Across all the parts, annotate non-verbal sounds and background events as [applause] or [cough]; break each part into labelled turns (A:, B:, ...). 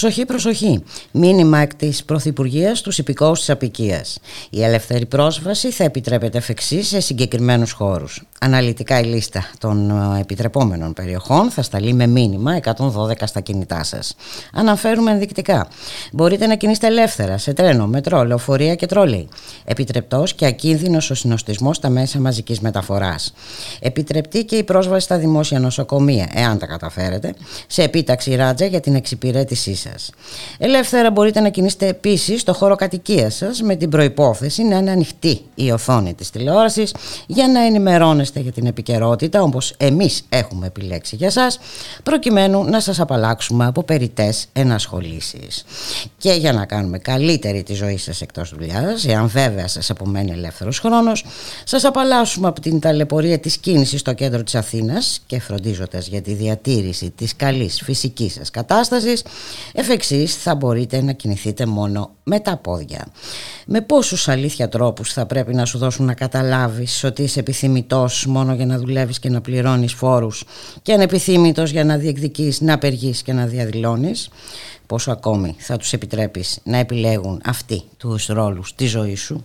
A: Προσοχή, προσοχή. Μήνυμα εκ της Πρωθυπουργίας του υπηκόους της Απικίας. Η ελεύθερη πρόσβαση θα επιτρέπεται εφ' σε συγκεκριμένους χώρους. Αναλυτικά η λίστα των ε, επιτρεπόμενων περιοχών θα σταλεί με μήνυμα 112 στα κινητά σας. Αναφέρουμε ενδεικτικά. Μπορείτε να κινείστε ελεύθερα σε τρένο, μετρό, λεωφορεία και τρόλεϊ. Επιτρεπτός και ακίνδυνος ο συνοστισμός στα μέσα μαζικής μεταφοράς. Επιτρεπτή και η πρόσβαση στα δημόσια νοσοκομεία, εάν τα καταφέρετε, σε επίταξη ράτζα για την εξυπηρέτησή Ελεύθερα μπορείτε να κινήσετε επίσης στο χώρο κατοικίας σας με την προϋπόθεση να είναι ανοιχτή η οθόνη της τηλεόρασης για να ενημερώνεστε για την επικαιρότητα όπως εμείς έχουμε επιλέξει για σας προκειμένου να σας απαλλάξουμε από περιτές ενασχολήσεις. Και για να κάνουμε καλύτερη τη ζωή σας εκτός δουλειάς, εάν βέβαια σας απομένει ελεύθερος χρόνος, σας απαλλάσσουμε από την ταλαιπωρία της κίνησης στο κέντρο της Αθήνας και φροντίζοντας για τη διατήρηση της καλής φυσικής σας κατάστασης, Εφ' εξής θα μπορείτε να κινηθείτε μόνο με τα πόδια. Με πόσους αλήθεια τρόπους θα πρέπει να σου δώσουν να καταλάβεις ότι είσαι επιθυμητός μόνο για να δουλεύεις και να πληρώνεις φόρους και ανεπιθύμητος για να διεκδικείς, να απεργείς και να διαδηλώνεις; Πόσο ακόμη θα τους επιτρέπεις να επιλέγουν αυτοί τους ρόλους τη ζωή σου;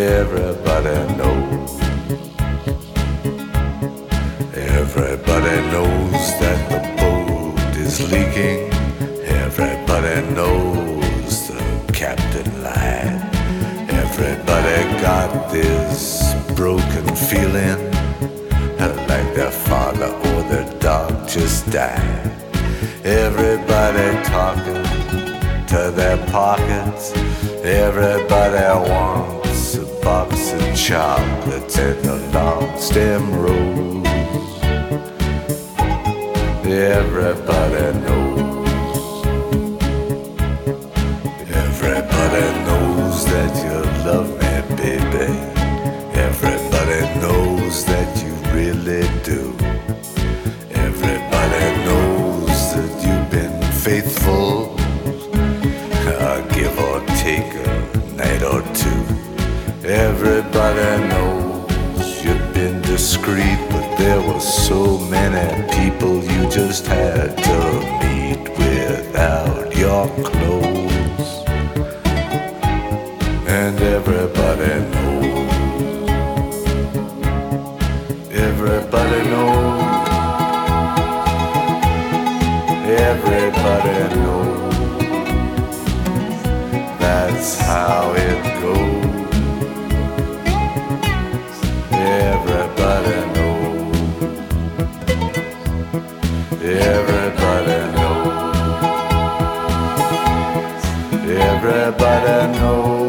B: Everybody knows. Everybody knows that the boat is leaking. Everybody knows the captain lied. Everybody got this broken feeling like their father or their dog just died. Everybody talking to their pockets. Everybody wants box of chocolates and a long stem rose. Everybody knows. Everybody knows you've been discreet, but there were so many people you just had to meet without your clothes. And everybody knows. Everybody knows. Everybody knows. That's how it goes. I know.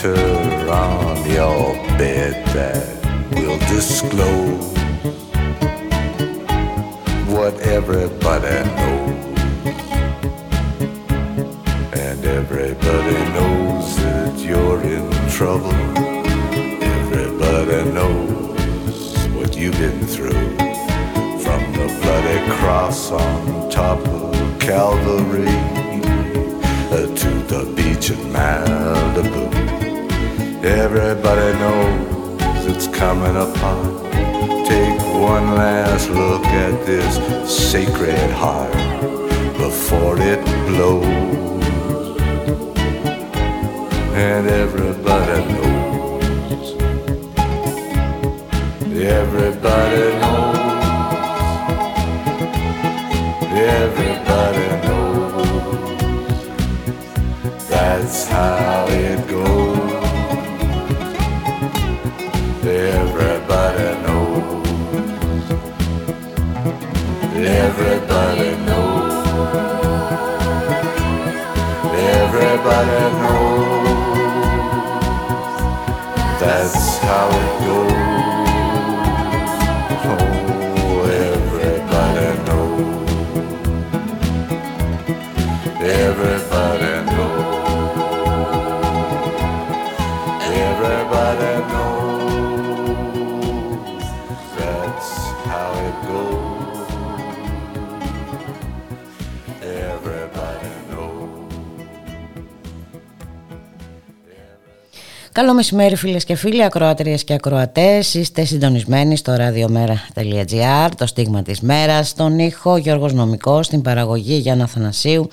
B: to
A: μεσημέρι φίλες και φίλοι, ακροατρίες και ακροατές. Είστε συντονισμένοι στο radiomera.gr, το στίγμα της μέρας, στον ήχο Γιώργος Νομικός, στην παραγωγή Γιάννα Θανασίου,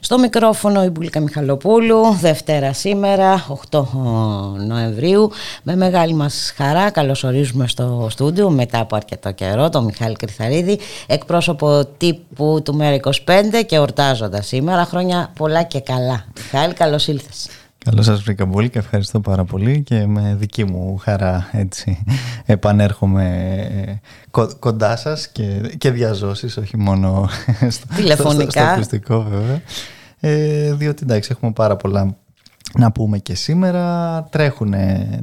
A: στο μικρόφωνο η Μπουλίκα Μιχαλοπούλου, Δευτέρα σήμερα, 8 Νοεμβρίου. Με μεγάλη μας χαρά καλωσορίζουμε στο στούντιο μετά από αρκετό καιρό τον Μιχάλη Κρυθαρίδη, εκπρόσωπο τύπου του Μέρα 25 και ορτάζοντας σήμερα. Χρόνια πολλά και καλά. Μιχάλη, καλώς ήλθες.
C: Καλώς σας βρήκα πολύ και ευχαριστώ πάρα πολύ και με δική μου χαρά έτσι επανέρχομαι ε, κο, κοντά σας και, και διαζώσεις όχι μόνο [laughs] στο,
A: Τηλεφωνικά.
C: στο, στο ακουστικό βέβαια. Ε, διότι εντάξει έχουμε πάρα πολλά να πούμε και σήμερα. Τρέχουν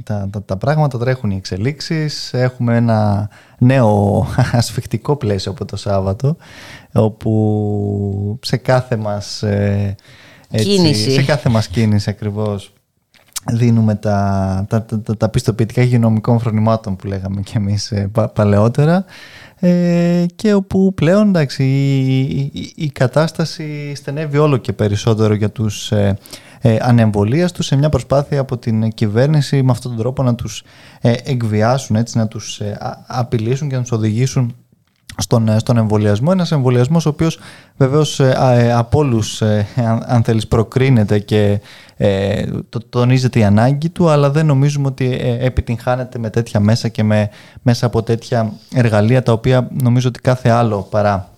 C: τα, τα, τα πράγματα, τρέχουν οι εξελίξεις. Έχουμε ένα νέο [laughs] ασφιχτικό πλαίσιο από το Σάββατο όπου σε κάθε μας ε, έτσι,
A: Κίνηση.
C: Σε κάθε μας κίνηση ακριβώς δίνουμε τα, τα, τα, τα πιστοποιητικά υγειονομικών φρονημάτων που λέγαμε και εμείς ε, πα- παλαιότερα ε, και όπου πλέον εντάξει, η, η, η κατάσταση στενεύει όλο και περισσότερο για τους ε, ε, ανεμβολίαστους σε μια προσπάθεια από την κυβέρνηση με αυτόν τον τρόπο να τους ε, εκβιάσουν, έτσι, να τους ε, α- απειλήσουν και να τους οδηγήσουν στον, ε, στον εμβολιασμό. Ένας εμβολιασμός ο οποίος βεβαίως ε, α, ε, από όλους ε, αν, αν θέλεις προκρίνεται και ε, το, τονίζεται η ανάγκη του αλλά δεν νομίζουμε ότι ε, επιτυγχάνεται με τέτοια μέσα και με, μέσα από τέτοια εργαλεία τα οποία νομίζω ότι κάθε άλλο παρά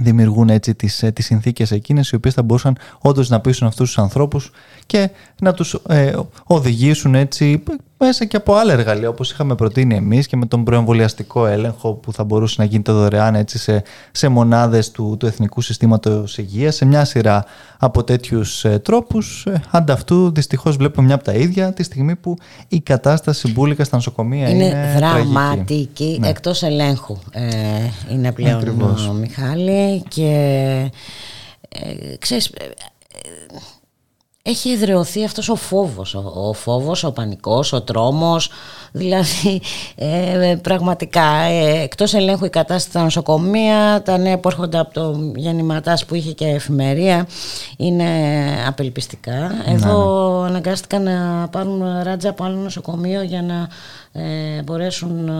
C: δημιουργούν έτσι τις, ε, τις συνθήκες εκείνες οι οποίες θα μπορούσαν όντως να πείσουν αυτούς τους ανθρώπους και να τους ε, οδηγήσουν έτσι μέσα και από άλλα εργαλεία όπως είχαμε προτείνει εμείς και με τον προεμβολιαστικό έλεγχο που θα μπορούσε να γίνεται δωρεάν έτσι σε, σε μονάδες του, του Εθνικού Συστήματος Υγείας σε μια σειρά από τέτοιους ε, τρόπους ε, ανταυτού δυστυχώς βλέπουμε μια από τα ίδια τη στιγμή που η κατάσταση μπουλικα στα νοσοκομεία είναι,
A: είναι
C: τραγική.
A: δραματική,
C: Ναι.
A: εκτός ελέγχου ε, είναι πλέον
C: Ακριβώς.
A: ο Μιχάλη και ε, ξέρεις, ε, ε, έχει εδρεωθεί αυτός ο φόβος, ο, ο φόβος, ο πανικός, ο τρόμος, δηλαδή ε, πραγματικά ε, εκτός ελέγχου η κατάσταση στα νοσοκομεία, τα νέα που έρχονται από το γεννηματάς που είχε και εφημερία είναι απελπιστικά. Εδώ αναγκάστηκαν να πάρουν ράτζα από άλλο νοσοκομείο για να ε, μπορέσουν ε,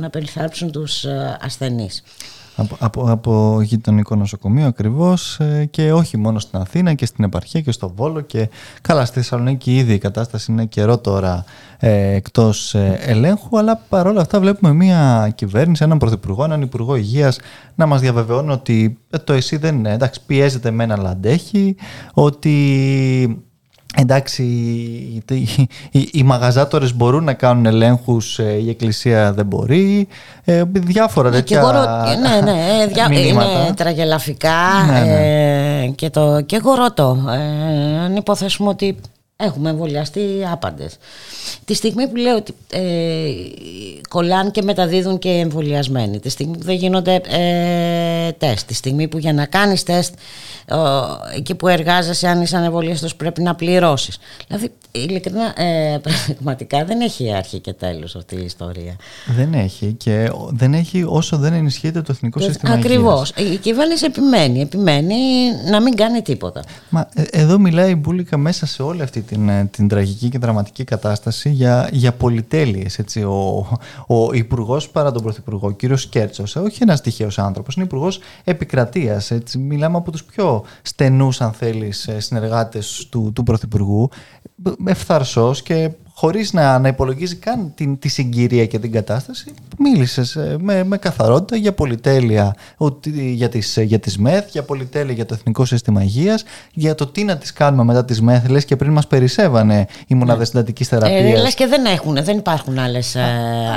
A: να περιθάλψουν τους ε, ασθενείς.
C: Από, από, από γειτονικό νοσοκομείο ακριβώς ε, και όχι μόνο στην Αθήνα και στην επαρχία και στο Βόλο και καλά στη Θεσσαλονίκη ήδη η κατάσταση είναι καιρό τώρα ε, εκτός ε, ελέγχου αλλά παρόλα αυτά βλέπουμε μια κυβέρνηση, έναν πρωθυπουργό, έναν υπουργό υγείας να μας διαβεβαιώνει ότι ε, το εσύ δεν είναι, εντάξει πιέζεται με ένα λαντέχη, ότι Εντάξει, οι, οι, οι μαγαζάτορες μπορούν να κάνουν ελέγχους, ε, η εκκλησία δεν μπορεί, ε, διάφορα ναι, τέτοια
A: Ναι, ναι, ε, διά, είναι τραγελαφικά ναι, ναι. και, το, και εγώ ρωτώ, αν υποθέσουμε ότι έχουμε εμβολιαστεί άπαντες. Τη στιγμή που λέω ότι ε, κολλάν και μεταδίδουν και εμβολιασμένοι, τη στιγμή που δεν γίνονται ε, τεστ, τη στιγμή που για να κάνεις τεστ εκεί που εργάζεσαι αν είσαι ανεμβολιαστός πρέπει να πληρώσεις. Δηλαδή ειλικρινά ε, πραγματικά δεν έχει αρχή και τέλος αυτή η ιστορία.
C: Δεν έχει και δεν έχει όσο δεν ενισχύεται το εθνικό και, σύστημα
A: Ακριβώς. Η κυβέρνηση επιμένει, επιμένει να μην κάνει τίποτα.
C: Μα ε, εδώ μιλάει η Μπούλικα μέσα σε όλη αυτή την, ε, την τραγική και δραματική κατάσταση για, για πολυτέλειες. Έτσι. Ο, ο υπουργός παρά τον πρωθυπουργό, ο κύριος Κέρτσος, όχι ένας τυχαίος άνθρωπος, είναι υπουργός επικρατείας. Έτσι. Μιλάμε από τους πιο στενούς, αν θέλεις, ε, συνεργάτες του, του πρωθυπουργού, ευθαρσός και χωρίς να, να υπολογίζει καν την, τη συγκυρία και την κατάσταση, μίλησες με, με καθαρότητα για πολυτέλεια για τις, για τις ΜΕΘ, για πολυτέλεια για το Εθνικό Σύστημα Υγείας, για το τι να τις κάνουμε μετά τις ΜΕΘ, λες και πριν μας περισσεύανε οι μονάδες ναι. συντατικής θεραπείας.
A: Ε, λες και δεν, έχουν, δεν υπάρχουν άλλες ε,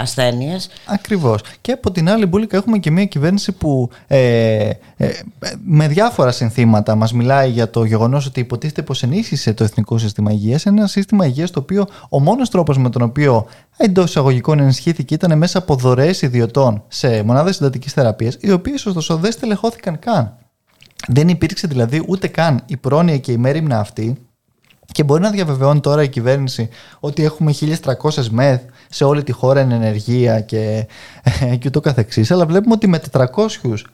A: ασθένειες.
C: Ακριβώς. Και από την άλλη μπουλικα έχουμε και μια κυβέρνηση που ε, ε, με διάφορα συνθήματα μας μιλάει για το γεγονός ότι υποτίθεται πως ενίσχυσε το Εθνικό Σύστημα Υγείας, ένα σύστημα υγείας το οποίο ο μόνος τρόπος με τον οποίο εντός εισαγωγικών ενισχύθηκε ήταν μέσα από δωρεές ιδιωτών σε μονάδες συντατικής θεραπείας, οι οποίες ωστόσο δεν στελεχώθηκαν καν. Δεν υπήρξε δηλαδή ούτε καν η πρόνοια και η μέρημνα αυτή και μπορεί να διαβεβαιώνει τώρα η κυβέρνηση ότι έχουμε 1.300 μεθ σε όλη τη χώρα εν ενεργεία και, και ούτω καθεξής. Αλλά βλέπουμε ότι με 400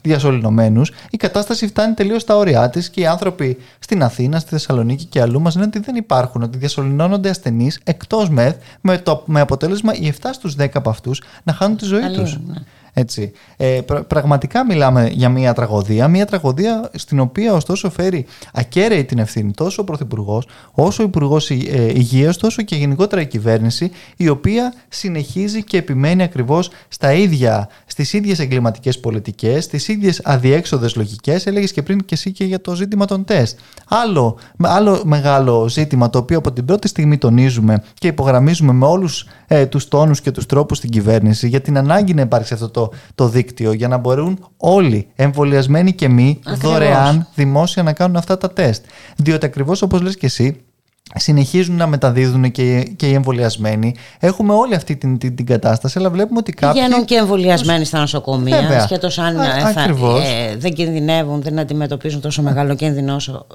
C: διασωληνωμένους η κατάσταση φτάνει τελείως στα όρια της και οι άνθρωποι στην Αθήνα, στη Θεσσαλονίκη και αλλού μας λένε ότι δεν υπάρχουν, ότι διασωληνώνονται ασθενείς εκτός μεθ με, το, με αποτέλεσμα οι 7 στους 10 από αυτούς να χάνουν τη ζωή τους. Ναι. Έτσι. Ε, πραγματικά μιλάμε για μια τραγωδία, μια τραγωδία στην οποία ωστόσο φέρει ακέραιη την ευθύνη τόσο ο Πρωθυπουργός, όσο ο Υπουργός ε, Υγείας, τόσο και γενικότερα η κυβέρνηση, η οποία συνεχίζει και επιμένει ακριβώς στα ίδια, στις ίδιες εγκληματικές πολιτικές, στις ίδιες αδιέξοδες λογικές, έλεγες και πριν και εσύ και για το ζήτημα των τεστ. Άλλο, άλλο μεγάλο ζήτημα το οποίο από την πρώτη στιγμή τονίζουμε και υπογραμμίζουμε με όλους ε, τους τόνους και τους τρόπους στην κυβέρνηση για την ανάγκη να υπάρξει αυτό το το, δίκτυο για να μπορούν όλοι, εμβολιασμένοι και μη, δωρεάν δημόσια να κάνουν αυτά τα τεστ. Διότι ακριβώς όπως λες και εσύ, συνεχίζουν να μεταδίδουν και, και οι εμβολιασμένοι. Έχουμε όλη αυτή την, την, την κατάσταση, αλλά βλέπουμε ότι κάποιοι.
A: Πηγαίνουν και εμβολιασμένοι στα νοσοκομεία, σχέτω αν Α, θα, ε, δεν κινδυνεύουν, δεν αντιμετωπίζουν τόσο μεγάλο κίνδυνο όσο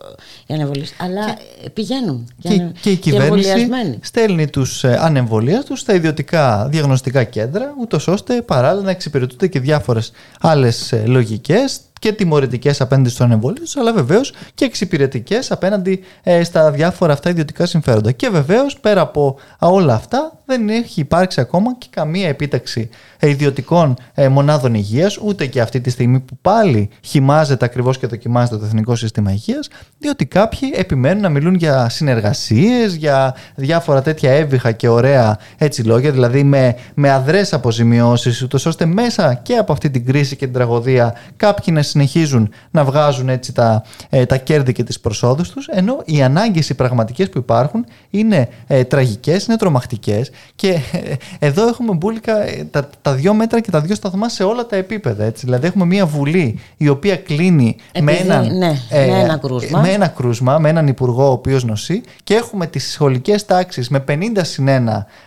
A: οι ανεμβολίε. Αλλά και, πηγαίνουν.
C: Και, και, και η κυβέρνηση στέλνει τους ε, ανεμβολία τους στα ιδιωτικά διαγνωστικά κέντρα, ούτως ώστε παράλληλα να εξυπηρετούνται και διάφορες άλλες λογικές και τιμωρητικές απέναντι στον εμβόλιο αλλά βεβαίως και εξυπηρετικές απέναντι ε, στα διάφορα αυτά ιδιωτικά συμφέροντα. Και βεβαίως πέρα από όλα αυτά δεν έχει υπάρξει ακόμα και καμία επίταξη ε, ιδιωτικών ε, μονάδων υγείας, ούτε και αυτή τη στιγμή που πάλι χυμάζεται ακριβώς και δοκιμάζεται το Εθνικό Σύστημα Υγείας, διότι κάποιοι επιμένουν να μιλούν για συνεργασίες, για διάφορα τέτοια έβυχα και ωραία έτσι λόγια, δηλαδή με, με αδρές αποζημιώσεις, ούτως ώστε μέσα και από αυτή την κρίση και την τραγωδία κάποιοι να συνεχίζουν να βγάζουν έτσι τα, ε, τα κέρδη και τις προσόδους τους, ενώ οι ανάγκες οι πραγματικές που υπάρχουν είναι ε, τραγικές, είναι τρομακτικές και ε, εδώ έχουμε μπουλικα ε, τα, τα δύο μέτρα και τα δύο σταθμά σε όλα τα επίπεδα. Έτσι. Δηλαδή έχουμε μια βουλή η οποία κλείνει με, ένα,
A: ναι, ε, με ένα κρούσμα.
C: Με ένα κρούσμα, με έναν υπουργό ο οποίος νοσεί και έχουμε τις σχολικές τάξεις με 50 συν 1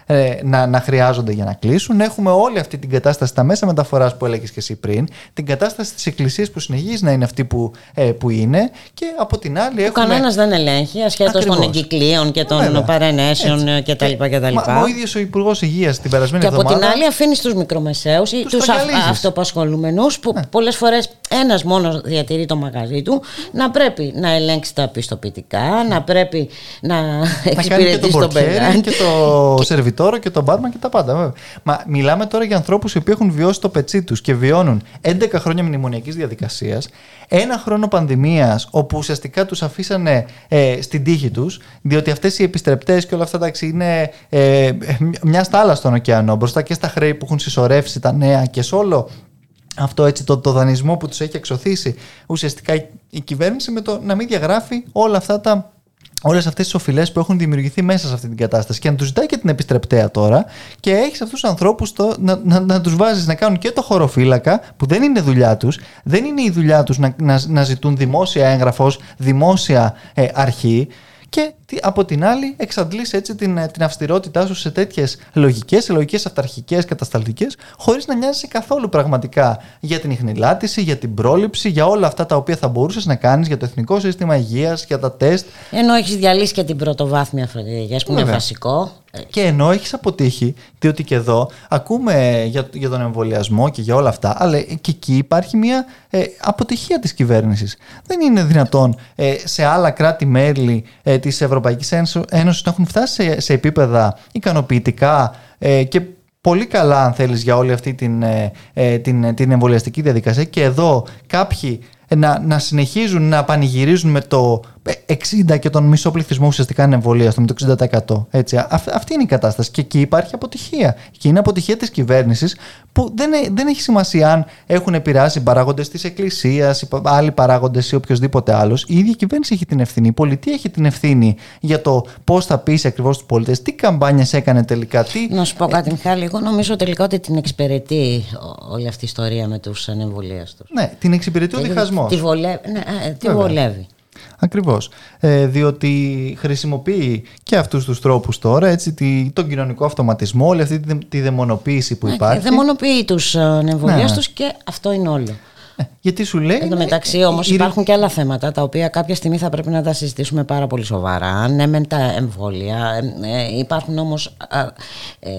C: ε, να, να χρειάζονται για να κλείσουν. Έχουμε όλη αυτή την κατάσταση στα μέσα μεταφοράς που έλεγες και εσύ πριν, την κατάσταση της εκκλησίας που συνεχίζεις να είναι αυτή που, ε, που είναι και από την άλλη έχουμε.
A: Κανένας δεν ελέγχει ασχέτως των εγκυκλίων και των παρενέσεων κτλ.
C: Ο ίδιος ο Υπουργός Υγείας την περασμένη
A: εβδομάδα. Και από την άλλη αφήνεις τους μικρομεσαίους ή τους αυτοπασχολούμενους που ναι. πολλές φορές ένας μόνος διατηρεί το μαγαζί του, να πρέπει να ελέγξει τα πιστοποιητικά, να πρέπει να εξυπηρετήσει τον πελάτη.
C: Και το σερβιτόρο και τον μπάρμαν και τα πάντα. Βέβαια. Μα μιλάμε τώρα για ανθρώπους οι οποίοι έχουν βιώσει το πετσί τους και βιώνουν 11 χρόνια μνημονιακής διαδικασίας, ένα χρόνο πανδημίας, όπου ουσιαστικά τους αφήσανε ε, στην τύχη τους, διότι αυτές οι επιστρεπτές και όλα αυτά εντάξει, είναι ε, μια στάλα στον ωκεανό, μπροστά και στα χρέη που έχουν συσσωρεύσει τα νέα και σε όλο. Αυτό έτσι το, το δανεισμό που τους έχει εξωθήσει ουσιαστικά η κυβέρνηση με το να μην διαγράφει όλα αυτά τα όλες αυτές τις οφειλές που έχουν δημιουργηθεί μέσα σε αυτή την κατάσταση. Και να τους ζητάει και την επιστρεπτέα τώρα και έχεις αυτούς τους ανθρώπους να, να, να τους βάζεις να κάνουν και το χωροφύλακα, που δεν είναι δουλειά τους, δεν είναι η δουλειά τους να, να, να ζητούν δημόσια έγγραφος, δημόσια ε, αρχή και από την άλλη εξαντλείς έτσι την, ε, την αυστηρότητά σου σε τέτοιες λογικές, σε λογικές αυταρχικές κατασταλτικές, χωρίς να νοιάζει καθόλου πραγματικά για την ιχνηλάτηση, για την πρόληψη, για όλα αυτά τα οποία θα μπορούσες να κάνεις, για το εθνικό σύστημα υγείας, για τα τεστ.
A: Ενώ έχεις διαλύσει και την πρωτοβάθμια φροντίδα, που είναι βασικό.
C: Και ενώ έχεις αποτύχει, διότι και εδώ ακούμε για, για τον εμβολιασμό και για όλα αυτά, αλλά και εκεί υπάρχει μια ε, αποτυχία της κυβέρνησης. Δεν είναι δυνατόν ε, σε άλλα κράτη-μέλη ε, της Ευρωπαϊκής Ένωση να έχουν φτάσει σε, επίπεδα ικανοποιητικά ε, και πολύ καλά, αν θέλεις, για όλη αυτή την, ε, ε, την, την εμβολιαστική διαδικασία. Και εδώ κάποιοι να, να συνεχίζουν να πανηγυρίζουν με το 60 και τον μισό πληθυσμό ουσιαστικά είναι εμβολίαστο με το 60%. Έτσι. αυτή είναι η κατάσταση. Και εκεί υπάρχει αποτυχία. Και είναι αποτυχία της κυβέρνησης που δεν, δεν έχει σημασία αν έχουν επηρεάσει παράγοντες της Εκκλησίας, άλλοι παράγοντες ή οποιοδήποτε άλλος. Η ίδια κυβέρνηση έχει την ευθύνη. Η πολιτεία έχει την ευθύνη για το πώς θα πείσει ακριβώς τους πολίτες, τι καμπάνιες έκανε τελικά. Τι...
A: Να σου πω κάτι, Μιχάλη. Εγώ νομίζω τελικά ότι την εξυπηρετεί όλη αυτή η ιστορία με τους ανεμβολίαστους.
C: Ναι, την εξυπηρετεί ο διχασμός.
A: Τη βολεύει. Ναι, ε, τη βολεύει.
C: Ακριβώς. Ε, διότι χρησιμοποιεί και αυτούς τους τρόπους τώρα, έτσι, τη, τον κοινωνικό αυτοματισμό, όλη αυτή τη, τη δαιμονοποίηση που ναι, υπάρχει.
A: Δαιμονοποιεί τους νεμβολιάστους ναι. και αυτό είναι όλο.
C: Ε, γιατί σου λέει.
A: Εν τω μεταξύ, όμως, υπάρχουν και άλλα θέματα τα οποία κάποια στιγμή θα πρέπει να τα συζητήσουμε πάρα πολύ σοβαρά. Ναι, με τα εμβόλια. Ε, υπάρχουν όμως. Ε,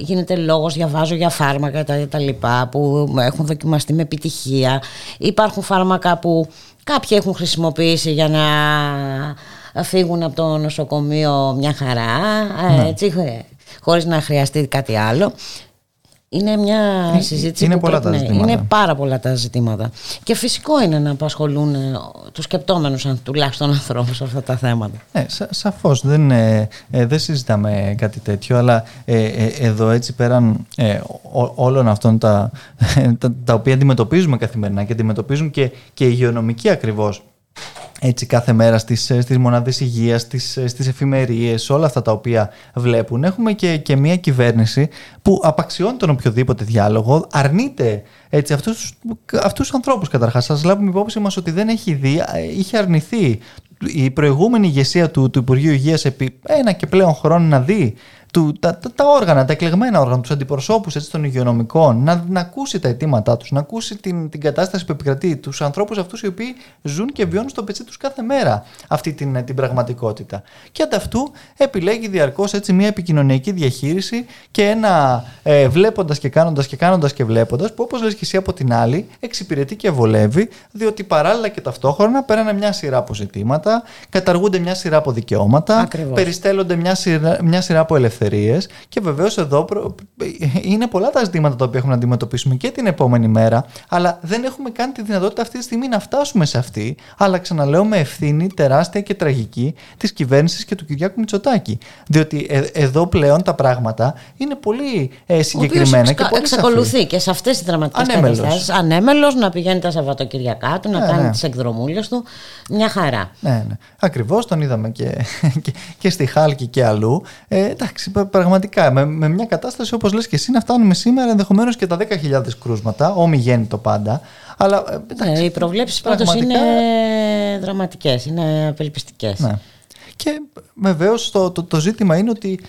A: γίνεται λόγος, διαβάζω για φάρμακα τα, τα λοιπά που έχουν δοκιμαστεί με επιτυχία. Υπάρχουν φάρμακα που Κάποιοι έχουν χρησιμοποιήσει για να φύγουν από το νοσοκομείο μια χαρά, ναι. έτσι, χωρίς να χρειαστεί κάτι άλλο. Είναι μια συζήτηση
C: είναι
A: που
C: πολλά τα ζητήματα.
A: είναι πάρα πολλά τα ζητήματα. Και φυσικό είναι να απασχολούν ε, τους σκεπτόμενους τουλάχιστον ανθρώπους αυτά τα θέματα.
C: Ναι, σα, σαφώς δεν, ε, ε, δεν συζητάμε κάτι τέτοιο, αλλά ε, ε εδώ έτσι πέραν ε, όλων αυτών τα, [laughs] τα, τα, οποία αντιμετωπίζουμε καθημερινά και αντιμετωπίζουν και, και οι υγειονομικοί ακριβώς έτσι κάθε μέρα στις, ε, στις μονάδες υγείας, στις, ε, στις εφημερίες, όλα αυτά τα οποία βλέπουν. Έχουμε και, και μια κυβέρνηση που απαξιώνει τον οποιοδήποτε διάλογο, αρνείται έτσι, αυτούς, αυτούς τους ανθρώπους καταρχάς. Σας λάβουμε υπόψη μας ότι δεν έχει δει, ε, είχε αρνηθεί η προηγούμενη ηγεσία του, του Υπουργείου Υγείας επί ένα και πλέον χρόνο να δει του, τα, τα, τα, όργανα, τα εκλεγμένα όργανα, τους αντιπροσώπους των υγειονομικών, να, να ακούσει τα αιτήματά τους, να ακούσει την, την κατάσταση που επικρατεί, τους ανθρώπους αυτούς οι οποίοι ζουν και βιώνουν στο πετσί τους κάθε μέρα αυτή την, την πραγματικότητα. Και ανταυτού επιλέγει διαρκώς μια επικοινωνιακή διαχείριση και ένα ε, βλέποντας και κάνοντας και κάνοντας και βλέποντας, που όπως λες και εσύ από την άλλη, εξυπηρετεί και βολεύει, διότι παράλληλα και ταυτόχρονα πέρανε μια σειρά από ζητήματα, καταργούνται μια σειρά από δικαιώματα, Ακριβώς. περιστέλλονται μια σειρά, μια σειρά από ελευθερίες και βεβαίως εδώ είναι πολλά τα ζητήματα τα οποία έχουμε να αντιμετωπίσουμε και την επόμενη μέρα, αλλά δεν έχουμε καν τη δυνατότητα αυτή τη στιγμή να φτάσουμε σε αυτή. Αλλά ξαναλέω με ευθύνη τεράστια και τραγική της κυβέρνησης και του Κυριάκου Μητσοτάκη. Διότι ε, εδώ πλέον τα πράγματα είναι πολύ ε, συγκεκριμένα και πολύ
A: εξακολουθεί και σε αυτές τις δραματικές καταστάσεις. Ανέμελος να πηγαίνει τα Σαββατοκυριακά του, να ναι, κάνει ναι. τις εκδρομούλες του. Μια χαρά.
C: Ναι, ναι. Ακριβώς τον είδαμε και, [laughs] και, και στη Χάλκη και αλλού. Ε, εντάξει, πραγματικά με, με μια κατάσταση όπως λες και εσύ να φτάνουμε σήμερα ενδεχομένως και τα 10.000 κρούσματα, το πάντα. Αλλά,
A: ε, εντάξει, ναι, οι προβλέψεις πάντως είναι δραματικές, είναι απελπιστικές. Ναι.
C: Και βεβαίως το, το, το, ζήτημα είναι ότι [laughs]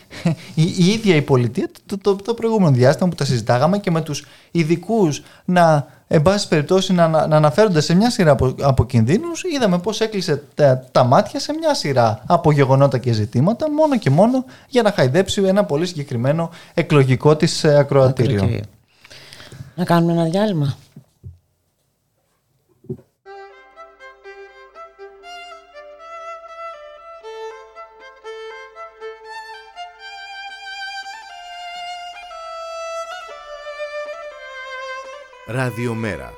C: η, η ίδια η πολιτεία το, το, το προηγούμενο διάστημα που τα συζητάγαμε και με τους ειδικούς να εν πάση περιπτώσει να, να αναφέρονται σε μια σειρά από, από κινδύνους είδαμε πώς έκλεισε τα, τα μάτια σε μια σειρά από γεγονότα και ζητήματα μόνο και μόνο για να χαϊδέψει ένα πολύ συγκεκριμένο εκλογικό της ε, ακροατήριο.
A: Να κάνουμε ένα διάλειμμα.
D: Ραδιομέρα.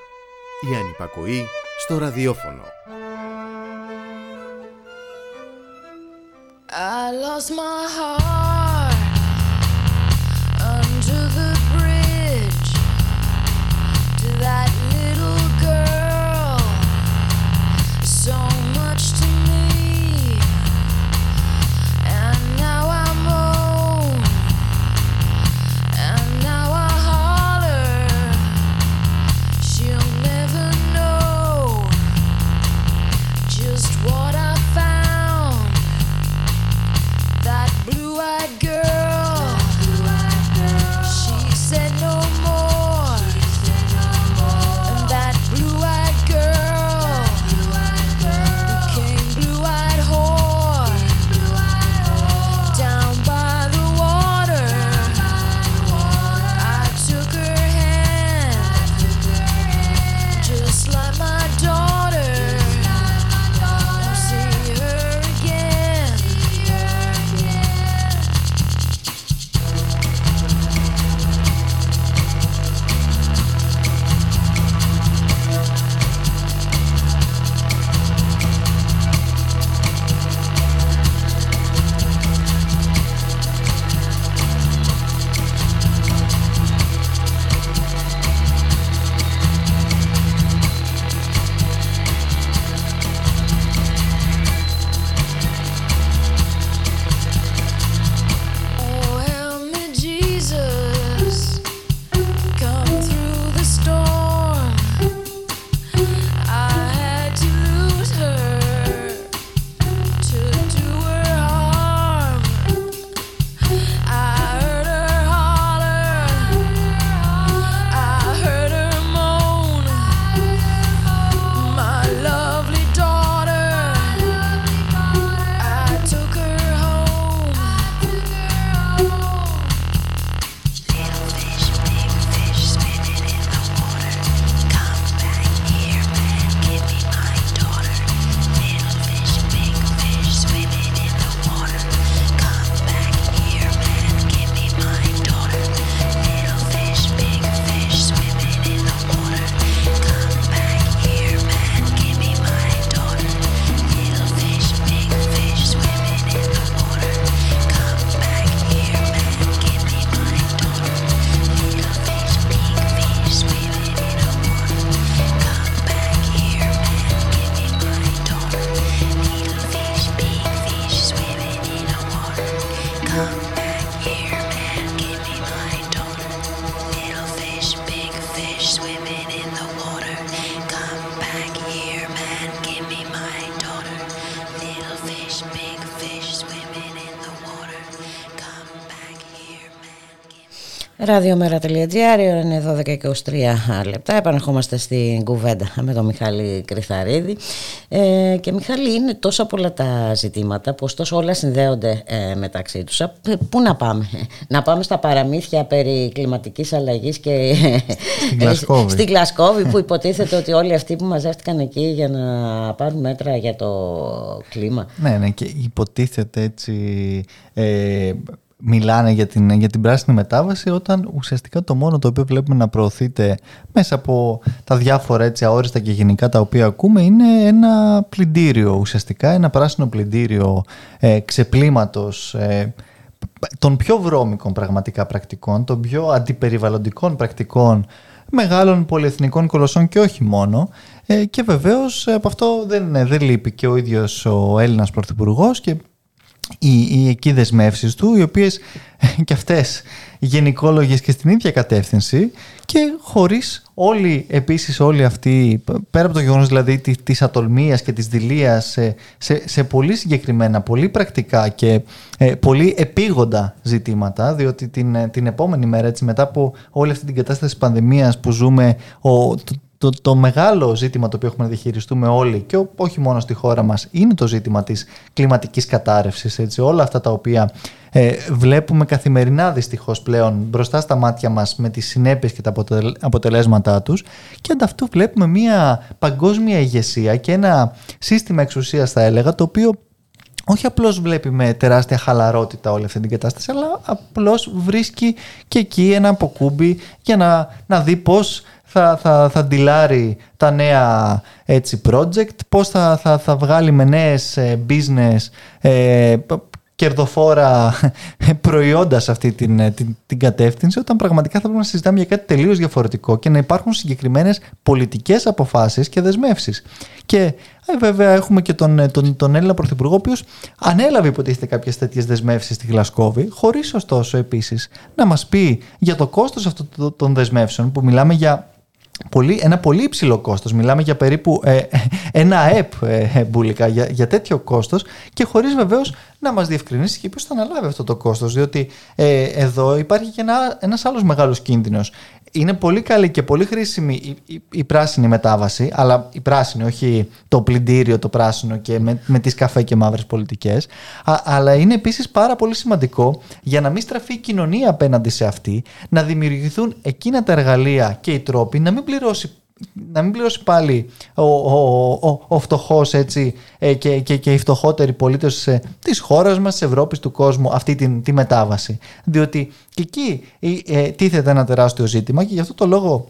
D: Η ανυπακοή στο ραδιόφωνο.
E: I lost my heart under the bridge to that little girl. So
A: Ραδιομέρα.gr, η ώρα είναι 12 και 23 λεπτά. Επανερχόμαστε στην κουβέντα με τον Μιχάλη Κρυθαρίδη. Ε, και Μιχάλη, είναι τόσα πολλά τα ζητήματα, πως τόσο όλα συνδέονται ε, μεταξύ τους. Α, Πού να πάμε, να πάμε στα παραμύθια περί κλιματικής αλλαγής και
C: Στην Γλασκόβη.
A: στην Γλασκόβη που υποτίθεται ότι όλοι αυτοί που μαζεύτηκαν εκεί για να πάρουν μέτρα για το κλίμα.
C: Ναι, ναι, και υποτίθεται έτσι ε, μιλάνε για την, για την πράσινη μετάβαση όταν ουσιαστικά το μόνο το οποίο βλέπουμε να προωθείται μέσα από τα διάφορα έτσι αόριστα και γενικά τα οποία ακούμε είναι ένα πλυντήριο ουσιαστικά, ένα πράσινο πλυντήριο ε, ξεπλήματος ε, των πιο βρώμικων πραγματικά πρακτικών, των πιο αντιπεριβαλλοντικών πρακτικών μεγάλων πολυεθνικών κολοσσών και όχι μόνο. Ε, και βεβαίως ε, από αυτό δεν, δεν λείπει και ο ίδιος ο Έλληνας Πρωθυπουργός και οι, οι εκεί δεσμεύσεις του, οι οποίες [laughs] και αυτές γενικόλογες και στην ίδια κατεύθυνση και χωρίς όλοι επίσης όλοι αυτοί, πέρα από το γεγονός δηλαδή τη- της ατολμίας και της δηλίας σε, σε, σε πολύ συγκεκριμένα, πολύ πρακτικά και ε, πολύ επίγοντα ζητήματα, διότι την, ε, την επόμενη μέρα, έτσι, μετά από όλη αυτή την κατάσταση της πανδημίας που ζούμε, ο, το, το, το μεγάλο ζήτημα το οποίο έχουμε να διαχειριστούμε όλοι και ό- όχι μόνο στη χώρα μας είναι το ζήτημα της κλιματικής κατάρρευσης. Έτσι. Όλα αυτά τα οποία ε, βλέπουμε καθημερινά δυστυχώς πλέον μπροστά στα μάτια μας με τις συνέπειες και τα αποτελ- αποτελέσματά τους και ανταυτού βλέπουμε μια παγκόσμια ηγεσία και ένα σύστημα εξουσίας θα έλεγα το οποίο όχι απλώς βλέπει με τεράστια χαλαρότητα όλη αυτή την κατάσταση, αλλά απλώς βρίσκει και εκεί ένα αποκούμπι για να, να δει πώς θα, θα, θα ντυλάρει τα νέα έτσι, project, πώς θα, θα, θα βγάλει με νέες ε, business ε, π- κερδοφόρα προϊόντα σε αυτή την, ε, την, την κατεύθυνση, όταν πραγματικά θα πρέπει να συζητάμε για κάτι τελείως διαφορετικό και να υπάρχουν συγκεκριμένες πολιτικές αποφάσεις και δεσμεύσεις. Και ε, βέβαια έχουμε και τον, ε, τον, τον Έλληνα Πρωθυπουργό, ο οποίος ανέλαβε υποτίθεται κάποιες τέτοιες δεσμεύσεις στη Γλασκόβη, χωρίς ωστόσο επίσης να μας πει για το κόστος αυτών των- των δεσμεύσεων, που μιλάμε για πολύ, ένα πολύ υψηλό κόστος. Μιλάμε για περίπου ε, ένα ΑΕΠ ε, ε, μπουλικά για, για τέτοιο κόστος και χωρίς βεβαίως να μας διευκρινίσει και ποιος θα αναλάβει αυτό το κόστος διότι ε, εδώ υπάρχει και ένα, ένας άλλος μεγάλος κίνδυνος. Είναι πολύ καλή και πολύ χρήσιμη η, η, η πράσινη μετάβαση, αλλά η πράσινη, όχι το πλυντήριο το πράσινο και με, με τις καφέ και μαύρες πολιτικές, α, αλλά είναι επίσης πάρα πολύ σημαντικό για να μην στραφεί η κοινωνία απέναντι σε αυτή, να δημιουργηθούν εκείνα τα εργαλεία και οι τρόποι να μην πληρώσει να μην πληρώσει πάλι ο, ο, ο, ο φτωχός έτσι ε, και, και, και οι φτωχότεροι πολίτες ε, της χώρας μας, της Ευρώπης, του κόσμου αυτή την, τη μετάβαση. Διότι και εκεί ε, ε, τίθεται ένα τεράστιο ζήτημα και γι' αυτό το λόγο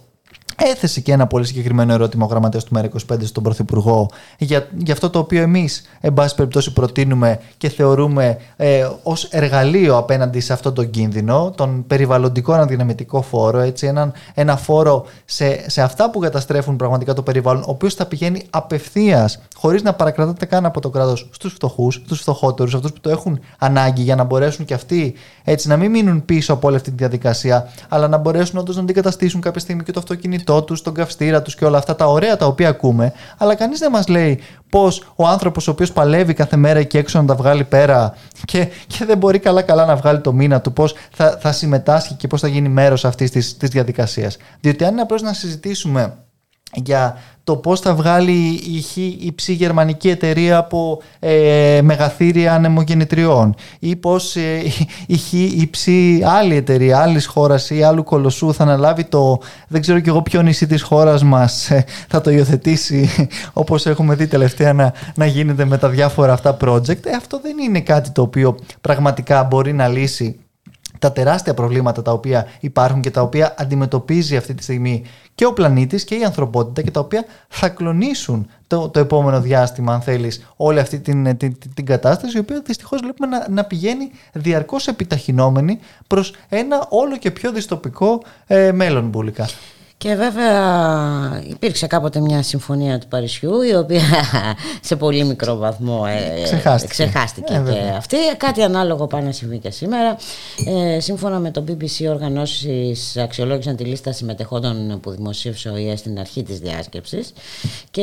C: έθεσε και ένα πολύ συγκεκριμένο ερώτημα ο γραμματέας του ΜΕΡΑ25 στον Πρωθυπουργό για, για αυτό το οποίο εμείς, εν πάση περιπτώσει, προτείνουμε και θεωρούμε ε, ως εργαλείο απέναντι σε αυτόν τον κίνδυνο, τον περιβαλλοντικό αναδυναμητικό φόρο, έτσι, έναν, ένα φόρο σε, σε αυτά που καταστρέφουν πραγματικά το περιβάλλον, ο οποίος θα πηγαίνει απευθείας, χωρίς να παρακρατάται καν από το κράτος, στους φτωχούς, στους φτωχότερους, αυτούς που το έχουν ανάγκη για να μπορέσουν και αυτοί έτσι να μην μείνουν πίσω από όλη αυτή τη διαδικασία, αλλά να μπορέσουν όντως να αντικαταστήσουν κάποια στιγμή και το αυτοκίνητό τους, τον καυστήρα τους και όλα αυτά τα ωραία τα οποία ακούμε. Αλλά κανείς δεν μας λέει πώς ο άνθρωπος ο οποίος παλεύει κάθε μέρα εκεί έξω να τα βγάλει πέρα και, και δεν μπορεί καλά-καλά να βγάλει το μήνα του, πώς θα, θα συμμετάσχει και πώς θα γίνει μέρος αυτής της διαδικασίας. Διότι αν είναι απλώς να συζητήσουμε για το πώς θα βγάλει η χ υψή γερμανική εταιρεία από ε, μεγαθύρια ανεμογεννητριών ή πώς ε, η χ υψή άλλη εταιρεία άλλης χώρας ή άλλου κολοσσού θα αναλάβει το δεν ξέρω κι εγώ ποιο νησί της χώρας μας ε, θα το υιοθετήσει όπως έχουμε δει τελευταία να, να γίνεται με τα διάφορα αυτά project. Ε, αυτό δεν είναι κάτι το οποίο πραγματικά μπορεί να λύσει τα τεράστια προβλήματα τα οποία υπάρχουν και τα οποία αντιμετωπίζει αυτή τη στιγμή και ο πλανήτης και η ανθρωπότητα και τα οποία θα κλονίσουν το, το επόμενο διάστημα, αν θέλεις, όλη αυτή την, την, την, την κατάσταση, η οποία δυστυχώς βλέπουμε να, να πηγαίνει διαρκώς επιταχυνόμενη προς ένα όλο και πιο δυστοπικό ε, μέλλον μπουλικά.
A: Και βέβαια υπήρξε κάποτε μια συμφωνία του Παρισιού η οποία [laughs] σε πολύ μικρό βαθμό ε,
C: Ξεχάστηκε.
A: ξεχάστηκε
C: Ε,
A: και
C: βέβαια.
A: αυτή. Κάτι ανάλογο πάει να συμβεί και σήμερα. Ε, σύμφωνα με το BBC, οργανώσεις αξιολόγησαν τη λίστα συμμετεχόντων που δημοσίευσε ο ΙΕ στην αρχή της διάσκεψης και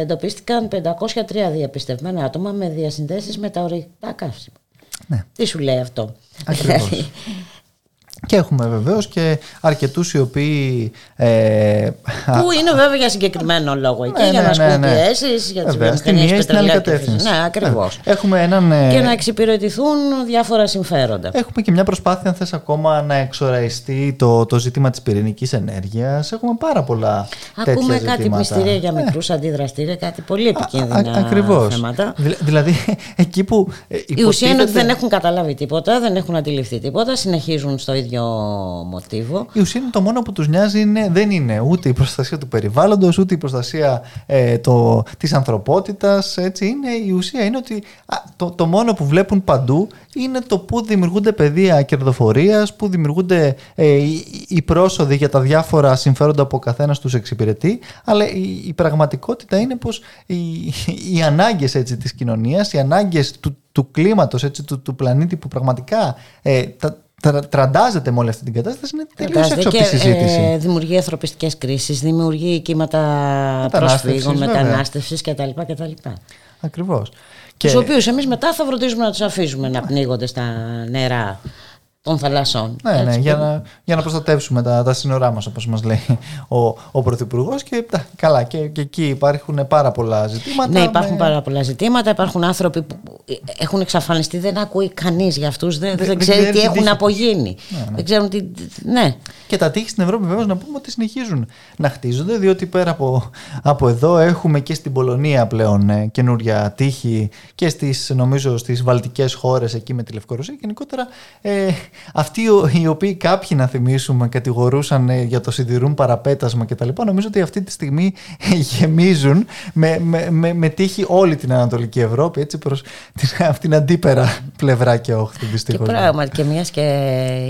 A: εντοπίστηκαν 503 διαπιστευμένα άτομα με διασυνδέσεις με τα ορυκτά καύσιμα.
C: Ναι.
A: Τι σου λέει αυτό;
C: Ακριβώς. [laughs] Και έχουμε βεβαίως και αρκετούς οι οποίοι ε,
A: Που είναι βέβαια για συγκεκριμένο λόγο εκεί,
C: Ναι,
A: για
C: ναι,
A: να ασκούν
C: ναι, ναι.
A: πιέσεις για τις
C: Βέβαια, στην
A: βιομηχανίες
C: μία ή στην άλλη
A: πετρελαίου και
C: κατεύθυνση.
A: φυσικής. Ναι, ακριβώς.
C: Βέβαια. Έχουμε έναν. ε,
A: Και να εξυπηρετηθούν διάφορα συμφέροντα.
C: Έχουμε και μια προσπάθεια, αν θες ακόμα, να εξοραϊστεί το, το ζήτημα της πυρηνικής ενέργειας. Έχουμε πάρα πολλά τέτοια
A: Ακούμε
C: ζητήματα.
A: κάτι μυστήρια για
C: Ε,
A: μικρούς αντιδραστήρια, κάτι πολύ επικίνδυνα
C: α- ακριβώς.
A: θέματα.
C: Δηλα- δηλαδή, [laughs] εκεί που ε,
A: Η ουσία είναι ότι
C: υποτίθεται-
A: δεν έχουν καταλάβει τίποτα, δεν έχουν αντιληφθεί τίποτα, συνεχίζουν στο ίδιο μοτίβο.
C: Η ουσία είναι το μόνο που τους νοιάζει είναι, δεν είναι ούτε η προστασία του περιβάλλοντος, ούτε η προστασία ε, το, της ανθρωπότητας. Έτσι. Είναι, η ουσία είναι ότι α, το, το μόνο που βλέπουν παντού είναι το που δημιουργούνται πεδία κερδοφορίας, που δημιουργούνται ε, οι, οι πρόσοδοι για τα διάφορα συμφέροντα που ο καθένας τους εξυπηρετεί, αλλά η, η πραγματικότητα είναι πως οι, οι ανάγκες έτσι, της κοινωνίας, οι ανάγκες του, του κλίματος, έτσι, του, του πλανήτη που πραγματικά ε, τα, τρα- τραντάζεται με όλη αυτή την κατάσταση είναι τελείως
A: Φαντάζεται
C: έξω από τη
A: και,
C: συζήτηση.
A: ε, δημιουργεί ανθρωπιστικές κρίσεις, δημιουργεί κύματα
C: Μετανάστευσης,
A: προσφύγων,
C: βέβαια.
A: μετανάστευσης κτλ. κτλ.
C: Ακριβώς.
A: Και... Του οποίους εμείς μετά θα φροντίζουμε να τους αφήσουμε να πνίγονται στα νερά των θαλασσών.
C: Ναι, ναι,
A: Έτσι
C: για
A: που-
C: να, για να προστατεύσουμε τα, τα σύνορά μας όπως μας λέει ο, ο Πρωθυπουργός και τα- καλά και, και εκεί υπάρχουν πάρα πολλά ζητήματα.
A: Ναι, υπάρχουν
C: με-
A: πάρα πολλά ζητήματα. Υπάρχουν άνθρωποι που έχουν εξαφανιστεί, δεν ακούει κανείς για αυτούς, δεν,
C: Δεν-
A: δεν,
C: δεν
A: ξέρει
C: ξέρει
A: τι
C: την
A: έχουν
C: τύχη τους.
A: απογίνει. Δεν ξέρουν τι. Ναι.
C: Και τα τείχη στην Ευρώπη βεβαίω να πούμε ότι συνεχίζουν να χτίζονται, διότι πέρα από, από εδώ έχουμε και στην Πολωνία πλέον ε, καινούρια τείχη και στις, νομίζω στις βαλτικές χώρες εκεί με τη Λευκορωσία. Γενικότερα ε, αυτοί ο- οι οποίοι κάποιοι να θυμίσουμε κατηγορούσαν ε, για το σιδηρούν παραπέτασμα κτλ. Νομίζω ότι αυτή τη στιγμή [laughs] γεμίζουν με, με, με, με τύχη όλη την Ανατολική Ευρώπη έτσι προς την, αυτήν την αντίπερα πλευρά και όχθη
A: Και
C: δυστυχώς.
A: πράγματι, και μιας και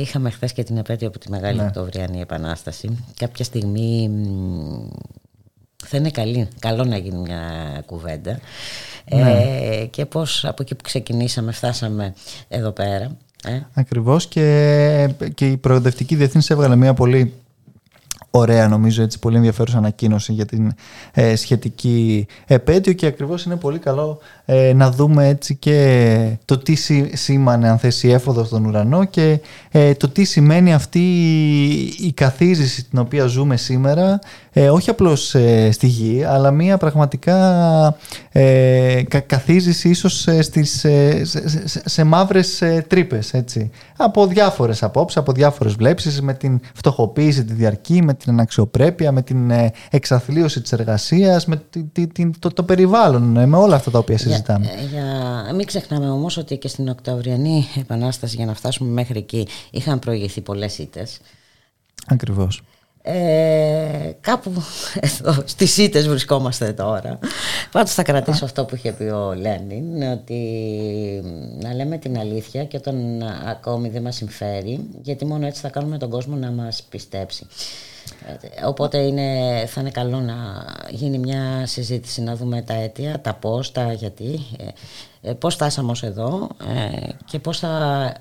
A: είχαμε χθες και την επέτειο από τη Μεγάλη
C: Ναι.
A: Οκτωβριανή Επανάσταση, κάποια στιγμή μ, θα είναι καλή, καλό να γίνει μια κουβέντα.
C: Ναι.
A: Ε, και πώς από εκεί που ξεκινήσαμε φτάσαμε εδώ πέρα. Ε.
C: Ακριβώς και, και η προοδευτική διεθνής έβγαλε μια πολύ ωραία νομίζω έτσι πολύ ενδιαφέρουσα ανακοίνωση για την ε, σχετική επέτειο και ακριβώς είναι πολύ καλό ε, να δούμε έτσι και το τι σή- σήμανε αν θέσει έφοδος στον ουρανό και ε, το τι σημαίνει αυτή η, η καθίζηση την οποία ζούμε σήμερα ε, όχι απλώς ε, στη γη αλλά μια πραγματικά ε, κα- καθίζηση ίσως ε, στις, ε, σε, σε, σε- σε μαύρες ε, τρύπες έτσι από διάφορες απόψεις, από διάφορες βλέψεις με την φτωχοποίηση τη διαρκή, με την αναξιοπρέπεια, με την ε, εξαθλίωση της εργασίας, με τη- τη- την- το, το περιβάλλον, ε, με όλα αυτά τα οποία συζητάμε.
A: Για, ε, για, μην ξεχνάμε όμως ότι και στην Οκτωβριανή Επανάσταση για να φτάσουμε μέχρι εκεί είχαν προηγηθεί πολλές ήττες.
C: Ακριβώς.
A: Ε, κάπου [laughs] εδώ στις ήττες βρισκόμαστε τώρα. Πάντως θα κρατήσω αυτό που είχε πει ο Λένιν Ότι να λέμε την αλήθεια και όταν ακόμη δεν μας συμφέρει Γιατί μόνο έτσι θα κάνουμε τον κόσμο να μας πιστέψει. Ε, Οπότε είναι, θα είναι καλό να γίνει μια συζήτηση Να δούμε τα αίτια, τα πώς, τα γιατί ε, ε, Πώς φτάσαμε ως εδώ ε, Και πώς θα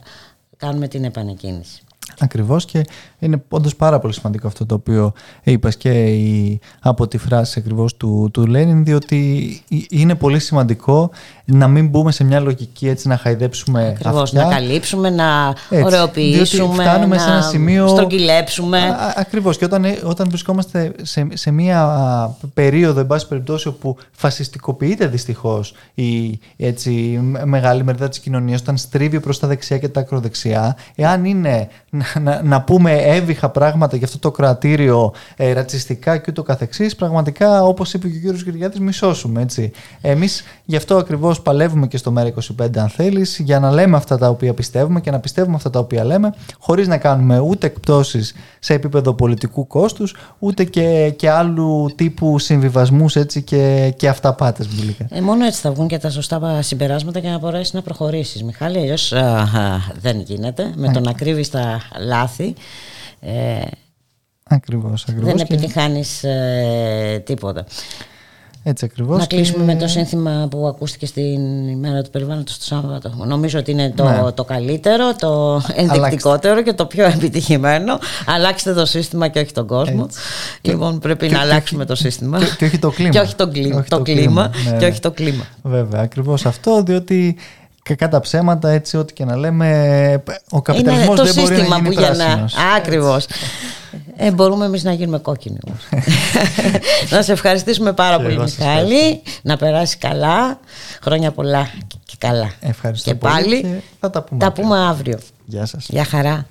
A: κάνουμε την επανεκκίνηση
C: Ακριβώς και είναι όντως πάρα πολύ σημαντικό αυτό το οποίο είπες και η, από τη φράση ακριβώς του, του Λένιν διότι είναι πολύ σημαντικό να μην μπούμε σε μια λογική έτσι να χαϊδέψουμε
A: Ακριβώς,
C: αυτιά.
A: να καλύψουμε, να
C: Έτσι,
A: ωρεοποιήσουμε,
C: διότι φτάνουμε
A: να
C: σε ένα σημείο...
A: στρογγυλέψουμε.
C: Α, α, ακριβώς και όταν, ε, όταν βρισκόμαστε σε, σε μια α, περίοδο εν πάση περιπτώσει όπου φασιστικοποιείται δυστυχώς η έτσι, με- μεγάλη μερίδα της κοινωνίας όταν στρίβει προς τα δεξιά και τα ακροδεξιά εάν είναι να, να, να πούμε έβυχα πράγματα για αυτό το κρατήριο ε, ρατσιστικά και ούτω καθεξής πραγματικά όπως είπε και ο κύριος Κυριάδης μισώσουμε έτσι. Εμείς γι' αυτό ακριβώς παλεύουμε και στο ΜΕΡΑ25 αν θέλεις για να λέμε αυτά τα οποία πιστεύουμε και να πιστεύουμε αυτά τα οποία λέμε χωρίς να κάνουμε ούτε εκπτώσεις σε επίπεδο πολιτικού κόστους ούτε και, και άλλου τύπου συμβιβασμούς έτσι και, και αυταπάτες μπουλίκα.
A: Ε, μόνο έτσι θα βγουν και τα σωστά συμπεράσματα για να μπορέσεις να προχωρήσεις. Μιχάλη, αλλιώς δεν γίνεται. Με το να κρύβεις τα λάθη ε,
C: Ακριβώς, ακριβώς.
A: δεν
C: και
A: επιτυχάνεις ε, τίποτα.
C: Έτσι ακριβώς.
A: Να κλείσουμε
C: και-
A: με το σύνθημα που ακούστηκε στην ημέρα του περιβάλλοντος το Σάββατο. Νομίζω ότι είναι το,
C: Ναι.
A: το καλύτερο, το ενδεικτικότερο και το πιο επιτυχημένο. Αλλάξτε το σύστημα και όχι τον κόσμο.
C: Έτσι.
A: Λοιπόν, πρέπει
C: και-
A: να
C: και-
A: αλλάξουμε το σύστημα.
C: και- και όχι το κλίμα.
A: και όχι το κλίμα.
C: Όχι
A: το
C: το
A: κλίμα,
C: κλίμα, ναι,
A: και
C: ναι.
A: όχι το κλίμα.
C: Βέβαια, ακριβώς αυτό, διότι κακά τα ψέματα, έτσι, ό,τι και να λέμε, ο
A: Είναι
C: καπιταλισμός
A: το
C: δεν μπορεί να
A: σύστημα
C: γίνει
A: που γεννά.
C: πράσινος.
A: Ακριβώς. Ε, μπορούμε εμείς να γίνουμε κόκκινοι όμως. [laughs] να σε ευχαριστήσουμε πάρα
C: Και
A: πολύ,
C: εγώ σας
A: Μιχάλη. Να περάσει καλά. Χρόνια πολλά και καλά.
C: Ευχαριστώ
A: και
C: πολύ
A: πάλι
C: και θα τα πούμε
A: τα
C: αύριο.
A: πούμε αύριο.
C: Γεια σας.
A: Γεια χαρά.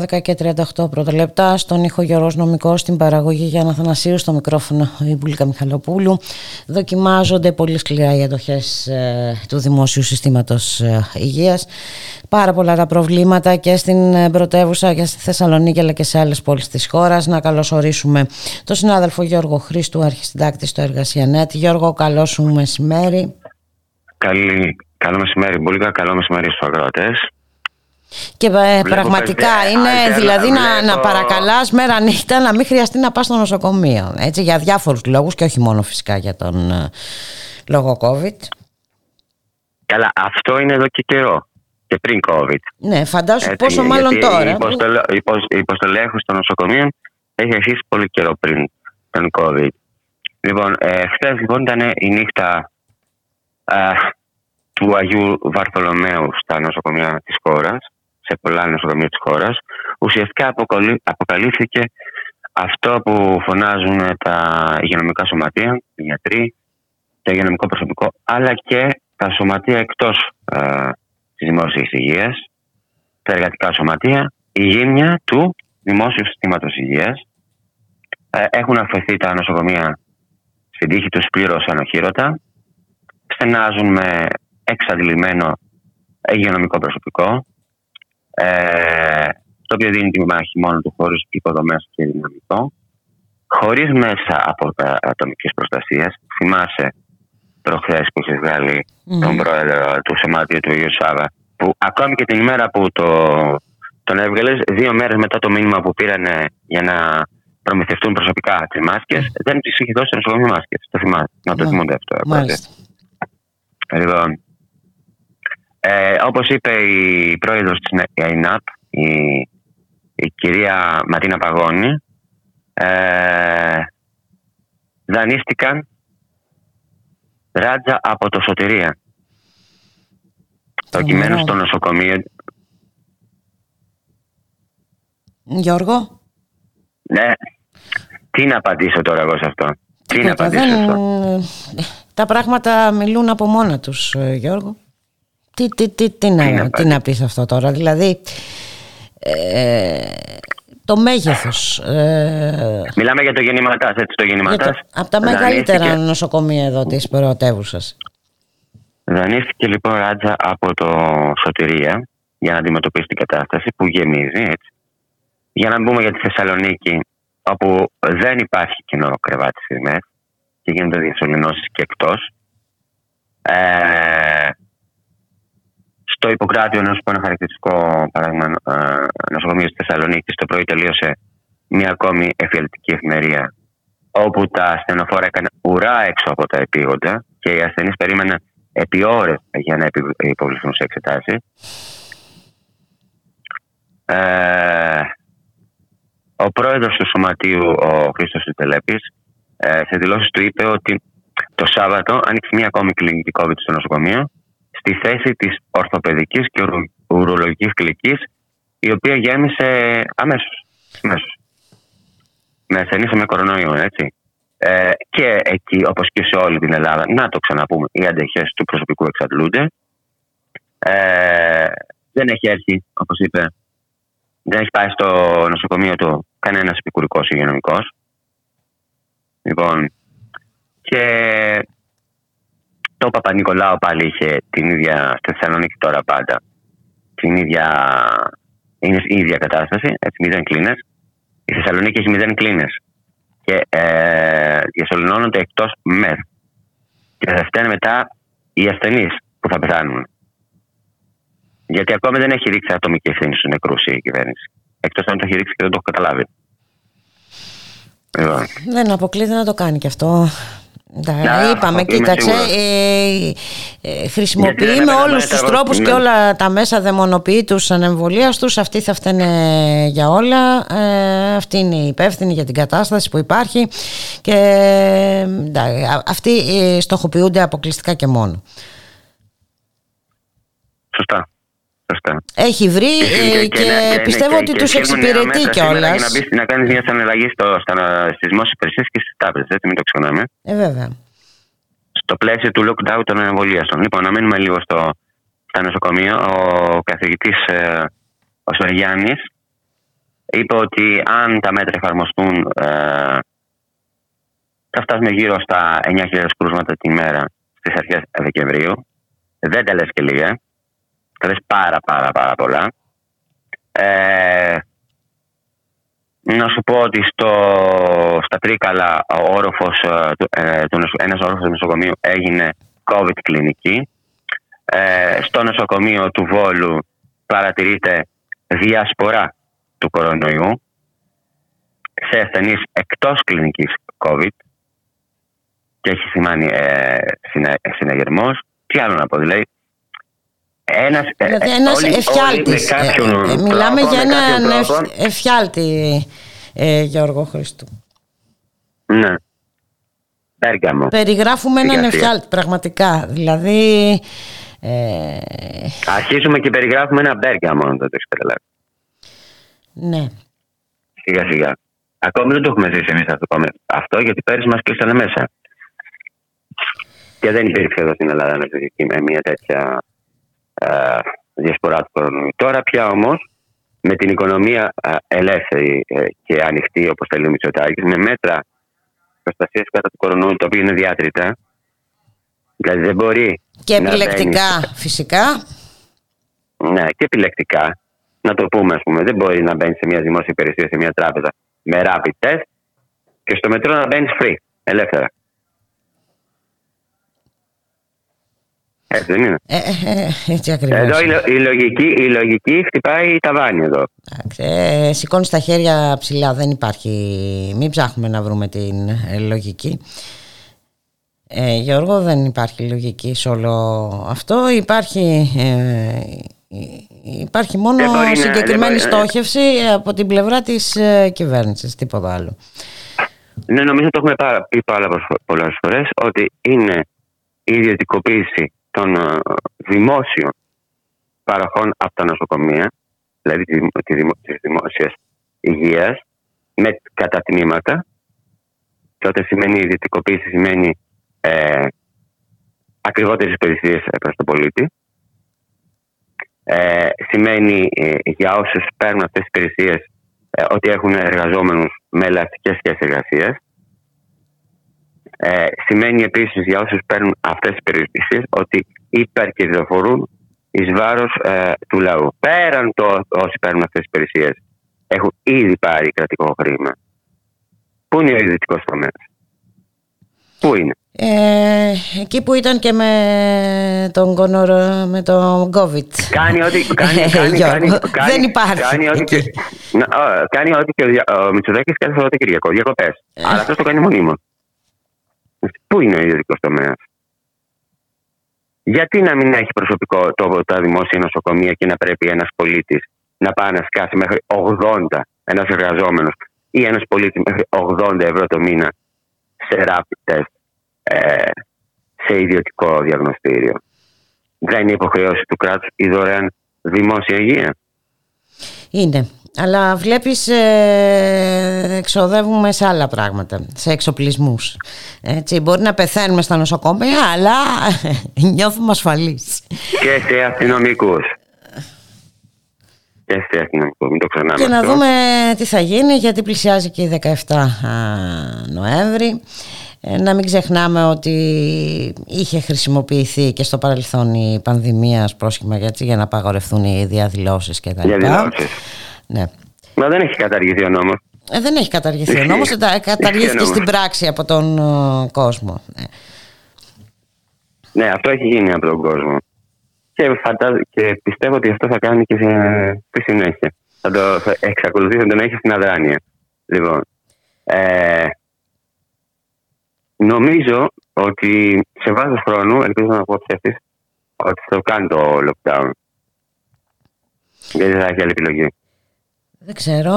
A: 12 και 38 πρώτα λεπτά. Στον ήχο Γιώργος Νομικός, στην παραγωγή για Αθανασίου, στο μικρόφωνο η Μπουλίκα Μιχαλοπούλου. Δοκιμάζονται πολύ σκληρά οι εντοχές ε, του Δημόσιου Συστήματος ε, Υγείας. Πάρα πολλά τα προβλήματα και στην ε, πρωτεύουσα και στη Θεσσαλονίκη αλλά και σε άλλες πόλεις της χώρας. Να καλωσορίσουμε τον συνάδελφο Γιώργο Χρήστου, αρχισυντάκτη στο Εργασία.net. Γιώργο, καλό σου μεσημέρι.
F: Καλή, καλό μεσημέρι, Μπουλίκα. Καλό μεσημέρι στους ακροατές.
A: Και ε, πραγματικά
F: πες,
A: είναι
F: α,
A: δηλαδή να,
F: βλέπω-
A: να παρακαλάς μέρα νύχτα να μην χρειαστεί να πας στο νοσοκομείο. Έτσι, για διάφορους λόγους και όχι μόνο φυσικά για τον ε, λόγο COVID.
F: Καλά, αυτό είναι εδώ και καιρό. Και πριν COVID.
A: Ναι, φαντάσου
F: Έτσι,
A: πόσο μάλλον
F: γιατί
A: τώρα.
F: Η υποστολή, η υποσ- η υποστολή έχω στο νοσοκομείο έχει αρχίσει πολύ καιρό πριν τον COVID. Λοιπόν, ε, χθες λοιπόν ήταν η νύχτα ε, του Αγίου Βαρθολομαίου στα νοσοκομεία της χώρας, σε πολλά νοσοκομεία της χώρας. Ουσιαστικά αποκαλύ- αποκαλύφθηκε αυτό που φωνάζουν τα υγειονομικά σωματεία, οι γιατροί, το υγειονομικό προσωπικό, αλλά και τα σωματεία εκτός ε, της δημόσιας υγείας, τα εργατικά σωματεία, η γύμνια του δημόσιου συστήματος υγείας. Ε, έχουν αφαιθεί τα νοσοκομεία στην τύχη τους πλήρως ανοχήρωτα, στενάζουν με εξαντλημένο υγειονομικό προσωπικό, ε, το οποίο δίνει τη μάχη μόνο του χώρου υποδομές και δυναμικό, χωρίς μέσα από τα ατομικές προστασίες. Θυμάσαι προχθές που είχες βγάλει
A: Μμμ.
F: τον πρόεδρο του σωματείου του Ιου Σάβα, που ακόμη και την ημέρα που το, τον έβγαλες, δύο μέρες μετά το μήνυμα που πήραν για να προμηθευτούν προσωπικά τις μάσκες, δεν του είχε δώσει στο νοσοκομείο μάσκες. Το θυμάσαι. Να το
A: Ναι.
F: θυμούνται αυτό.
A: Μάλιστα.
F: Λοιπόν, ε, όπως είπε η πρόεδρος της ΑΙΝΑΠ, η, η κυρία Ματίνα Παγώνη, ε, δανείστηκαν ράτζα από το Σωτηρία. Το κειμένο
A: Φοβερό.
F: στο νοσοκομείο.
A: Γιώργο;
F: Ναι, τι να απαντήσω τώρα εγώ σε αυτό; Τι να
A: Τίποτα,
F: απαντήσω σε
A: δεν-
F: αυτό;
A: Τα πράγματα μιλούν από μόνα τους, ε, Γιώργο. Τι, τι, τι, τι, να,
F: να
A: τι να πεις αυτό τώρα. Δηλαδή, ε, το μέγεθος. Ε,
F: Μιλάμε για το γεννηματάς, έτσι το γεννηματάς.
A: από τα μεγαλύτερα
F: δανείστηκε-
A: νοσοκομεία εδώ της πρωτεύουσας.
F: Δανείστηκε λοιπόν ράτζα από το Σωτηρία για να αντιμετωπίσει την κατάσταση που γεμίζει. Έτσι. Για να μπούμε για τη Θεσσαλονίκη, όπου δεν υπάρχει κοινό κρεβάτι στιγμές και γίνονται διασωληνώσεις και εκτός. Ε, στο Ιπποκράτιο, να σου πω ένα χαρακτηριστικό παράδειγμα, ε, νοσοκομείο στη Θεσσαλονίκης, το πρωί τελείωσε μια ακόμη εφιαλτική εφημερία όπου τα ασθενοφόρα έκαναν ουρά έξω από τα επίγοντα και οι ασθενείς περίμεναν επί ώρες για να επι- υποβληθούν σε εξετάσεις. Ε, ο πρόεδρος του Σωματείου, ο Χρήστος Τετελέπης, ε, σε δηλώσεις του είπε ότι το Σάββατο άνοιξε μία ακόμη κλινική COVID στο νοσοκομείο στη θέση της ορθοπαιδικής και ουρου- ουρολογικής κλινικής η οποία γέμισε αμέσως. αμέσως. Με ασθενείς με κορονοϊό, έτσι. Ε, και εκεί, όπως και σε όλη την Ελλάδα, να το ξαναπούμε, οι αντεχές του προσωπικού εξαντλούνται. Ε, δεν έχει έρθει, όπως είπε, δεν έχει πάει στο νοσοκομείο του κανένας επικουρικός υγειονομικός. Λοιπόν, και το Παπα-Νικολάου πάλι είχε την ίδια, στη Θεσσαλονίκη τώρα πάντα, την ίδια, είναι η ίδια κατάσταση, έτσι, μηδέν κλίνες. Η Θεσσαλονίκη έχει μηδέν κλίνες και ε, διασωληνώνονται εκτός ΜΕΘ. Και θα φταίνουν μετά οι ασθενείς που θα πεθάνουν. Γιατί ακόμη δεν έχει ρίξει ατομική ευθύνη στους νεκρούς η κυβέρνηση. Εκτός αν το έχει ρίξει και δεν το έχω καταλάβει. Λοιπόν,
A: Δεν αποκλείεται να το κάνει και αυτό. Τα
F: Να,
A: είπαμε,
F: είμαι
A: κοίταξε,
F: σίγουρος.
A: ε, ε, χρησιμοποιεί
F: Γιατί δεν
A: με
F: έπαιρνε
A: όλους
F: μέτρα,
A: τους
F: εγώ-
A: τρόπους και
F: ναι.
A: όλα τα μέσα δαιμονοποιεί τους ανεμβολίας τους, αυτοί θα φταίνε για όλα, ε, αυτή είναι η υπεύθυνη για την κατάσταση που υπάρχει και ε, εντάξει, α- αυτοί ε, στοχοποιούνται αποκλειστικά και μόνο.
F: σωστά. Σωστά.
A: Έχει βρει ε, και,
F: να-
A: πιστεύω
F: και-
A: ότι
F: και
A: τους
F: βγαίνουν νέα
A: εξυπηρετεί
F: μέτρα σήμερα
A: κιόλας.
F: Για να, μπεις- να κάνεις μια συναλλαγή στο, στα, στις δημόσιες υπηρεσίες και στις τράπεζε. Έτσι, μην το ξεχνάμε.
A: Ε, βέβαια.
F: Στο πλαίσιο του lockdown των εμβολίαστων. Λοιπόν, να μείνουμε λίγο στο, στα νοσοκομεία. Ο καθηγητής ε, ο Σεργιάννη είπε ότι αν τα μέτρα εφαρμοστούν, ε, θα φτάσουμε γύρω στα 9.000 κρούσματα τη μέρα στις αρχές Δεκεμβρίου. Δεν τα λες και λίγα. Τα λες πάρα πάρα πάρα πολλά. Ε, να σου πω ότι στο, στα Τρίκαλα ο όροφος, ε, του- ε, του νοσο- ένας όροφος του νοσοκομείου έγινε COVID κλινική. Ε, στο νοσοκομείο του Βόλου παρατηρείται διασπορά του κορονοϊού σε ασθενείς εκτός κλινικής COVID και έχει σημάνει ε, συνα, συναγερμός. Τι άλλο να πω, δηλαδή ένας, ε,
A: Δηλαδή
F: ε,
A: ένας
F: όλοι- όλοι με
A: εφιάλτης.
F: κάποιον
A: Ε, ε, μιλάμε
F: τρόπο,
A: για
F: με
A: έναν
F: κάποιον
A: εφ-
F: τρόπο,
A: εφιάλτη, ε, Γιώργο Χριστού.
F: Ναι. Πέργαμο.
A: Περιγράφουμε έναν
F: Σιγά, σιγά.
A: εφιάλτη πραγματικά. Δηλαδή. Ε,
F: Αρχίζουμε και περιγράφουμε ένα Πέργαμο, αν δεν το έχεις καταλάβει.
A: ναι.
F: Σιγά σιγά. Ακόμη δεν το έχουμε ζήσει εμείς αυτό, αυτό γιατί πέρυσι μας κλείσανε μέσα. Και δεν υπήρξε εδώ στην Ελλάδα νοσηλευτική με μια τέτοια ε, διασπορά του κορονοϊού. Τώρα πια όμως με την οικονομία ε, ελεύθερη ε, και ανοιχτή όπως θέλει ο Μητσοτάκης, με μέτρα προστασίας κατά του κορονοϊού, τα οποία είναι διάτρητα. Δηλαδή δεν μπορεί.
A: Και
F: να
A: επιλεκτικά
F: μπαίνεις-
A: φυσικά.
F: ναι, και επιλεκτικά. Να το πούμε, ας πούμε. Δεν μπορεί να μπαίνει σε μια δημόσια υπηρεσία, σε μια τράπεζα με rapid test και στο μετρό να μπαίνεις free, ελεύθερα. Έτσι δεν είναι.
A: Ε, ε, ε, έτσι ακριβώς.
F: Εδώ η, λο- η, λογική, η λογική χτυπάει τα βάνη εδώ.
A: Εντάξει, ε, σηκώνεις τα χέρια ψηλά, δεν υπάρχει. Μην ψάχνουμε να βρούμε την ε, λογική. Ε, Γιώργο, δεν υπάρχει λογική σε όλο αυτό. Υπάρχει, ε, υπάρχει μόνο
F: Δεν μπορεί να-
A: συγκεκριμένη
F: δεν μπορεί-
A: στόχευση από την πλευρά της ε, κυβέρνησης, τίποτα άλλο.
F: Ναι, νομίζω το έχουμε πάρα, πει πάρα πολλές φορές ότι είναι η ιδιωτικοποίηση των ε, δημόσιων παροχών από τα νοσοκομεία, δηλαδή τη, δημο- τη, δημο- της δημόσιας υγείας, με κατά τμήματα. Και όταν σημαίνει ιδιωτικοποίηση σημαίνει ε, ακριβότερες υπηρεσίες προς τον πολίτη. Ε, σημαίνει ε, για όσους παίρνουν αυτές τις υπηρεσίες ε, ότι έχουν εργαζόμενους με ελαστικές σχέσεις εργασίας. Ε, σημαίνει επίσης για όσους παίρνουν αυτές τις υπηρεσίες ότι υπερκερδοφορούν εις βάρος ε, του λαού. Πέραν το όσοι παίρνουν αυτές τις υπηρεσίες έχουν ήδη πάρει κρατικό χρήμα. Πού είναι ο ιδιωτικός τομέας; Πού είναι;
A: Ε, εκεί που ήταν και με τον, κονορο, με τον COVID.
F: Κάνει ό,τι. Κάνει,
A: Ε,
F: κάνει,
A: Γιώργο,
F: κάνει, κάνει,
A: δεν υπάρχει.
F: Κάνει ό,τι και,
A: εκεί.
F: να, α, κάνει ό,τι και ο, Δια- ο Μητσοτάκης κάθε Σαββατοκύριακο. Διακοπές.
A: Ε.
F: Αλλά αυτός το κάνει μονίμω. Πού είναι ο ιδιωτικός τομέας; Γιατί να μην έχει προσωπικό το, τα δημόσια νοσοκομεία και να πρέπει ένας πολίτης να πάει να σκάσει μέχρι 80, ένας εργαζόμενος ή ένας πολίτης μέχρι 80 ευρώ το μήνα σε rapid test ε, σε ιδιωτικό διαγνωστήριο; Δεν είναι υποχρέωση του κράτους η δωρεάν δημόσια υγεία.
A: Είναι. Αλλά βλέπεις ε, εξοδεύουμε σε άλλα πράγματα, σε εξοπλισμούς. Έτσι, μπορεί να πεθαίνουμε στα νοσοκομεία, αλλά [laughs] νιώθουμε ασφαλείς.
F: Και σε αστυνομικούς. Και σε αστυνομικούς, μην το ξεχνάμε.
A: Και να
F: αυτό.
A: δούμε τι θα γίνει, γιατί πλησιάζει και η 17 α, Νοέμβρη. Ε, Να μην ξεχνάμε ότι είχε χρησιμοποιηθεί και στο παρελθόν η πανδημία ως πρόσχημα γιατί, για να απαγορευτούν οι διαδηλώσεις και τα
F: Για
A: λοιπά.
F: Δηλώσεις.
A: Ναι.
F: Μα δεν έχει καταργηθεί ο νόμος.
A: Ε, δεν έχει καταργηθεί ο
F: Ισχύει.
A: νόμος, τα- καταργήθηκε
F: νόμος.
A: στην πράξη από τον ε, κόσμο. Ναι.
F: Ναι, αυτό έχει γίνει από τον κόσμο. Και, φαντάζω, και πιστεύω ότι αυτό θα κάνει και σε, στη συνέχεια. Θα το θα εξακολουθήσει να τον έχει στην αδράνεια. Λοιπόν, ε, νομίζω ότι σε βάθος χρόνου, ελπίζω να πω ψεύτης, ότι θα το κάνει το lockdown. Γιατί δεν θα έχει άλλη επιλογή.
A: Δεν ξέρω.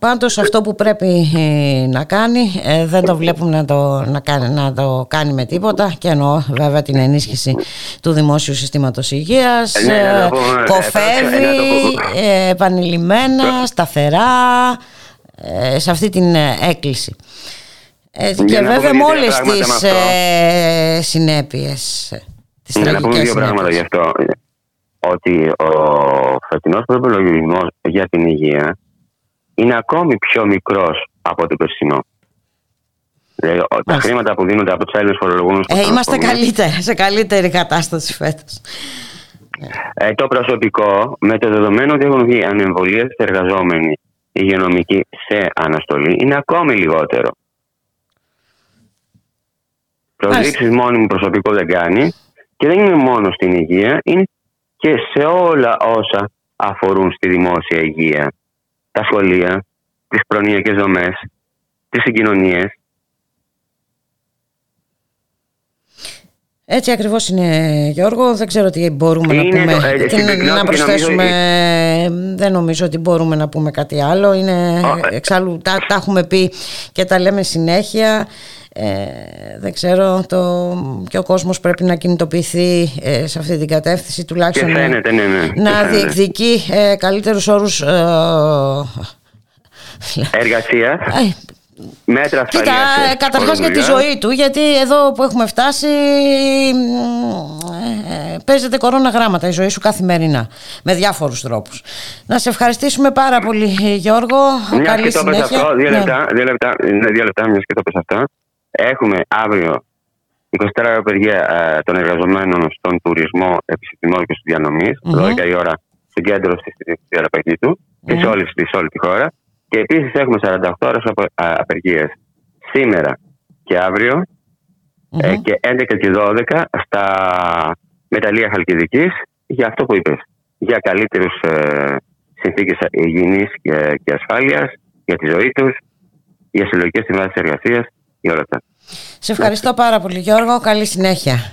A: Πάντως αυτό που πρέπει ε, να κάνει ε, δεν το βλέπουμε να το, να, κάνει, να το κάνει με τίποτα και εννοώ βέβαια την ενίσχυση του δημόσιου συστήματος υγείας.
F: Ε, ναι, να το
A: ε,
F: πούμε, ε,
A: κοφεύει
F: να το πούμε.
A: ε, επανειλημμένα, σταθερά ε, σε αυτή την ε, έκκληση. Ε,
F: Για
A: και
F: να
A: βέβαια
F: πούμε
A: με
F: δύο
A: όλες
F: πράγματα
A: τις
F: με αυτό.
A: ε, συνέπειες, ε, τις
F: Για να πούμε
A: τραγικές
F: δύο πράγματα
A: συνέπειες.
F: γι' αυτό. Ότι ο φετινός προπολογισμό για την υγεία είναι ακόμη πιο μικρός από το περσινό. Δηλαδή, ο- τα
A: Μάλιστα.
F: χρήματα που δίνονται από τους Έλληνες φορολογούμενους.
A: Ε, είμαστε καλύτερα, σε καλύτερη κατάσταση φέτος.
F: Ε, το προσωπικό, με το δεδομένο ότι έχουν βγει ανεμβολίες εργαζόμενοι υγειονομικοί σε αναστολή, είναι ακόμη λιγότερο. Προσλήψεις μόνιμου προσωπικό δεν κάνει και δεν είναι μόνο στην υγεία, είναι και σε όλα όσα αφορούν στη δημόσια υγεία. Τα σχολεία, τις προνοιακές δομές, τις συγκοινωνίες.
A: Έτσι ακριβώς είναι Γιώργο, δεν ξέρω τι μπορούμε
F: Είναι
A: να πούμε,
F: το- ε,
A: τι
F: στην
A: να- να
F: και
A: προσθέσουμε,
F: νομίζω-
A: δεν νομίζω ότι μπορούμε να πούμε κάτι άλλο, είναι,
F: ε.
A: εξάλλου τα, τα έχουμε πει και τα λέμε συνέχεια, ε, δεν ξέρω το, και ο κόσμος πρέπει να κινητοποιηθεί ε, σε αυτή την κατεύθυνση
F: Και
A: τουλάχιστον να-
F: φαίνεται, ναι, ναι. και
A: να
F: φαίνεται.
A: διεκδικεί ε, καλύτερους όρους ε,
F: Εργασία,
A: ε,
F: μέτρα
A: Κοίτα,
F: ασφαλείας.
A: ε, καταρχάς για τη
F: χωροδουλειάς.
A: ζωή του, γιατί εδώ που έχουμε φτάσει μ, ε, ε, παίζεται κορώνα γράμματα η ζωή σου καθημερινά, με διάφορους τρόπους. Να σε ευχαριστήσουμε πάρα πολύ Γιώργο,
F: Μια
A: καλή
F: και το πες
A: συνέχεια.
F: αυτό, δύο
A: Ναι.
F: λεπτά, δύο λεπτά, ναι, δύο λεπτά, μιας και το πες αυτό. Έχουμε αύριο 24 ώρα απεργία ε, των εργαζομένων στον τουρισμό, επιστημών και στους διανομής,
A: Μμμ.
F: 12 η ώρα συγκέντρωση στη διαραπαγή του και σε όλη, σε όλη τη χώρα. Και επίσης έχουμε 48 ώρες απο- α, απεργίες σήμερα και αύριο ε,
A: Μμμ.
F: και 11 και 12 στα μεταλλεία Χαλκιδικής για αυτό που είπες. Για καλύτερους ε, συνθήκες υγιεινής και, και ασφάλειας, για τη ζωή τους, για συλλογικές συμβάσεις εργασίας, για όλα αυτά.
A: Σε ευχαριστώ πάρα πολύ Γιώργο, καλή συνέχεια.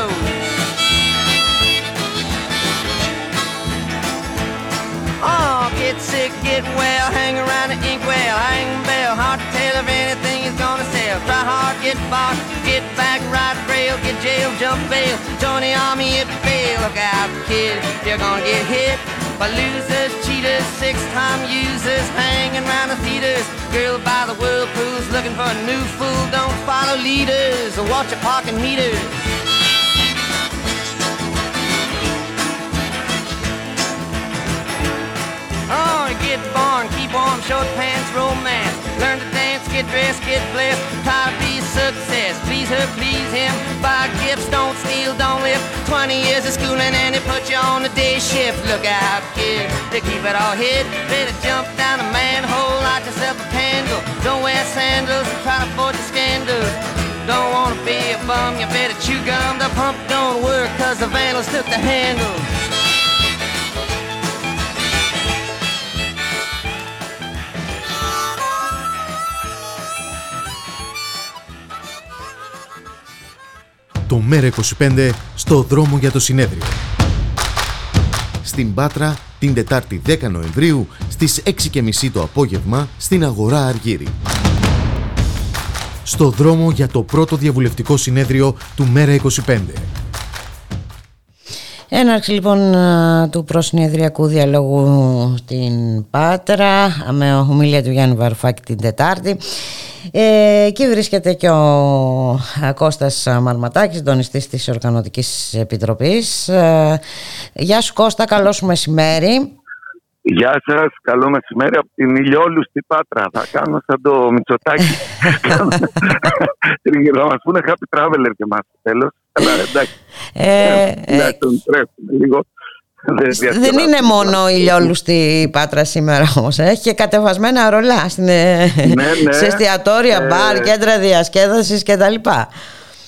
G: Sick, well, hang around the inkwell, hang bell, hard to tell if anything is gonna sell. Try hard, get bought, get back, right rail, get jail, jump bail. Join the army, it fail. Look out, kid, you're gonna get hit by losers, cheaters, six-time users, hanging around the theaters. Girl by the whirlpools, looking for a new fool. Don't follow leaders or watch your parking meters. Oh, get born, keep warm, short pants, romance. Learn to dance, get dressed, get blessed. To be success. Please her, please him. Buy gifts, don't steal, don't live. 20 years of schooling and they put you on the day shift. Look out, kid, they keep it all hid. Better jump down a manhole, light yourself a candle. Don't wear sandals and try to forge a scandal. Don't wanna be a bum, you better chew gum. The pump don't work cause the vandals took the handle.
D: Το ΜΕΡΑ25 στο δρόμο για το συνέδριο. Στην Πάτρα την Τετάρτη 10 Νοεμβρίου στις 6.30 το απόγευμα στην Αγορά Αργύρι. Στο δρόμο για το πρώτο διαβουλευτικό συνέδριο του ΜΕΡΑ25.
A: Έναρξη λοιπόν α, του προσυνεδριακού διαλόγου στην Πάτρα με ομιλία του Γιάννη Βαρουφάκη την Τετάρτη. Ε, εκεί βρίσκεται και ο α, Κώστας Μαρματάκης, συντονιστής της Οργανωτικής Επιτροπής. Ε, γεια σου Κώστα, καλό σου μεσημέρι.
H: Γεια σας, καλό μεσημέρι από την ηλιόλουστη Πάτρα. Θα κάνω σαν το Μητσοτάκι. [laughs] [laughs] Τριγυρό μας πούνε happy traveler και εμά τέλος. Αλλά εντάξει.
A: Ε, ε,
H: Εντάξει, τον τρέφουμε λίγο.
A: δεν
H: διασκεδάζουμε.
A: είναι μόνο η λιόλουστη Πάτρα σήμερα όμως, ε. έχει και κατεβασμένα ρολά στην, ε,
H: Ναι, ναι.
A: σε εστιατόρια,
H: Ε,
A: μπαρ, κέντρα διασκέδασης κτλ.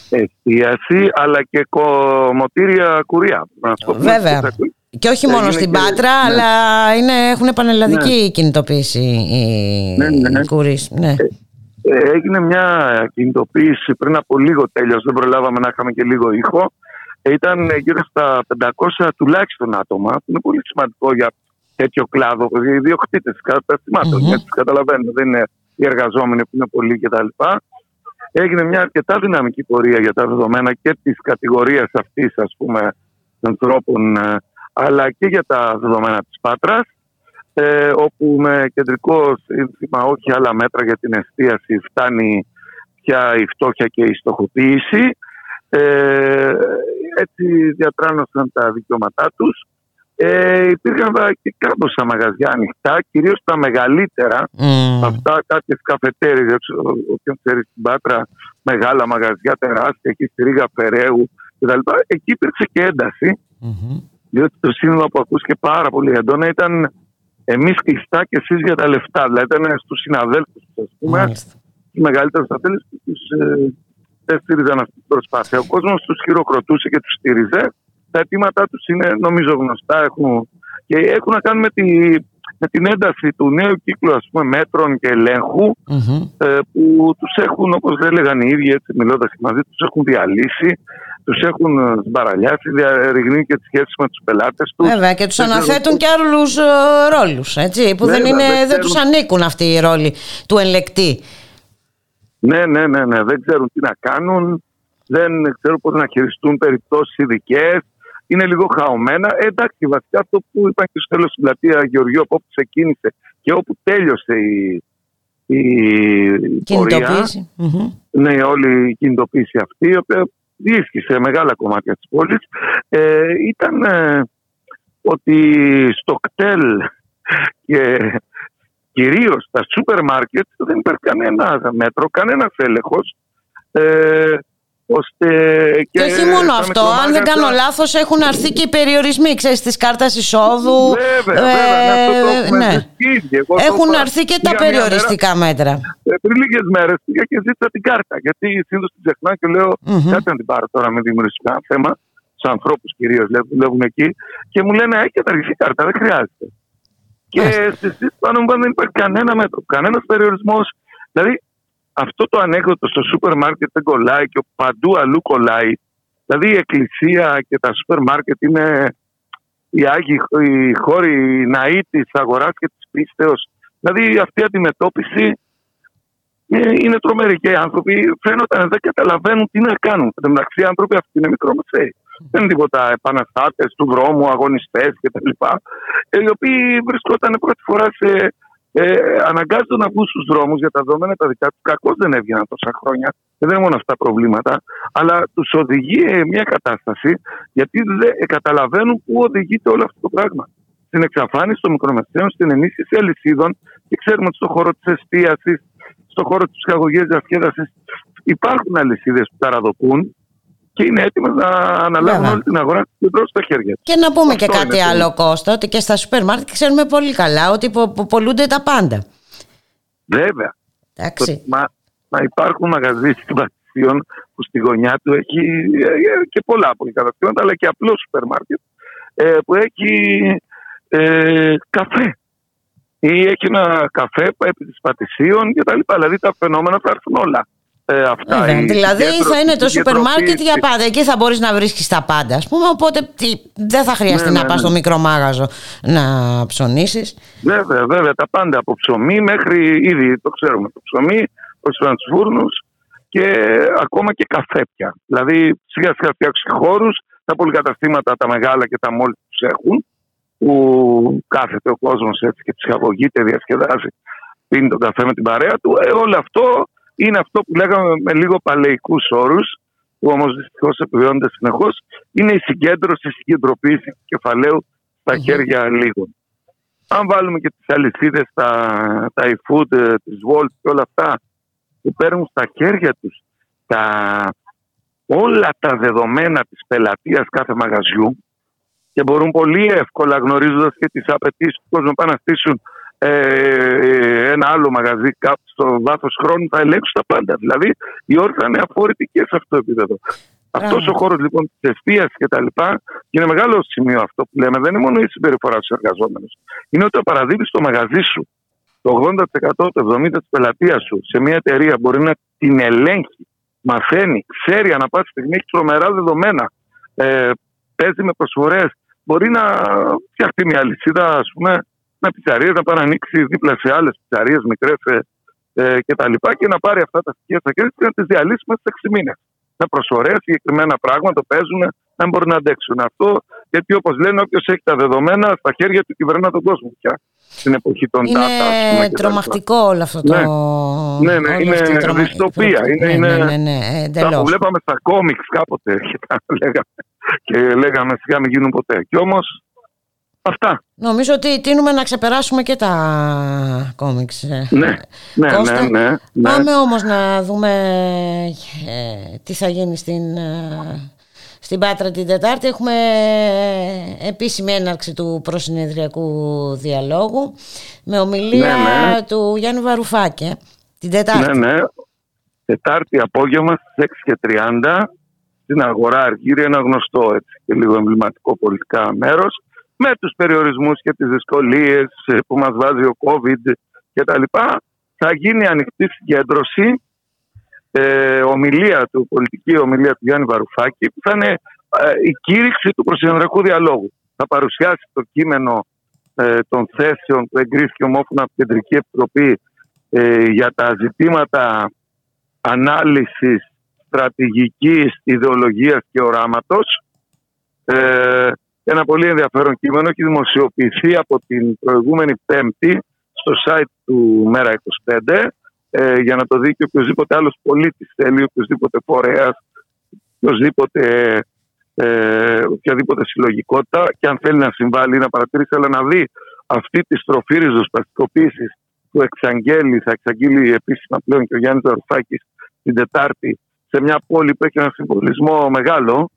H: Εστίαση, αλλά και κομμωτήρια κουριά. Να σου πω,
A: Βέβαια.
H: που θα-
A: Και όχι μόνο
H: Έγινε
A: στην
H: και-
A: Πάτρα,
H: ναι.
A: αλλά είναι, έχουν πανελλαδική κινητοποίηση οι
H: Ναι, ναι.
A: οι κουρείς. Ναι.
H: Ε, έγινε μια κινητοποίηση πριν από λίγο τέλειω. Δεν προλάβαμε να είχαμε και λίγο ήχο. Ε, Ήταν γύρω στα 500 τουλάχιστον άτομα, που είναι πολύ σημαντικό για τέτοιο κλάδο. Οι ιδιοκτήτες καταστημάτων,
A: Μμμ.
H: γιατί καταλαβαίνω, δεν είναι οι εργαζόμενοι που είναι πολλοί κτλ. Έγινε μια αρκετά δυναμική πορεία για τα δεδομένα και της κατηγορίας αυτής, ας πούμε, ανθρώπων, ε, αλλά και για τα δεδομένα της Πάτρας ε, όπου με κεντρικό σύνθημα όχι άλλα μέτρα για την εστίαση φτάνει πια η φτώχεια και η στοχοποίηση. Ε, έτσι διατράνωσαν τα δικαιώματά τους. Ε, υπήρχαν βα- και κάμποσα μαγαζιά ανοιχτά, κυρίως τα μεγαλύτερα,
A: Μμ.
H: αυτά κάποιες καφετέρειες, δεν ξέρω, όποιον ξέρει στην Πάτρα, μεγάλα μαγαζιά τεράστια, εκεί στη Ρίγα Φεραίου κτλ. Εκεί υπήρξε και ένταση,
A: Μμμ.
H: διότι το σύνολο που ακούστηκε πάρα πολύ έντονα ήταν εμείς κλειστά και εσείς για τα λεφτά. Δηλαδή ήταν στους συναδέλφους του, ας πούμε,
A: Μάλιστα.
H: του μεγαλύτερους αυτέλου που τους ε, δεν στήριζαν αυτή την προσπάθεια. Ο κόσμος τους χειροκροτούσε και τους στήριζε. Τα αιτήματά τους είναι νομίζω γνωστά έχουν, και έχουν να κάνουν με, τη, με την ένταση του νέου κύκλου ας πούμε, μέτρων και ελέγχου
A: Μμμ.
H: ε, που τους έχουν, όπως έλεγαν οι ίδιοι, έτσι, μιλώντας και μαζί, τους έχουν διαλύσει, τους έχουν ε, σμπαραλιάσει, διαρριγνύει και τις σχέσεις με τους πελάτες τους.
A: Βέβαια και τους
H: Δεν ξέρω
A: αναθέτουν
H: πώς-
A: και άλλους ε, ρόλους, έτσι, που δεν,
H: Βέβαια,
A: είναι,
H: δεν
A: δεν τους
H: ξέρουν.
A: ανήκουν αυτοί οι ρόλοι του ελεκτή.
H: Ναι, ναι, ναι, ναι, δεν ξέρουν τι να κάνουν, δεν ξέρουν πώς να χειριστούν περιπτώσεις ειδικές. Είναι λίγο χαωμένα. Ε, εντάξει, βασικά αυτό που είπαν και στο τέλος στην πλατεία Γεωργίου, από όπου ξεκίνησε και όπου τέλειωσε η, η πορεία,
A: Κινητοποίηση. Μμμ.
H: ναι, όλη η κινητοποίηση αυτή, η οποία διέσχισε μεγάλα κομμάτια της πόλης, ε, ήταν ε, ότι στο κτέλ και κυρίως στα σούπερ μάρκετ δεν υπάρχει κανένα μέτρο, κανένας έλεγχος, ε, ώστε
A: Και, όχι μόνο
H: στα
A: αυτό, αν δεν
H: μικρομάγαζα-
A: κάνω λάθος έχουν αρθεί και οι περιορισμοί, ξέρεις, της κάρτας εισόδου.
H: Βέβαια, βέβαια, ναι, αυτό το
A: Ε,
H: έχουμε
A: ναι.
H: ζητήσει. Εγώ το
A: Έχουν
H: είπα
A: αρθεί και τα
H: για μια μέρα.
A: περιοριστικά μέτρα.
H: Ε, πριν λίγες μέρες πήγα και ζήτησα την κάρτα. Γιατί συνήθως την ξεχνάω και λέω:
A: Μμμ.
H: Κάτσε να την πάρω τώρα με δημιουργικά θέμα. Στους ανθρώπους κυρίως που δουλεύουν εκεί. Και μου λένε: Έχει καταργηθεί η κάρτα, δεν χρειάζεται. Και στη συζήτηση πάνω μου είπαν, δεν υπάρχει κανένα μέτρο, κανένας περιορισμός. Δηλαδή αυτό το ανέκδοτο στο σούπερ μάρκετ δεν κολλάει και παντού αλλού κολλάει. Δηλαδή η εκκλησία και τα σούπερ μάρκετ είναι οι άγιοι οι χώροι, οι ναοί της αγοράς και της πίστεως. Δηλαδή αυτή η αντιμετώπιση Ε, είναι τρομεροί και οι άνθρωποι φαίνονταν δεν καταλαβαίνουν τι να κάνουν. Εν τω μεταξύ, οι άνθρωποι αυτοί είναι μικρομεσαίοι. Δεν είναι τίποτα επαναστάτες του δρόμου, αγωνιστές κτλ. Ε, οι οποίοι βρισκόταν πρώτη φορά σε. Ε, αναγκάζονται να βγουν στου δρόμους για τα δεδομένα τα δικά τους. Κακώς δεν έβγαιναν τόσα χρόνια. Ε, δεν είναι μόνο αυτά τα προβλήματα. Αλλά τους οδηγεί ε, μια κατάσταση γιατί δεν ε, καταλαβαίνουν πού οδηγείται όλο αυτό το πράγμα. Στην εξαφάνιση των μικρομεσαίων, στην ενίσχυση αλυσίδων και ξέρουμε ότι στον χώρο της εστίασης, στον χώρο της ψυχαγωγία διασκέδασης υπάρχουν αλυσίδες που ταραδοκούν και είναι έτοιμε να αναλάβουν
A: Βέβαια.
H: όλη την αγορά και τρώσουν στα χέρια τους.
A: Και να πούμε και
H: Αυτό
A: κάτι
H: είναι το-
A: άλλο Κώστα, ότι και στα σούπερ μάρκετ ξέρουμε πολύ καλά ότι πο- πο- πολλούνται τα πάντα.
H: Βέβαια.
A: Εντάξει.
H: Μα, μα υπάρχουν μαγαζί συμπατησίων που στη γωνιά του έχει ε, και πολλά από καταστήματα, αλλά και απλό σούπερ μάρκετ ε, που έχει ε, καφέ. Ή έχει ένα καφέ επί της πατησίων και τα λοιπά. Δηλαδή τα φαινόμενα θα έρθουν όλα. Ε, αυτά.
A: Βέβαια,
H: Η
A: δηλαδή
H: συγκέντρωση,
A: θα είναι το
H: η
A: σούπερ μάρκετ για
H: συγκεντρωποίηση.
A: πάντα. Εκεί θα μπορείς να βρίσκεις τα πάντα, ας πούμε. Οπότε τι, δεν θα χρειαστεί
H: Ναι,
A: να
H: ναι,
A: πας
H: ναι.
A: στο μικρό μάγαζο να ψωνίσεις.
H: Βέβαια, βέβαια, τα πάντα από ψωμί μέχρι ήδη το ξέρουμε το ψωμί, ως τους φούρνους και ακόμα και καφέ πια. Δηλαδή σιγά σιγά φτιάξουν χώρους, τα πολυκαταστήματα τα μεγάλα και τα μόλις τους έχουν που κάθεται ο κόσμος έτσι και ψυχαγωγείται, διασκεδάζει, πίνει τον καφέ με την παρέα του. Ε, όλο αυτό είναι αυτό που λέγαμε με λίγο παλαιικούς όρους που όμως δυστυχώς επιβιώνονται συνεχώς. Είναι η συγκέντρωση, η συγκεντροποίηση του κεφαλαίου στα χέρια λίγων. Αν βάλουμε και τις αλυσίδες, τα, τα e-food, ε, τις Walt και όλα αυτά που παίρνουν στα χέρια τους τα, όλα τα δεδομένα της πελατείας κάθε μαγαζιού και μπορούν πολύ εύκολα γνωρίζοντας και τις απαιτήσεις του κόσμου να πάνε να στήσουν ε, ένα άλλο μαγαζί κάπου στο βάθος χρόνου θα ελέγξουν τα πάντα. Δηλαδή η όρθια θα είναι αφόρητη και σε αυτό το επίπεδο. Αυτός ο χώρος λοιπόν της εστίαση και τα λοιπά, και είναι μεγάλο σημείο αυτό που λέμε, δεν είναι μόνο η συμπεριφορά στους εργαζόμενους. Είναι ότι παραδίδει το μαγαζί σου το 80% το 70% της πελατείας σου σε μια εταιρεία μπορεί να την ελέγχει, μαθαίνει, ξέρει ανά πάση στιγμή, έχει τρομερά δεδομένα, ε, παίζει με προσφορές. Μπορεί να φτιαχτεί μια λυσίδα, ας πούμε, με πιτσαρίες, να πάει να ανοίξει δίπλα σε άλλες πιτσαρίες, μικρές ε, ε, και τα λοιπά και να πάρει αυτά τα στοιχεία στα χέρια του και να τις διαλύσει μέσα σε 6 μήνες. Με προσφορέ, συγκεκριμένα πράγματα παίζουν, δεν μπορούν να αντέξουν αυτό. Γιατί όπως λένε, όποιος έχει τα δεδομένα στα χέρια του κυβερνά τον κόσμο πια. Στην εποχή των data, ας πούμε,
A: Είναι
H: και τα λοιπά.
A: τρομακτικό όλο αυτό το...
H: Ναι. Ναι, ναι,
A: όλη
H: είναι
A: αυτή η τρομα-
H: δυστοπία. Είναι,
A: Ναι,
H: είναι
A: ναι, ναι, ναι,
H: αυτά
A: εντελώς.
H: που βλέπαμε στα κόμιξ κάποτε [laughs] και τα λέγαμε, και λέγαμε σιγά μην γίνουν ποτέ. Και όμως αυτά.
A: Νομίζω ότι τίνουμε να ξεπεράσουμε και τα κόμιξ. ε.
H: Ναι, ναι,
A: Κώστα,
H: ναι, ναι, ναι.
A: Πάμε όμως να δούμε ε, τι θα γίνει στην, ε, στην Πάτρα την Τετάρτη. Έχουμε ε, επίσημη έναρξη του προσυνεδριακού διαλόγου με ομιλία
H: Ναι, ναι.
A: του Γιάννη Βαρουφάκη ε, την Τετάρτη.
H: Ναι, ναι. Τετάρτη απόγευμα στις 6.30 στην αγορά Αργύρια, ένα γνωστό έτσι, και λίγο εμβληματικό πολιτικά μέρος με τους περιορισμούς και τις δυσκολίες ε, που μας βάζει ο COVID και τα λοιπά θα γίνει ανοιχτή συγκέντρωση ε, ομιλία του, πολιτική ομιλία του Γιάννη Βαρουφάκη που θα είναι ε, η κήρυξη του προσυνδρακού διαλόγου. Θα παρουσιάσει το κείμενο ε, των θέσεων που εγκρίθηκε ομόφωνα από την Κεντρική Επιτροπή ε, για τα ζητήματα ανάλυσης στρατηγικής, ιδεολογίας και οράματος. Ε, ένα πολύ ενδιαφέρον κείμενο έχει δημοσιοποιηθεί από την προηγούμενη Πέμπτη στο site του Μέρα 25 ε, για να το δει και οποιοδήποτε άλλος πολίτης θέλει, οποιοδήποτε φορέας, οποιοδήποτε, ε, οποιαδήποτε συλλογικότητα και αν θέλει να συμβάλλει ή να παρατηρήσει αλλά να δει αυτή τη στροφή ριζοσπαστικοποίησης που εξαγγέλει, θα εξαγγείλει επίσημα πλέον και ο Γιάννης Δαρουφάκης την Τετάρτη σε μια πόλη που έχει ένα συμβολισμό μεγάλο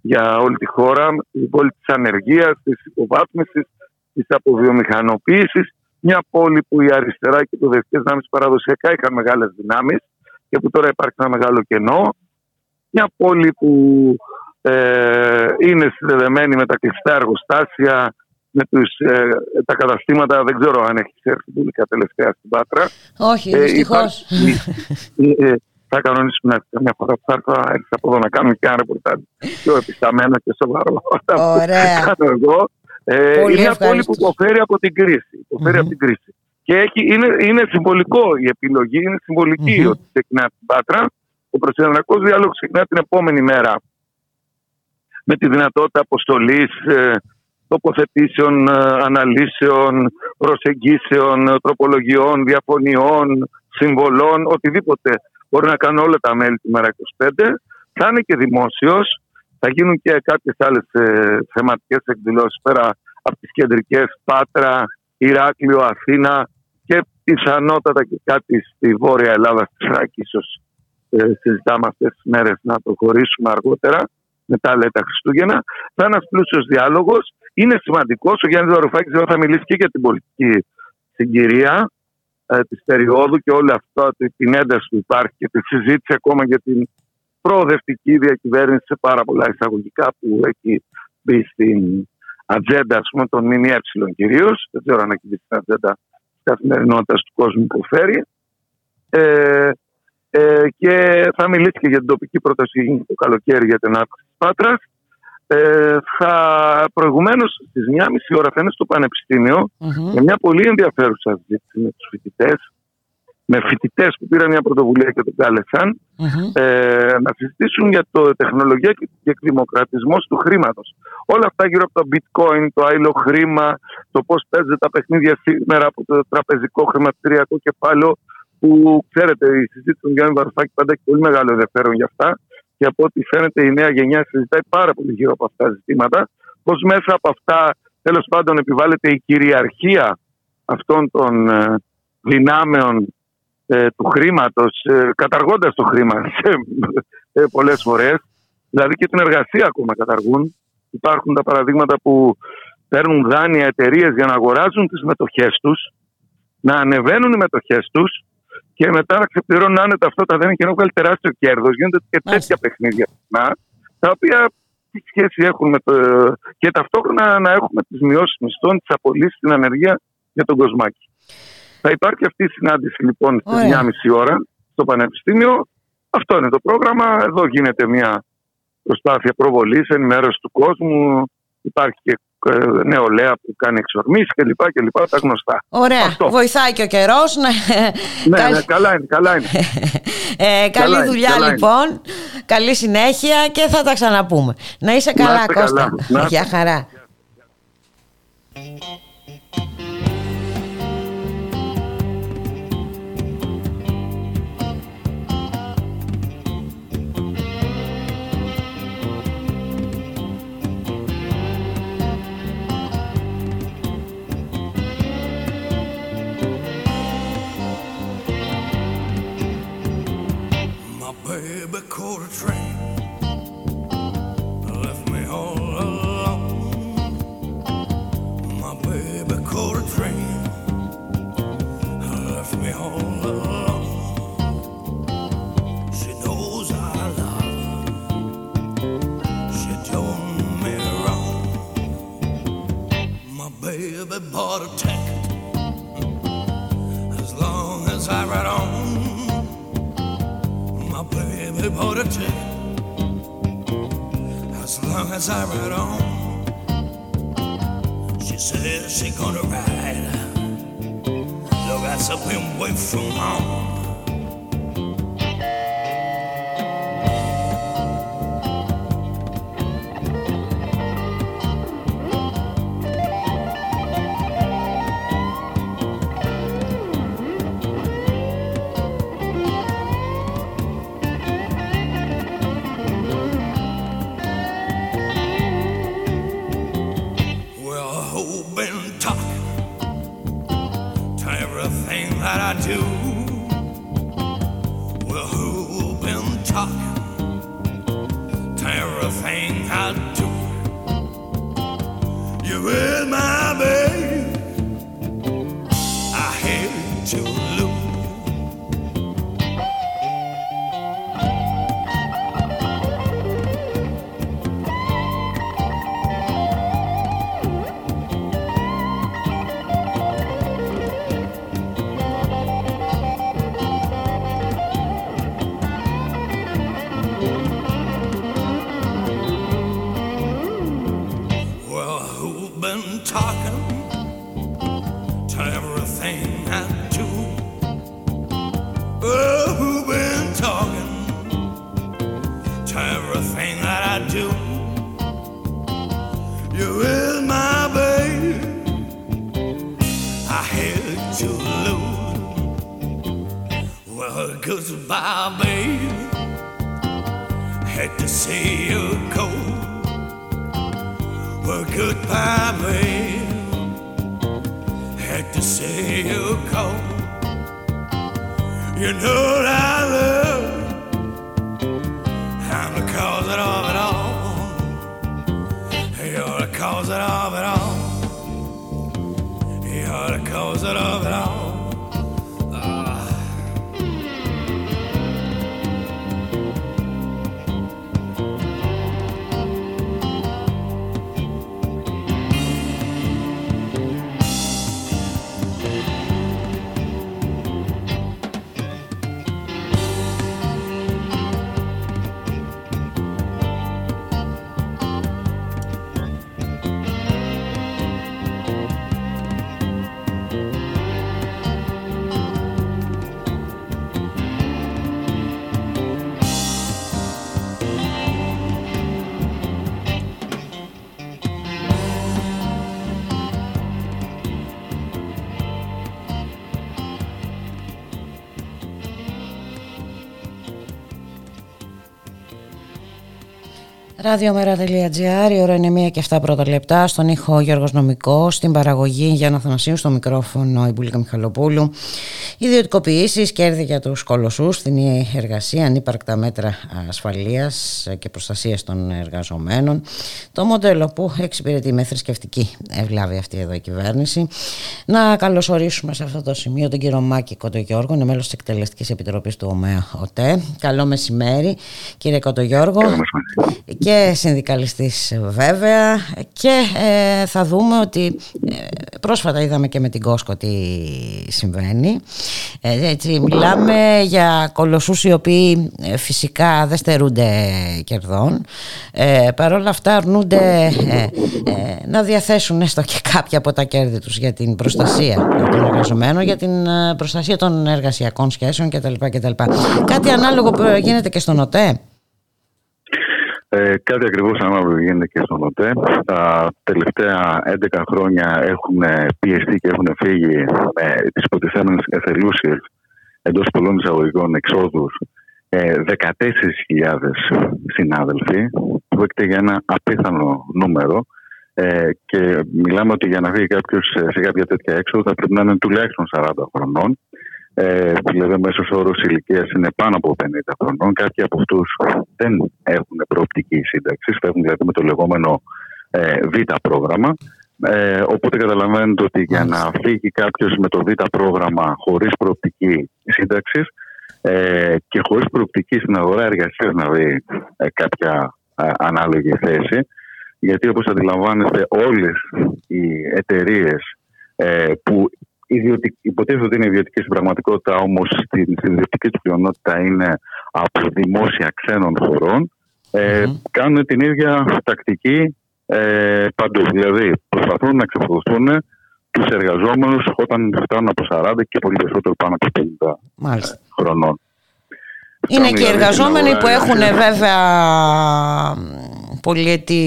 H: για όλη τη χώρα, την πόλη της ανεργίας, της υποβάθμισης, της αποβιομηχανοποίησης, μια πόλη που η αριστερά και οι προοδευτικές δυνάμεις παραδοσιακά είχαν μεγάλες δυνάμεις και που τώρα υπάρχει ένα μεγάλο κενό, μια πόλη που ε, είναι συνδεδεμένη με τα κλειστά εργοστάσια, με τους, ε, τα καταστήματα, δεν ξέρω αν έχεις έρθει πουλικά τελευταία στην Πάτρα.
A: Όχι,
H: Ε,
A: δυστυχώς.
H: υπάρχει- ε, θα κανονίσουμε να έρθει καμιά φορά που θα έρθω να έρθει από εδώ να κάνουμε και ένα ρεπορτάζ πιο επισταμένο και σοβαρό. Αυτά που
A: Ωραία. [laughs]
H: κάνω εγώ. Ε,
A: Πολύ
H: είναι μια πόλη
A: ευχαριστώ.
H: που υποφέρει από την κρίση. Υποφέρει από την κρίση. Και Και έχει, είναι, είναι συμβολικό η επιλογή, είναι συμβολική ότι ξεκινά την Πάτρα. Ο προσεδριακό διάλογος ξεκινά την επόμενη μέρα με τη δυνατότητα αποστολής τοποθετήσεων, ε, αναλύσεων, προσεγγίσεων, ε, τροπολογιών, διαφωνιών, συμβολών, οτιδήποτε μπορεί να κάνουν όλα τα μέλη του ΜΕΡΑ25. Θα είναι και δημόσιος, θα γίνουν και κάποιες άλλες ε, θεματικές εκδηλώσεις πέρα από τις κεντρικές Πάτρα, Ηράκλειο, Αθήνα και πιθανότατα και κάτι στη Βόρεια Ελλάδα, στη Θράκη, ίσως ε, συζητάμε αυτές τις μέρες να προχωρήσουμε αργότερα μετά λέει τα Χριστούγεννα. Θα είναι ένας πλούσιος διάλογος. Είναι σημαντικός. Ο Γιάννης Βαρουφάκης θα μιλήσει και για την πολιτική συγκυρία ε, της περίοδου και όλη αυτό την ένταση που υπάρχει και τη συζήτηση ακόμα για την προοδευτική διακυβέρνηση σε πάρα πολλά εισαγωγικά που έχει μπει στην ατζέντα ας πούμε, των ΜΜΕ κυρίως. Δεν ξέρω αν έχει μπει στην ατζέντα της καθημερινότητας του κόσμου που φέρει. Ε, ε, και θα μιλήσει και για την τοπική πρόταση το καλοκαίρι για την αύξηση της Πάτρας. Ε, θα προηγουμένως στις 1.30 ώρα θα είναι στο πανεπιστημιο για μια πολύ ενδιαφέρουσα συζήτηση με τους φοιτητές, με φοιτητές που πήραν μια πρωτοβουλία και τον καλεσαν ε, να συζητήσουν για το τεχνολογία και εκδημοκρατισμός του χρήματος. Όλα αυτά γύρω από το bitcoin, το άϊλο χρήμα, το πώς παίζεται τα παιχνίδια σήμερα από το τραπεζικό χρηματιστηριακό κεφάλαιο, που ξέρετε η συζήτηση του Γιάννη Βαρουφάκη πάντα έχει πολύ μεγάλο ενδιαφέρον για αυτά και από ό,τι φαίνεται η νέα γενιά συζητάει πάρα πολύ γύρω από αυτά τα ζητήματα. Πώς μέσα από αυτά τέλος πάντων επιβάλλεται η κυριαρχία αυτών των ε, δυνάμεων ε, του χρήματος, ε, καταργώντας το χρήμα [laughs] ε, πολλές φορές. Δηλαδή και την εργασία ακόμα καταργούν. Υπάρχουν τα παραδείγματα που παίρνουν δάνεια εταιρείες για να αγοράζουν τις μετοχές τους, να ανεβαίνουν οι μετοχές τους και μετά να ξεπληρώνουν άνετα αυτό τα δένεια και να βγάλει τεράστιο κέρδος. Γίνονται και τέτοια παιχνίδια συχνά, τα οποία τι σχέση έχουν με το. και ταυτόχρονα να έχουμε τις μειώσεις μισθών, τις απολύσεις, την ανεργία για τον κοσμάκι. Θα υπάρχει αυτή η συνάντηση λοιπόν στις 9.30 ώρα στο Πανεπιστήμιο. Αυτό είναι το πρόγραμμα. Εδώ γίνεται μια προσπάθεια προβολής, ενημέρωσης του κόσμου. Υπάρχει και ε, νεολαία που κάνει εξορμήσεις και λοιπά και λοιπά, τα γνωστά.
A: Ωραία,
H: Αυτό.
A: βοηθάει και ο καιρός.
H: Ναι, ναι, καλά είναι, καλά είναι.
A: ε, καλή
H: Καλά είναι,
A: δουλειά
H: καλά είναι.
A: λοιπόν, καλή συνέχεια και θα τα ξαναπούμε. Να είσαι καλά
H: είστε
A: Κώστα.
H: καλά, να είστε.
A: Γεια χαρά.
I: Baby caught a train, left me all alone. My baby caught a train, left me all alone. She knows I love her. She me. My baby bought a ticket. As long as I ride on. As long as I ride on. She says she gonna ride. Look, a been away from home.
A: Ραδιομέρα.gr, η ώρα είναι 1 και 7 πρώτα λεπτά. Στον ήχο Γιώργος Νομικός, στην παραγωγή Γιάννα Θανασίου, στο μικρόφωνο η Μπουλίκα Μιχαλοπούλου. Ιδιωτικοποιήσεις, κέρδη για τους κολοσσούς, στην εργασία, ανύπαρκτα μέτρα ασφαλείας και προστασίας των εργαζομένων. Το μοντέλο που εξυπηρετεί με θρησκευτική ευλάβη αυτή εδώ η κυβέρνηση. Να καλωσορίσουμε σε αυτό το σημείο τον κύριο Μάκη Κοντογιώργο, είναι μέλος της Εκτελεστικής Επιτροπής του ΟΜΕΑ ΟΤΕ. Καλό μεσημέρι, κύριε Κοντογιώργο και συνδικαλιστής βέβαια και ε, θα δούμε ότι ε, πρόσφατα είδαμε και με την Κόσκο τι συμβαίνει ε, έτσι μιλάμε για κολοσσούς οι οποίοι ε, φυσικά δεν στερούνται κερδών ε, παρόλα αυτά αρνούνται ε, ε, να διαθέσουν έστω και κάποια από τα κέρδη τους για την προστασία των εργαζομένων για την ε, προστασία των εργασιακών σχέσεων κτλ. κτλ. Κάτι ανάλογο που γίνεται και στον ΟΤΕ
J: Ε, κάτι ακριβώς ανάλογο γίνεται και στον ΟΤΕ. Τα τελευταία 11 χρόνια έχουν πιεστεί και έχουν φύγει με τις υποτιθέμενες εθελούσιες εντός πολλών εισαγωγικών εξόδους ε, 14.000 συνάδελφοι που πρόκειται για ένα απίθανο νούμερο ε, και μιλάμε ότι για να φύγει κάποιος σε κάποια τέτοια έξοδο θα πρέπει να είναι τουλάχιστον 40 χρονών ε, δηλαδή, ο μέσος όρος ηλικίας είναι πάνω από 50 χρονών. Κάποιοι από αυτούς δεν έχουν προοπτική σύνταξης, φεύγουν δηλαδή με το λεγόμενο ε, Β πρόγραμμα. Ε, οπότε καταλαβαίνετε ότι για να φύγει κάποιος με το Β πρόγραμμα χωρίς προοπτική σύνταξης ε, και χωρίς προοπτική στην αγορά εργασίας να δει ε, κάποια ε, ανάλογη θέση, γιατί όπως αντιλαμβάνεστε όλες οι εταιρείες ε, που ιδιωτικ... υποτίθεται ότι είναι ιδιωτική στην πραγματικότητα, όμως στην, στην ιδιωτική του πλειονότητα είναι από δημόσια ξένων χωρών. Ε, Κάνουν την ίδια τακτική ε, παντού. Δηλαδή, προσπαθούν να ξεφορτωθούν τους εργαζόμενους όταν φτάνουν από 40 και πολύ περισσότερο πάνω από 50
A: Μάλιστα.
J: χρονών.
A: Είναι
J: Φτάνουν
A: και οι
J: δηλαδή στην
A: εργαζόμενοι
J: αγορά
A: που έχουν
J: εργασίας.
A: βέβαια πολυετή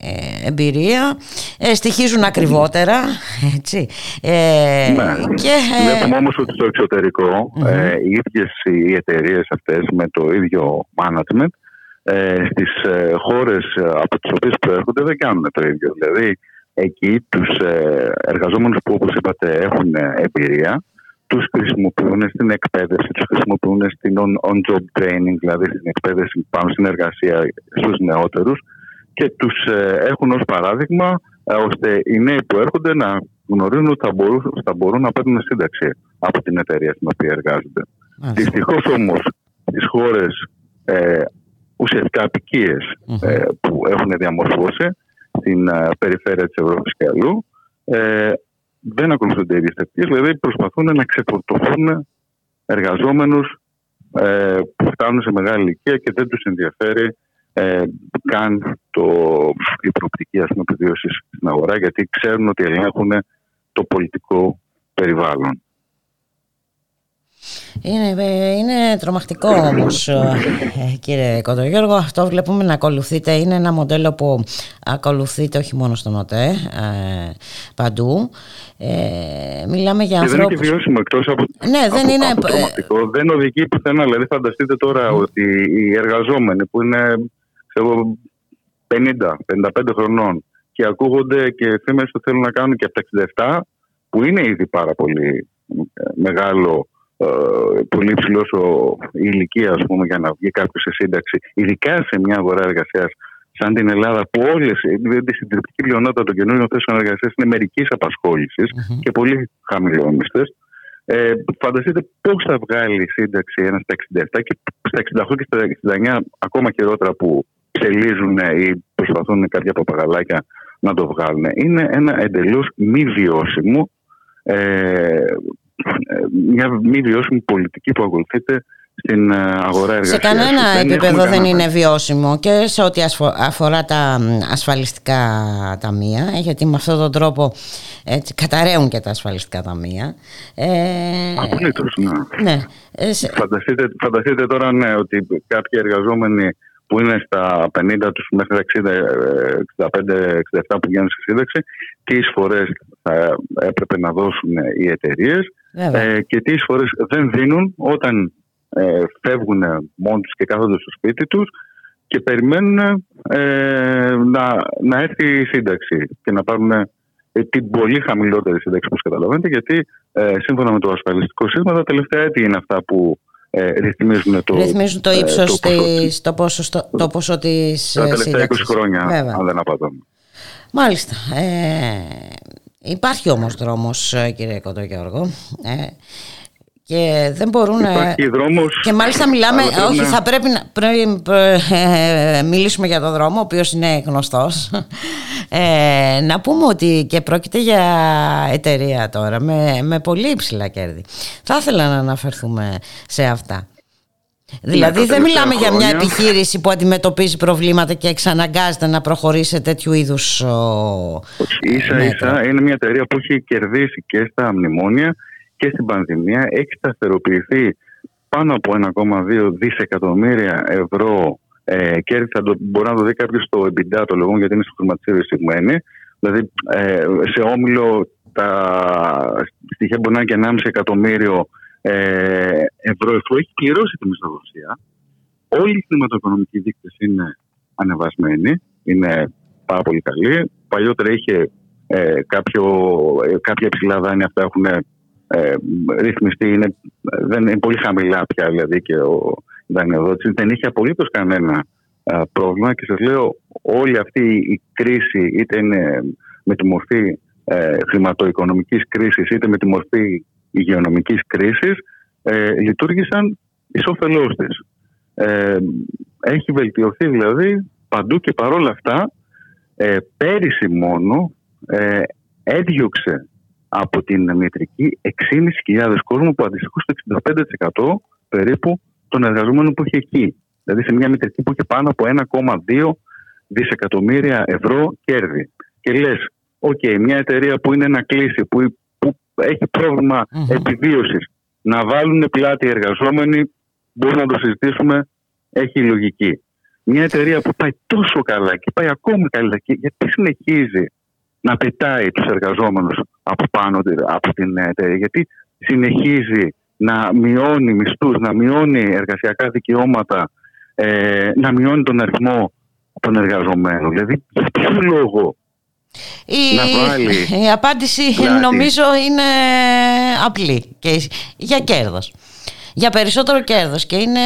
A: ε, εμπειρία, ε, στοιχίζουν ακριβότερα, έτσι. Ε,
J: Ναι.
A: και, ε,
J: Βλέπουμε όμως ότι στο εξωτερικο ε, οι ίδιες οι εταιρείες αυτές με το ίδιο management ε, στις ε, χώρες από τις οποίες προέρχονται δεν κάνουν το ίδιο. Δηλαδή εκεί τους ε, εργαζόμενους που όπως είπατε έχουν εμπειρία τους χρησιμοποιούν στην εκπαίδευση, τους χρησιμοποιούν στην on- on-job training, δηλαδή στην εκπαίδευση πάνω στην εργασία στους νεότερους και τους ε, έχουν ως παράδειγμα ε, ώστε οι νέοι που έρχονται να γνωρίζουν ότι θα μπορούν, θα μπορούν να παίρνουν σύνταξη από την εταιρεία στην οποία εργάζονται. Δυστυχώς όμως στις χώρες ε, ουσιαστικά απικίες, ε, που έχουν διαμορφώσει στην ε, περιφέρεια της Ευρώπης και αλλού ε, δεν ακολουθούνται οι ίδιε τακτικές, δηλαδή προσπαθούν να ξεκορτωθούν εργαζόμενους ε, που φτάνουν σε μεγάλη ηλικία και δεν τους ενδιαφέρει ε, καν το, η προοπτική ας πούμε, επιβίωσης στην αγορά γιατί ξέρουν ότι ελέγχουν το πολιτικό περιβάλλον.
A: Είναι, ε, είναι τρομακτικό όμως ε, κύριε Κοντογιώργο αυτό βλέπουμε να ακολουθείτε είναι ένα μοντέλο που ακολουθείτε όχι μόνο στον ΟΤΕ ε, παντού ε, μιλάμε για
J: Και δεν είναι
A: ανθρώπους
J: και βιώσιμο εκτός από.
A: Ναι, δεν
J: από-
A: είναι-
J: από τρομακτικό. Δεν οδηγεί πουθενά. Δηλαδή, φανταστείτε τώρα ότι οι εργαζόμενοι που είναι ξέρω, εγώ, 50-55 χρονών και ακούγονται και φήμες που θέλουν να κάνουν και από τα 67, που είναι ήδη πάρα πολύ ε, μεγάλο, ε, πολύ υψηλός η ηλικία ας πούμε, για να βγει κάποιος σε σύνταξη, ειδικά σε μια αγορά εργασίας σαν την Ελλάδα, που όλες, δηλαδή η συντριπτική πλειονότητα των καινούριων θέσεων εργασίας είναι μερικής απασχόλησης και πολύ χαμηλόμιστες. Ε, φανταστείτε πώς θα βγάλει η σύνταξη ένας στα 67 και στα 68 και στα 69 ακόμα χειρότερα που ψελίζουν ή προσπαθούν κάποια παπαγαλάκια να το βγάλουν. Είναι ένα εντελώς μη βιώσιμο, ε, ε, μια μη βιώσιμη πολιτική που ακολουθείται στην ε, αγορά εργασίας.
A: Σε κανένα επίπεδο δεν είναι βιώσιμο και σε ό,τι ασφο- αφορά τα μ, ασφαλιστικά ταμεία ε, γιατί με αυτόν τον τρόπο έτσι, καταραίουν και τα ασφαλιστικά ταμεία. Ε,
J: Απολύτως, ναι.
A: ναι. Ε, σε-
J: Φανταστείτε, φανταστείτε τώρα ναι, ότι κάποιοι εργαζόμενοι που είναι στα 50 τους μέχρι τα 65-67 που βγαίνουν στη σύνταξη, τι εισφορές θα έπρεπε να δώσουν οι εταιρείες
A: Βέβαια.
J: Ε, και τις εισφορές δεν δίνουν όταν ε, φεύγουν μόνοι τους και κάθονται στο σπίτι τους και περιμένουν ε, να, να έρθει η σύνταξη και να πάρουν ε, την πολύ χαμηλότερη σύνταξη όπως καταλαβαίνετε γιατί ε, σύμφωνα με το ασφαλιστικό σύστημα τα τελευταία έτη είναι αυτά που ε, ρυθμίζουν το,
A: ρυθμίζουν το
J: ε,
A: ύψος
J: το ποσό
A: της, το, ποσοστό, το ποσό της
J: τα
A: ε,
J: τελευταία 20
A: σύνταξης.
J: χρόνια
A: Βέβαια.
J: αν δεν απατώμε.
A: Μάλιστα. Ε, υπάρχει όμως δρόμος ε, κύριε Κοντογιώργο ε, και δεν μπορούν να...
J: Υπάρχει δρόμος
A: Και μάλιστα μιλάμε,
J: αλλά πρέπει
A: όχι
J: να-
A: θα πρέπει να πρέπει, ε, μιλήσουμε για τον δρόμο, ο οποίος είναι γνωστός. Ε, να πούμε ότι και πρόκειται για εταιρεία τώρα με, με πολύ υψηλά κέρδη. Θα ήθελα να αναφερθούμε σε αυτά. Δηλαδή
J: τα
A: δεν μιλάμε για μια
J: τελευταία χρόνια-
A: επιχείρηση που αντιμετωπίζει προβλήματα και εξαναγκάζεται να προχωρήσει σε τέτοιου είδους ο,
J: Ίσα ίσα είναι μια εταιρεία που έχει κερδίσει και στα μνημόνια και στην πανδημία. Έχει σταθεροποιηθεί πάνω από 1,2 δισεκατομμύρια ευρώ ε, κέρδη. Θα το, μπορεί να το δει κάποιος στο EBITDA το λόγο γιατί είναι στο χρηματιστήριο εισηγμένη. Δηλαδή ε, σε όμιλο τα στοιχεία μπορεί να είναι και 1,5 εκατομμύριο ε, ευρώ εφού έχει πληρώσει τη μισθοδοσία. Όλοι οι χρηματοοικονομικοί δείκτε είναι ανεβασμένοι, είναι πάρα πολύ καλοί. Παλιότερα είχε ε, κάποιο, ε, κάποια υψηλά δάνεια, αυτά έχουν ε, ρυθμιστεί, είναι, δεν είναι πολύ χαμηλά πια δηλαδή και ο η δανειοδότηση. Δεν είχε απολύτως κανένα ε, πρόβλημα και σας λέω όλη αυτή η κρίση είτε είναι με τη μορφή ε, χρηματοοικονομικής κρίσης είτε με τη μορφή υγειονομικής κρίσης ε, λειτουργήσαν εις όφελός της. Ε, έχει βελτιωθεί δηλαδή παντού και παρόλα αυτά ε, πέρυσι μόνο ε, έδιωξε από την μητρική 6.500 κόσμο που αντιστοιχούν στο 65% περίπου των εργαζομένων που είχε εκεί. Δηλαδή σε μια μητρική που είχε πάνω από 1,2 δισεκατομμύρια ευρώ κέρδη. Και λες, οκ, μια εταιρεία που είναι να κλείσει, που, που έχει πρόβλημα επιβίωσης, να βάλουν πλάτη οι εργαζόμενοι, μπορούμε να το συζητήσουμε, έχει λογική. Μια εταιρεία που πάει τόσο καλά και πάει ακόμη καλύτερα, και γιατί συνεχίζει να πετάει τους εργαζόμενους από πάνω τη- από την εταιρεία, γιατί συνεχίζει να μειώνει μισθούς, να μειώνει εργασιακά δικαιώματα, ε, να μειώνει τον αριθμό των εργαζομένων. Δηλαδή, για ποιο λόγο
A: Η,
J: να βάλει [laughs]
A: η απάντηση
J: πλάτη.
A: νομίζω είναι απλή και για κέρδος. Για περισσότερο κέρδος και είναι...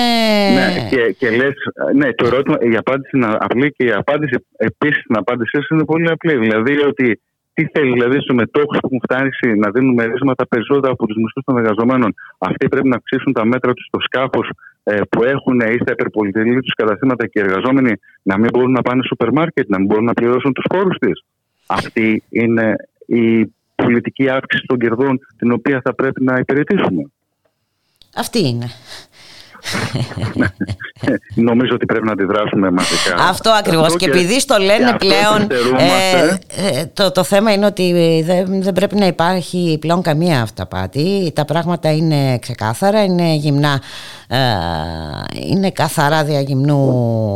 J: Ναι, και, και λες, ναι, το ερώτημα, η απάντηση είναι απλή και η απάντηση επίσης στην απάντησή σου είναι πολύ απλή. Δηλαδή ότι τι θέλει, δηλαδή στους μετόχους που έχουν φτάσει να δίνουν μερίσματα περισσότερα από τους μισθούς των εργαζομένων. Αυτοί πρέπει να αυξήσουν τα μέτρα τους στο σκάφος που έχουν ή στα υπερπολιτελή τους καταστήματα και οι εργαζόμενοι να μην μπορούν να πάνε στο σούπερ μάρκετ, να μην μπορούν να πληρώσουν τους φόρου της. Αυτή είναι η πολιτική αύξηση των κερδών την οποία θα πρέπει να υπηρετήσουμε.
A: Αυτή είναι. [laughs]
J: Νομίζω ότι πρέπει να αντιδράσουμε μαζικά.
A: Αυτό ακριβώς
J: Αυτό
A: και επειδή στο λένε
J: και αυτό
A: πλέον
J: επιστερούμαστε.
A: ε, ε, το, το θέμα είναι ότι δεν, δεν πρέπει να υπάρχει πλέον καμία αυταπάτη τα πράγματα είναι ξεκάθαρα είναι γυμνά ε, είναι καθαρά διαγυμνού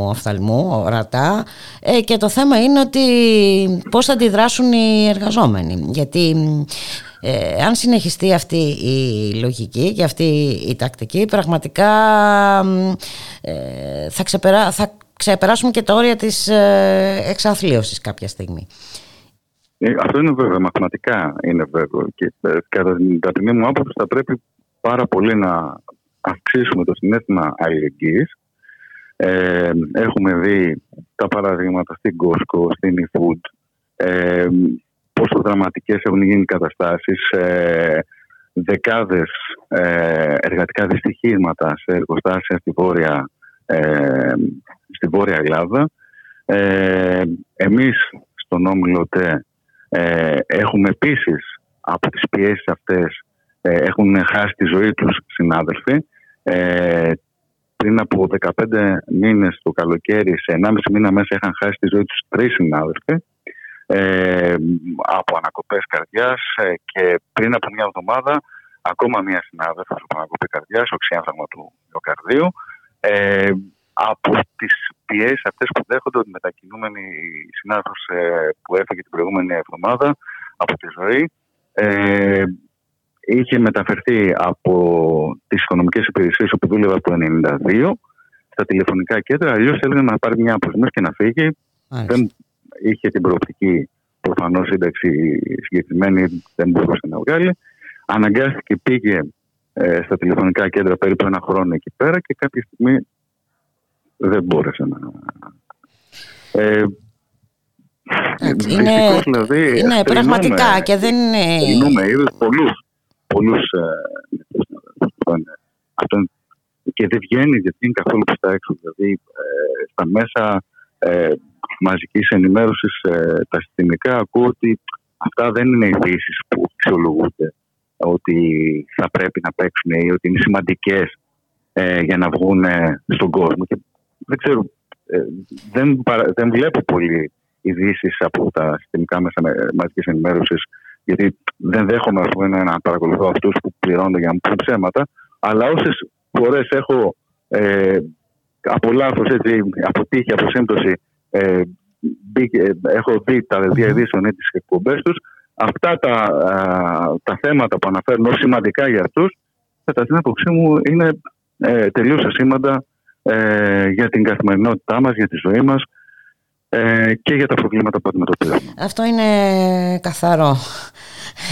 A: οφθαλμού ορατά ε, και το θέμα είναι ότι πώς θα αντιδράσουν οι εργαζόμενοι γιατί ε, αν συνεχιστεί αυτή η λογική και αυτή η τακτική πραγματικά ε, θα, ξεπερά, θα ξεπεράσουμε και τα όρια της ε, εξαθλίωσης κάποια στιγμή.
J: Ε, Αυτό είναι βέβαιο, μαθηματικά είναι βέβαιο. Και ε, κατά την ταπεινή μου άποψης θα πρέπει πάρα πολύ να αυξήσουμε το συνέστημα αλληλεγγύης. Ε, έχουμε δει τα παραδείγματα στην Costco, στην eFood, ε, πόσο δραματικές έχουν γίνει οι καταστάσεις, ε, δεκάδες ε, εργατικά δυστυχήματα σε εργοστάσια στη Βόρεια, ε, στη Βόρεια Ελλάδα. Ε, εμείς στον Όμιλο ΤΕ ε, έχουμε επίσης από τις πιέσεις αυτές ε, έχουν χάσει τη ζωή τους συνάδελφοι. Ε, πριν από 15 μήνες το καλοκαίρι, σε 1,5 μήνα μέσα είχαν χάσει τη ζωή τους τρεις συνάδελφοι ε, από ανακοπές καρδιάς ε, και πριν από μια εβδομάδα ακόμα μια συνάδελφος από ανακοπή καρδιάς, οξυάνθραμα του μυοκαρδίου. Ε, από τις πιέσεις αυτές που δέχονται ότι μετακινούμενη συνάδελφος ε, που έφυγε την προηγούμενη εβδομάδα από τη ζωή ε, είχε μεταφερθεί από τις οικονομικές υπηρεσίες όπου δούλευε από το 1992 στα τηλεφωνικά κέντρα, αλλιώς έλεγε να πάρει μια αποσμίωση και να φύγει. Δεν είχε την προοπτική προφανώς σύνταξη συγκεκριμένη, δεν μπορούσε να βγάλει. Αναγκάστηκε, πήγε ε, στα τηλεφωνικά κέντρα περίπου ένα χρόνο εκεί πέρα και κάποια στιγμή δεν μπόρεσε να. Ε,
A: είναι,
J: δυστυχώς, δηλαδή,
A: είναι
J: θρηνούμε-
A: πραγματικά και δεν είναι...
J: θρηνούμε, είδες πολλούς, πολλούς ε, αυτό είναι- αυτό είναι- και δεν βγαίνει, δεν βγαίνει καθόλου προς τα έξω. Δηλαδή, ε, στα μέσα ε, μαζικής ενημέρωσης ε, τα συστημικά ακούω ότι αυτά δεν είναι ειδήσεις που αξιολογούνται ότι θα πρέπει να παίξουν ή ότι είναι σημαντικές ε, για να βγουν ε, στον κόσμο. Και δεν ξέρω, ε, δεν, παρα- δεν βλέπω πολύ ειδήσεις από τα συστημικά μέσα με- μαζικής ενημέρωσης γιατί δεν δέχομαι ας πούμε, να παρακολουθώ αυτούς που πληρώνονται για να μου πούν ψέματα αλλά όσες φορές έχω ε, από λάθος, έτσι, από τύχη, από σύμπτωση ε, μπήκε- έχω δει τα δελτία ειδήσεων ή τις εκπομπές τους αυτά τα, α, τα θέματα που αναφέρουν ως σημαντικά για αυτούς κατά την άποψή μου είναι ε, τελείως ασήμαντα ε, για την καθημερινότητά μας, για τη ζωή μας ε, και για τα προβλήματα που αντιμετωπίζουμε.
A: Αυτό είναι καθαρό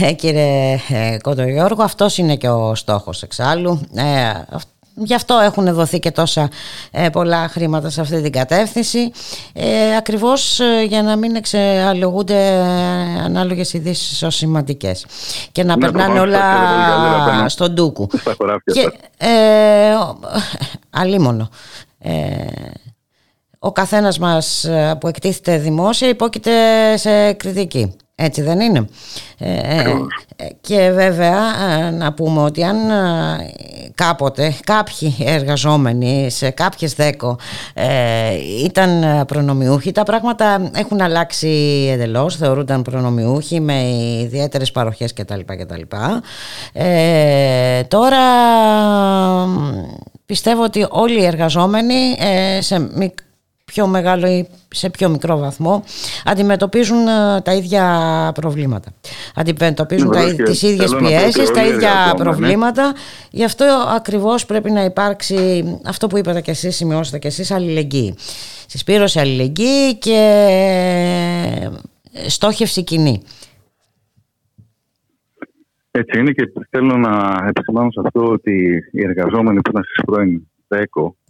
A: ε, κύριε ε, Κοντογιώργο, αυτός είναι και ο στόχος εξάλλου. Ε, αυ- Γι' αυτό έχουν δοθεί και τόσα ε, πολλά χρήματα σε αυτή την κατεύθυνση ε, ακριβώς ε, για να μην εξαλλογούνται ε, ανάλογες ειδήσεις ως σημαντικές και να
J: Ναι,
A: περνάνε
J: προφανώς,
A: όλα
J: τα χέρια πολύ καλύτερα, ναι.
A: στον τούκου. [laughs]
J: Στα χωράφια
A: Και,
J: αυτά.
A: ε, ο- αλίμονο. Ε, ο καθένας μας ε, που εκτίθεται δημόσια υπόκειται σε κριτική. Έτσι δεν είναι. Ε, ε, ε, και βέβαια ε, να πούμε ότι αν ε, κάποτε κάποιοι εργαζόμενοι σε κάποιες δέκο ε, ήταν ε, προνομιούχοι τα πράγματα έχουν αλλάξει εντελώς θεωρούνταν προνομιούχοι με ιδιαίτερες παροχές κτλ. κτλ. Ε, τώρα μ, πιστεύω ότι όλοι οι εργαζόμενοι ε, σε μικ- πιο μεγάλο ή σε πιο μικρό βαθμό αντιμετωπίζουν ε, τα ίδια προβλήματα. Αντιμετωπίζουν
J: Ναι,
A: τα,
J: βεβαίως
A: ίδ-
J: και
A: τις ίδιες
J: θέλω να πω
A: πιέσεις,
J: ότι
A: τα
J: όλοι οι
A: ίδια
J: εργαζόμενοι-
A: προβλήματα. Γι' αυτό ακριβώς πρέπει να υπάρξει αυτό που είπατε και εσείς, σημειώσατε και εσείς, αλληλεγγύη. Συσπήρωση αλληλεγγύη και ε, στόχευση κοινή.
J: Έτσι είναι και θέλω να επισημάνω σε αυτό ότι οι εργαζόμενοι που ήταν στις πρώην ΔΕΚΟ ή ε,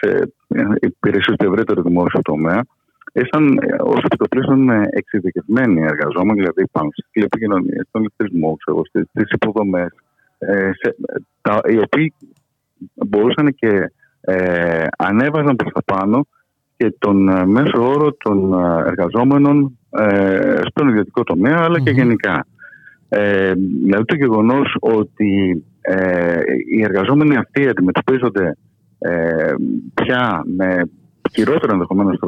J: σε υπηρεσίες του ευρύτερου δημόσιου τομέα ήσαν ε, ως επιτοπλίστων ε, εξειδικευμένοι εργαζόμενοι, δηλαδή πάνω στις τηλεπικοινωνίες, στον ηλεκτρισμό, ξέρω, εγώ, στις, στις υποδομές, ε, σε, τα, οι οποίοι μπορούσαν και ε, ανέβαζαν προς τα πάνω και τον ε, μέσο όρο των ε, εργαζόμενων ε, στον ιδιωτικό τομέα αλλά και γενικά. Ε, δηλαδή το γεγονός ότι ε, οι εργαζόμενοι αυτοί αντιμετωπίζονται ε, πια με χειρότερο ενδεχομένως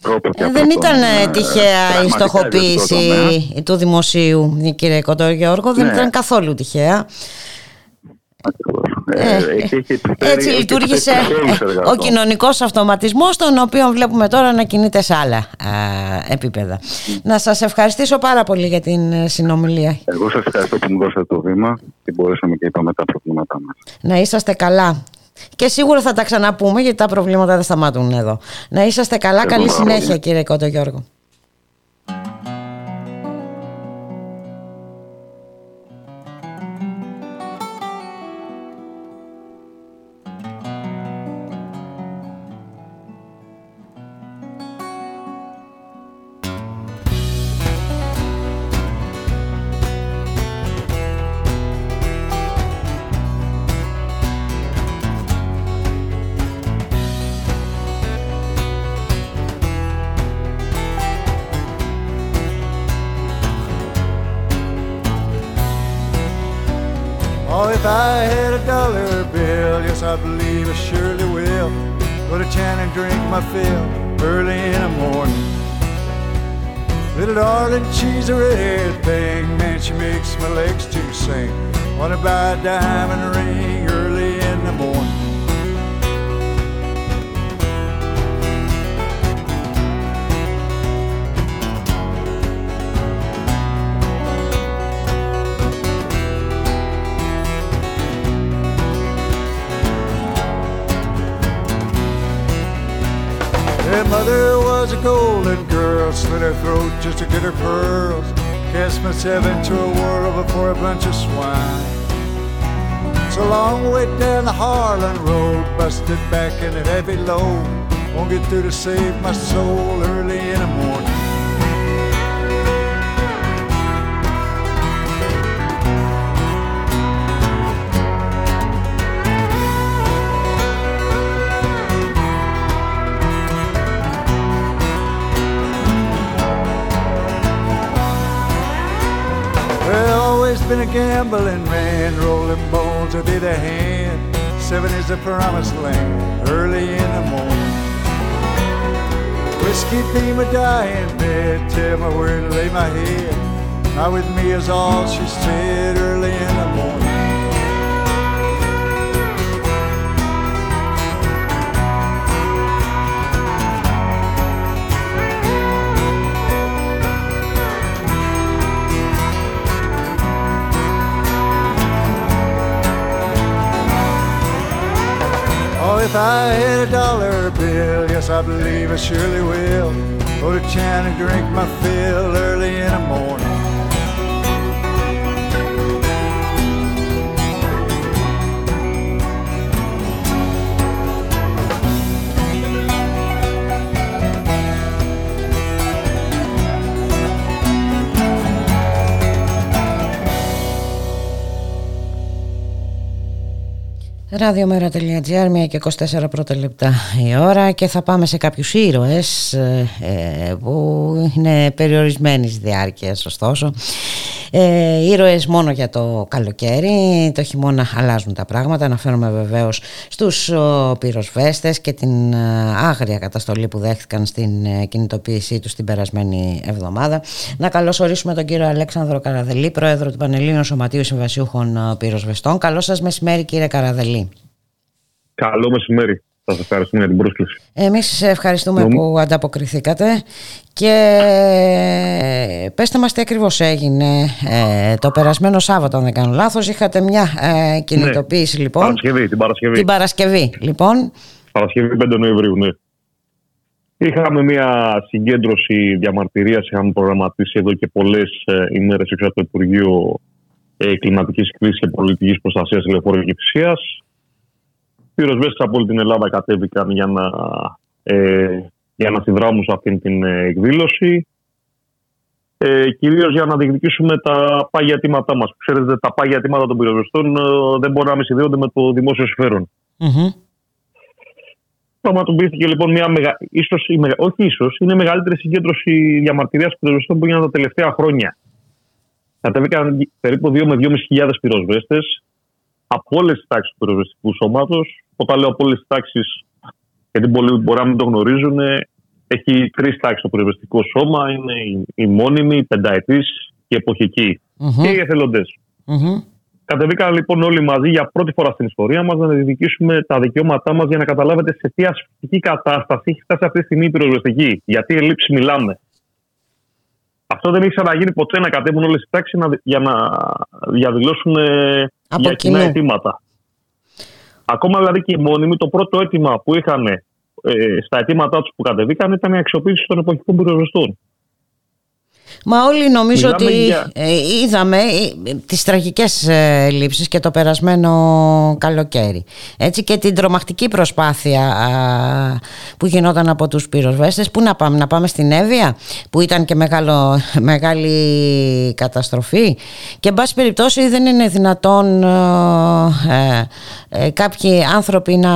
J: τρόπο. και
A: Ε,
J: από
A: δεν
J: τον,
A: ήταν ε,
J: ε,
A: τυχαία η
J: πραγματικά
A: στοχοποίηση
J: ιδιωτικό τομέα.
A: του δημοσίου, κύριε Κοντογιώργο. Δεν
J: Ναι.
A: ήταν καθόλου τυχαία.
J: Ε, έχει- έχει επιφέρει-
A: Έτσι
J: έχει
A: λειτουργήσε
J: επιφέρει σε όλους τους
A: ε, ο
J: εργαζόμενους.
A: κοινωνικός αυτοματισμός τον οποίο βλέπουμε τώρα να κινείται σε άλλα α, επίπεδα. Να σας ευχαριστήσω πάρα πολύ για την ε, συνομιλία.
J: Εγώ σας ευχαριστώ που μου δώσατε το βήμα και μπορέσαμε και είπαμε τα προβλήματά μας.
A: Να είσαστε καλά. Και σίγουρα θα τα ξαναπούμε γιατί τα προβλήματα δεν σταματούν εδώ. Να είσαστε καλά.
J: Εγώ
A: Καλή
J: πάρα
A: συνέχεια
J: πολύ.
A: κύριε Κοντογιώργο.
K: Oh, diamond ring save my soul early in the morning. Well, always been a gambling man, rolling bones with either hand. Seven is the promised land, early in the. Whiskey be my dying bed, tell me where to lay my head. Not with me is all she said early in the morning. If I had a dollar bill, yes, I believe I surely will. Go to town and drink my fill early in the morning.
A: Ραδιομέρα.gr, 1 και 24 πρώτα λεπτά η ώρα και θα πάμε σε κάποιους ήρωες ε, ε, που είναι περιορισμένης διάρκειας ωστόσο. Ε, ήρωες μόνο για το καλοκαίρι, το χειμώνα αλλάζουν τα πράγματα. Αναφέρομαι βεβαίως στους ο, πυροσβέστες και την ε, άγρια καταστολή που δέχτηκαν στην ε, κινητοποίησή τους την περασμένη εβδομάδα. Να καλωσορίσουμε τον κύριο Αλέξανδρο Καραδελή, πρόεδρο του Πανελλήνιου Σωματείου Συμβασιούχων ε, Πυροσβεστών. Καλό σας μεσημέρι κύριε Καραδελή.
L: Καλό μεσημέρι. Σας ευχαριστούμε για την πρόσκληση.
A: Εμείς ευχαριστούμε
L: Νομ-
A: που ανταποκριθήκατε και πέστε μας τι ακριβώς έγινε ε, το περασμένο Σάββατο αν δεν κάνω λάθος είχατε μια ε, κινητοποίηση λοιπόν
L: Παρασκευή, την Παρασκευή.
A: την Παρασκευή λοιπόν
L: Παρασκευή 5 Νοεμβρίου, ναι. Είχαμε μια συγκέντρωση διαμαρτυρίας, είχαμε προγραμματίσει εδώ και πολλές ημέρες έξω από το Υπουργείο ε, Κλιματικής Κρίσης και Πολιτικής Προστασίας Ελευθερών και Φυσία. Πυροσβέστε από όλη την Ελλάδα κατέβηκαν για να, ε, για να συνδράμουν σε αυτήν την ε, εκδήλωση. Ε, Κυρίως για να διεκδικήσουμε τα πάγια αιτήματά μας. Ξέρετε, τα πάγια αιτήματα των πυροσβεστών ε, δεν μπορούν να μην συνδέονται με το δημόσιο συμφέρον.
A: Μμμ.
L: Πραγματοποιήθηκε λοιπόν μια μεγα... ίσως, η μεγα... όχι ίσως, είναι η μεγαλύτερη συγκέντρωση διαμαρτυρίας πυροσβεστών που έγιναν τα τελευταία χρόνια. Κατέβηκαν περίπου 2 με 2.500 πυροσβέστες από όλες τις τάξεις του πυροσβεστικού σώματος. Όταν λέω από όλες τις τάξεις, γιατί πολλοί μπορεί να μην το γνωρίζουν, έχει τρεις τάξεις το πυροσβεστικό σώμα. Είναι η, η μόνιμη, η πενταετής και η εποχική.
A: Μμμ.
L: Και οι εθελοντές.
A: Μμμ.
L: Κατεβήκαν λοιπόν όλοι μαζί για πρώτη φορά στην ιστορία μας να διεκδικήσουμε τα δικαιώματά μας για να καταλάβετε σε τι ασφυκτική κατάσταση έχει φτάσει αυτή τη στιγμή η πυροσβεστική. Γιατί ελλείψη μιλάμε. Αυτό δεν έχει ξαναγίνει ποτέ να κατέβουν όλες οι τάξεις να- για να διαδηλώσουν ε,
A: Από
L: για κοινά
A: κοινού.
L: αιτήματα. Ακόμα δηλαδή και οι μόνιμοι, το πρώτο αίτημα που είχαν ε, στα αιτήματά τους που κατεβήκαν ήταν η αξιοποίηση των εποχικών πυροσβεστών.
A: Μα όλοι νομίζω
L: Μιλάμε
A: ότι
L: για-
A: ε, είδαμε ε, τις τραγικές ε, λήψεις και το περασμένο καλοκαίρι. Έτσι και την τρομακτική προσπάθεια α, που γινόταν από τους πυροσβέστες. Πού να πάμε, να πάμε στην Εύβοια που ήταν και μεγάλο, [laughs] μεγάλη καταστροφή. Και εν πάση περιπτώσει δεν είναι δυνατόν ε, ε, κάποιοι άνθρωποι να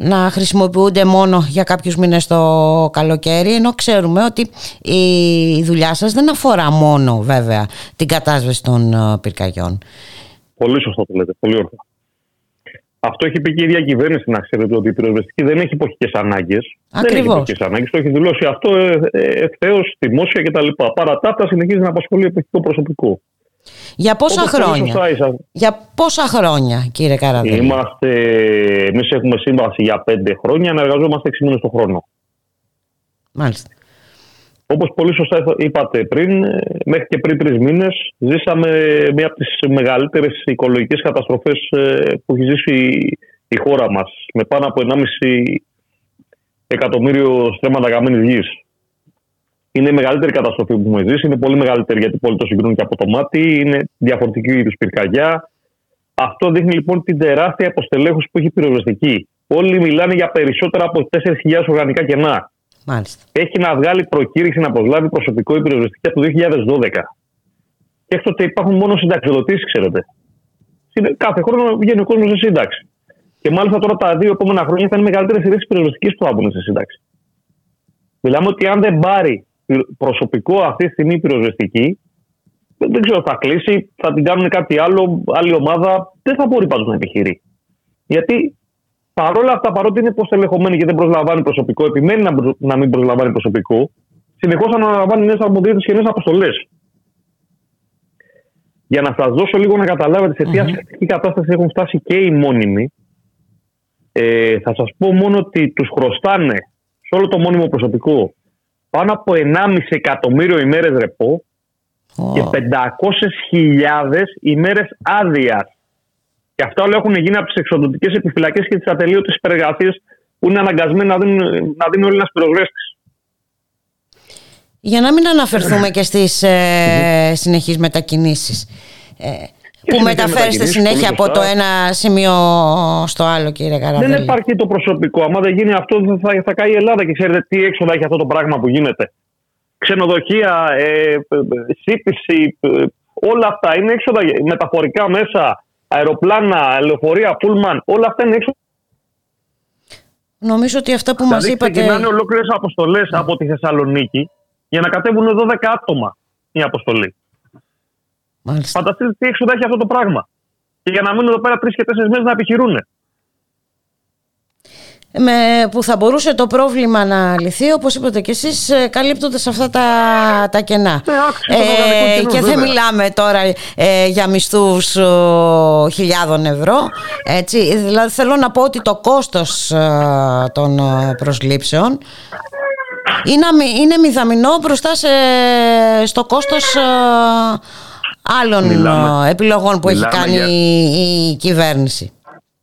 A: να χρησιμοποιούνται μόνο για κάποιους μήνες το καλοκαίρι ενώ ξέρουμε ότι η δουλειά σας δεν αφορά μόνο βέβαια την κατάσβεση των ε, πυρκαγιών.
L: Πολύ σωστά το λέτε. Πολύ όρθα. Αυτό έχει πει και η ίδια κυβέρνηση, να ξέρετε, ότι η πυροσβεστική δεν έχει εποχικέ ανάγκες. Δεν έχει
A: Ακριβώς.
L: εποχικέ ανάγκες. Το έχει δηλώσει αυτό ευθέως, δημόσια κτλ. Παρά τα αυτά, συνεχίζει να απασχολεί εποχικό προσωπικό.
A: Για πόσα
L: Όπως πολύ
A: χρόνια,
L: σωστά είσαστε.
A: για πόσα χρόνια κύριε Καραδέλη.
L: Είμαστε, εμείς έχουμε σύμβαση για πέντε χρόνια να εργαζόμαστε έξι μήνες το χρόνο.
A: Μάλιστα.
L: Όπως πολύ σωστά είπατε πριν, ε, μέχρι και πριν τρεις μήνες ζήσαμε μία από τις μεγαλύτερες οικολογικές καταστροφές που έχει ζήσει η- η χώρα μας. Με πάνω από 1,5 εκατομμύριο στρέμματα καμένη γης. Είναι η μεγαλύτερη καταστροφή που έχουμε ζήσει. Είναι πολύ μεγαλύτερη γιατί πολλοί το συγκρίνουν και από το μάτι. Είναι διαφορετική είδου πυρκαγιά. Αυτό δείχνει λοιπόν την τεράστια αποστελέχωση που έχει η πυροσβεστική. Όλοι μιλάνε για περισσότερα από 4.000 οργανικά κενά.
A: Μάλιστα.
L: Έχει να βγάλει προκήρυξη να προσλάβει προσωπικό η πυροσβεστική από το 2012. Και έκτοτε υπάρχουν μόνο συνταξιοδοτήσεις, ξέρετε. Είναι- Κάθε χρόνο βγαίνει ο κόσμος σε σύνταξη. Και μάλιστα τώρα τα δύο επόμενα χρόνια θα είναι μεγαλύτερες σειρέ πυροσβεστικής που θα μπουν σε σύνταξη. Μιλάμε ότι αν δεν πάρει προσωπικό αυτή τη στιγμή η πυροσβεστική, δεν δεν ξέρω, θα κλείσει, θα την κάνουν κάτι άλλο, άλλη ομάδα. Δεν θα μπορεί πάντως να επιχειρεί. Γιατί παρόλα αυτά, παρότι είναι υποστελεχωμένη και δεν προσλαμβάνει προσωπικό, επιμένει να, προ- να μην προσλαμβάνει προσωπικό, συνεχώς αναλαμβάνει νέες αρμοδιότητες και νέες αποστολές. Για να σας δώσω λίγο να καταλάβετε σε τι ασφαλιστική κατάσταση έχουν φτάσει και οι μόνιμοι, ε, θα σας πω μόνο ότι τους χρωστάνε σε όλο το μόνιμο προσωπικό πάνω από 1,5 εκατομμύριο ημέρες ρεπό και 500.000 ημέρες άδειας. Και αυτά όλα έχουν γίνει από τις εξοδοτικές επιφυλακές και τις ατελείωτες υπεργασίε που είναι αναγκασμένοι να δίνουν, να δίνει ο Έλληνας πυροσβέστη.
A: Για να μην αναφερθούμε και στις ε, συνεχείς μετακινήσεις. Ε, που
L: συνεχείς
A: μεταφέρεστε
L: μετακινήσεις,
A: συνέχεια
L: πολύ
A: από το
L: σωστά.
A: ένα σημείο στο άλλο κύριε Καραδέλη.
L: Δεν υπάρχει το προσωπικό. Άμα δεν γίνει αυτό, θα, θα, θα καεί η Ελλάδα και ξέρετε τι έξοδα έχει αυτό το πράγμα που γίνεται. Ξενοδοχεία, ε, ε, ε, σύντηση, ε, όλα αυτά είναι έξοδα μεταφορικά μέσα, αεροπλάνα, λεωφορεία, πούλμαν, όλα αυτά είναι έξοδα.
A: Νομίζω ότι αυτά που μας
L: δηλαδή,
A: είπατε...
L: ξεκινάνε ολόκληρες αποστολές από τη Θεσσαλονίκη για να κατέβουν 12 άτομα η αποστολή.
A: Μάλιστα.
L: Φανταστείτε τι έξοδα έχει αυτό το πράγμα. Και για να μείνουν εδώ πέρα τρεις και τέσσερις μέρες να επιχειρούν.
A: με, που θα μπορούσε το πρόβλημα να λυθεί όπως είπατε και εσείς ε, καλύπτοντας αυτά τα, τα κενά
L: Ναι, άξιο των οργανικών κενών,
A: και δεν
L: βέβαια.
A: μιλάμε τώρα ε, για μισθούς ο, χιλιάδων ευρώ έτσι, δηλαδή θέλω να πω ότι το κόστος ε, των ε, προσλήψεων είναι, αμοι- είναι μηδαμινό μπροστά σε, στο κόστος ε, άλλων
L: Μιλάμε-
A: ε, επιλογών που έχει
L: μιλάμε
A: κάνει
L: για-
A: η, η κυβέρνηση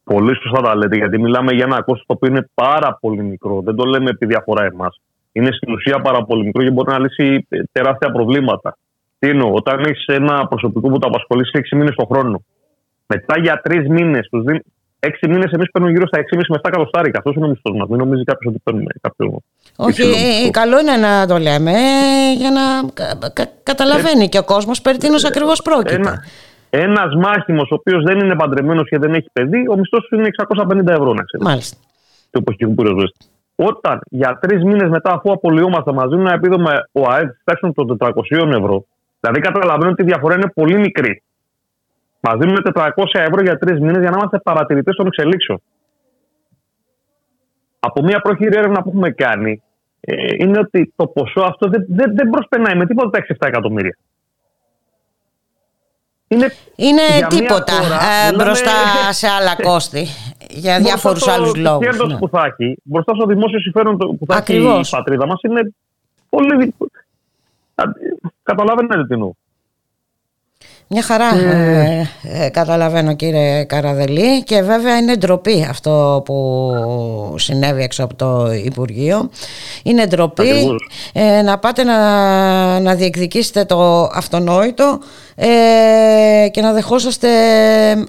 L: Πολύ σωστά τα λέτε, γιατί μιλάμε για ένα κόστος το οποίο είναι πάρα πολύ μικρό. Δεν το λέμε επειδή αφορά εμάς. Είναι στην ουσία πάρα πολύ μικρό και μπορεί να λύσει ε, τεράστια προβλήματα. Τι εννοώ, όταν έχεις ένα προσωπικό που το απασχολείς 6 μήνες το χρόνο, μετά για 3 μήνες τους δίνει. 6 μήνες εμείς παίρνουμε γύρω στα 6,5 με 7 εκατοστάρικα. Αυτός είναι ο μισθός μας. Μην νομίζεις κάποιος ότι παίρνουμε κάποιο.
A: Όχι,
L: υψηλό
A: ε,
L: μισθό.
A: καλό είναι να το λέμε ε, για να κα- κα- καταλαβαίνει και ο κόσμος περί τίνος ακριβώς πρόκειται.
L: Ένα ένας μάχημος ο οποίος δεν είναι παντρεμένος και δεν έχει παιδί, ο μισθός του είναι 650 ευρώ, να ξέρετε.
A: Μάλιστα.
L: του εποχικού πυροσβέστη. Όταν για τρεις μήνες μετά, αφού απολυόμαστε μαζί, ένα επίδομα ο ΑΕΔ τη τάξη των 400 ευρώ, δηλαδή καταλαβαίνω ότι η διαφορά είναι πολύ μικρή. Μα δίνουν 400 ευρώ για τρεις μήνες για να είμαστε παρατηρητές των εξελίξεων. Από μια πρόχειρη έρευνα που έχουμε κάνει, ε, είναι ότι το ποσό αυτό δεν, δεν, δεν προσπερνάει με τίποτα τα 6-7 εκατομμύρια. Είναι,
A: Είναι
L: για μια
A: τίποτα
L: χώρα,
A: ε,
L: μιλάμε-
A: μπροστά σε άλλα κόστη για
L: Μπροστά
A: διάφορους
L: στο-
A: άλλους
L: στο
A: λόγους.
L: κέρδος
A: ναι.
L: που θα έχει, μπροστά στο δημόσιο συμφέρον το- που θα έχει
A: Ακριβώς.
L: η πατρίδα μας είναι πολύ... Καταλαβαίνετε τι εννοώ.
A: Μια χαρά ε, ε, καταλαβαίνω κύριε Καραδελή και βέβαια είναι ντροπή αυτό που συνέβη έξω από το Υπουργείο. Είναι ντροπή
L: Ακριβώς.
A: ε, να πάτε να, να διεκδικήσετε το αυτονόητο ε, και να δεχόσαστε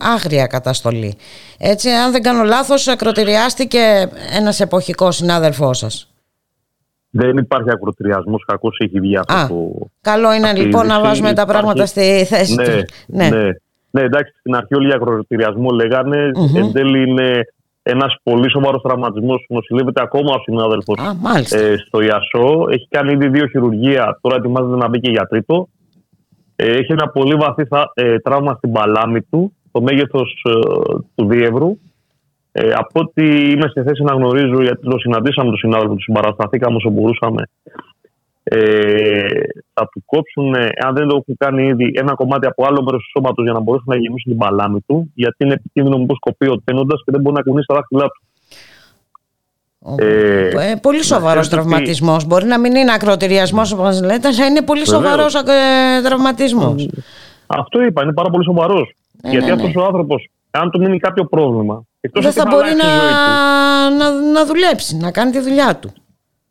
A: άγρια καταστολή. Έτσι, αν δεν κάνω λάθος, ακροτηριάστηκε ένας εποχικός συνάδελφός σας.
L: Δεν υπάρχει ακροτηριασμός, κακώς έχει βγει αυτό
A: Α,
L: το.
A: Καλό είναι
L: αυτή η
A: λοιπόν να
L: είδηση.
A: βάζουμε τα
L: Υπάρχει-
A: πράγματα στη θέση
L: ναι,
A: τους.
L: ναι. ναι. εντάξει, στην αρχή όλοι για ακροτηριασμό λέγανε.
A: Μμμ.
L: Εν τέλει είναι ένας πολύ σοβαρός τραυματισμός που νοσηλεύεται ακόμα ο συνάδελφος
A: Α, μάλιστα.
L: ε, στο Ιασό. Έχει κάνει ήδη δύο χειρουργία, τώρα ετοιμάζεται να μπει και για τρίτο. Ε, έχει ένα πολύ βαθύ θα- ε, τραύμα στην παλάμη του, το μέγεθος του διεύρου. Ε, από ό,τι είμαι σε θέση να γνωρίζω, γιατί το συναντήσαμε τον συνάδελφο, του συμπαρασταθήκαμε όσο μπορούσαμε, ε, θα του κόψουν, ε, αν δεν το έχουν κάνει ήδη, ένα κομμάτι από άλλο μέρος του σώματος για να μπορέσουν να γεμίσουν την παλάμη του, γιατί είναι επικίνδυνο μήπως κοπεί ο τένοντας και δεν μπορεί να κουνήσει τα δάχτυλά του. Ε,
A: Ε, πολύ
L: να
A: σοβαρός
L: ξέρετε
A: τραυματισμός. Μπορεί να μην είναι ακροτηριασμός όπως μα λέτε, αλλά είναι πολύ
L: Βεβαίως.
A: σοβαρός ε, τραυματισμός.
L: Αυτό είπα, είναι πάρα πολύ σοβαρός.
A: Ναι,
L: γιατί
A: ναι,
L: αυτός ο άνθρωπος, αν του μείνει κάποιο πρόβλημα, εκτός
A: Δεν
L: ότι
A: θα μπορεί
L: αλλάξει
A: να,
L: η ζωή του,
A: να, να δουλέψει, να κάνει τη δουλειά του.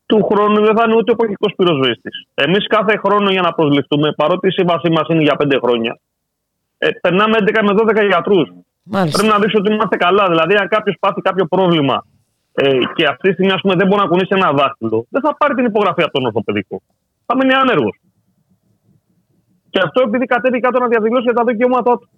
L: του χρόνου δεν θα είναι ούτε ο εποχικό πυροσβέστη. Εμείς κάθε χρόνο για να προσληφθούμε, παρότι η σύμβασή μας είναι για 5 χρόνια, ε, περνάμε 11 με 12 γιατρούς.
A: Μάλιστα.
L: Πρέπει να δείξει ότι είμαστε καλά. Δηλαδή, αν κάποιος πάθει κάποιο πρόβλημα ε, και αυτή τη στιγμή ας πούμε, δεν μπορεί να κουνήσει ένα δάχτυλο, δεν θα πάρει την υπογραφή από τον ορθοπαιδικό. Θα μείνει άνεργος. Και αυτό επειδή κατέβει κάτω να διαδηλώσει για τα δικαιώματά του.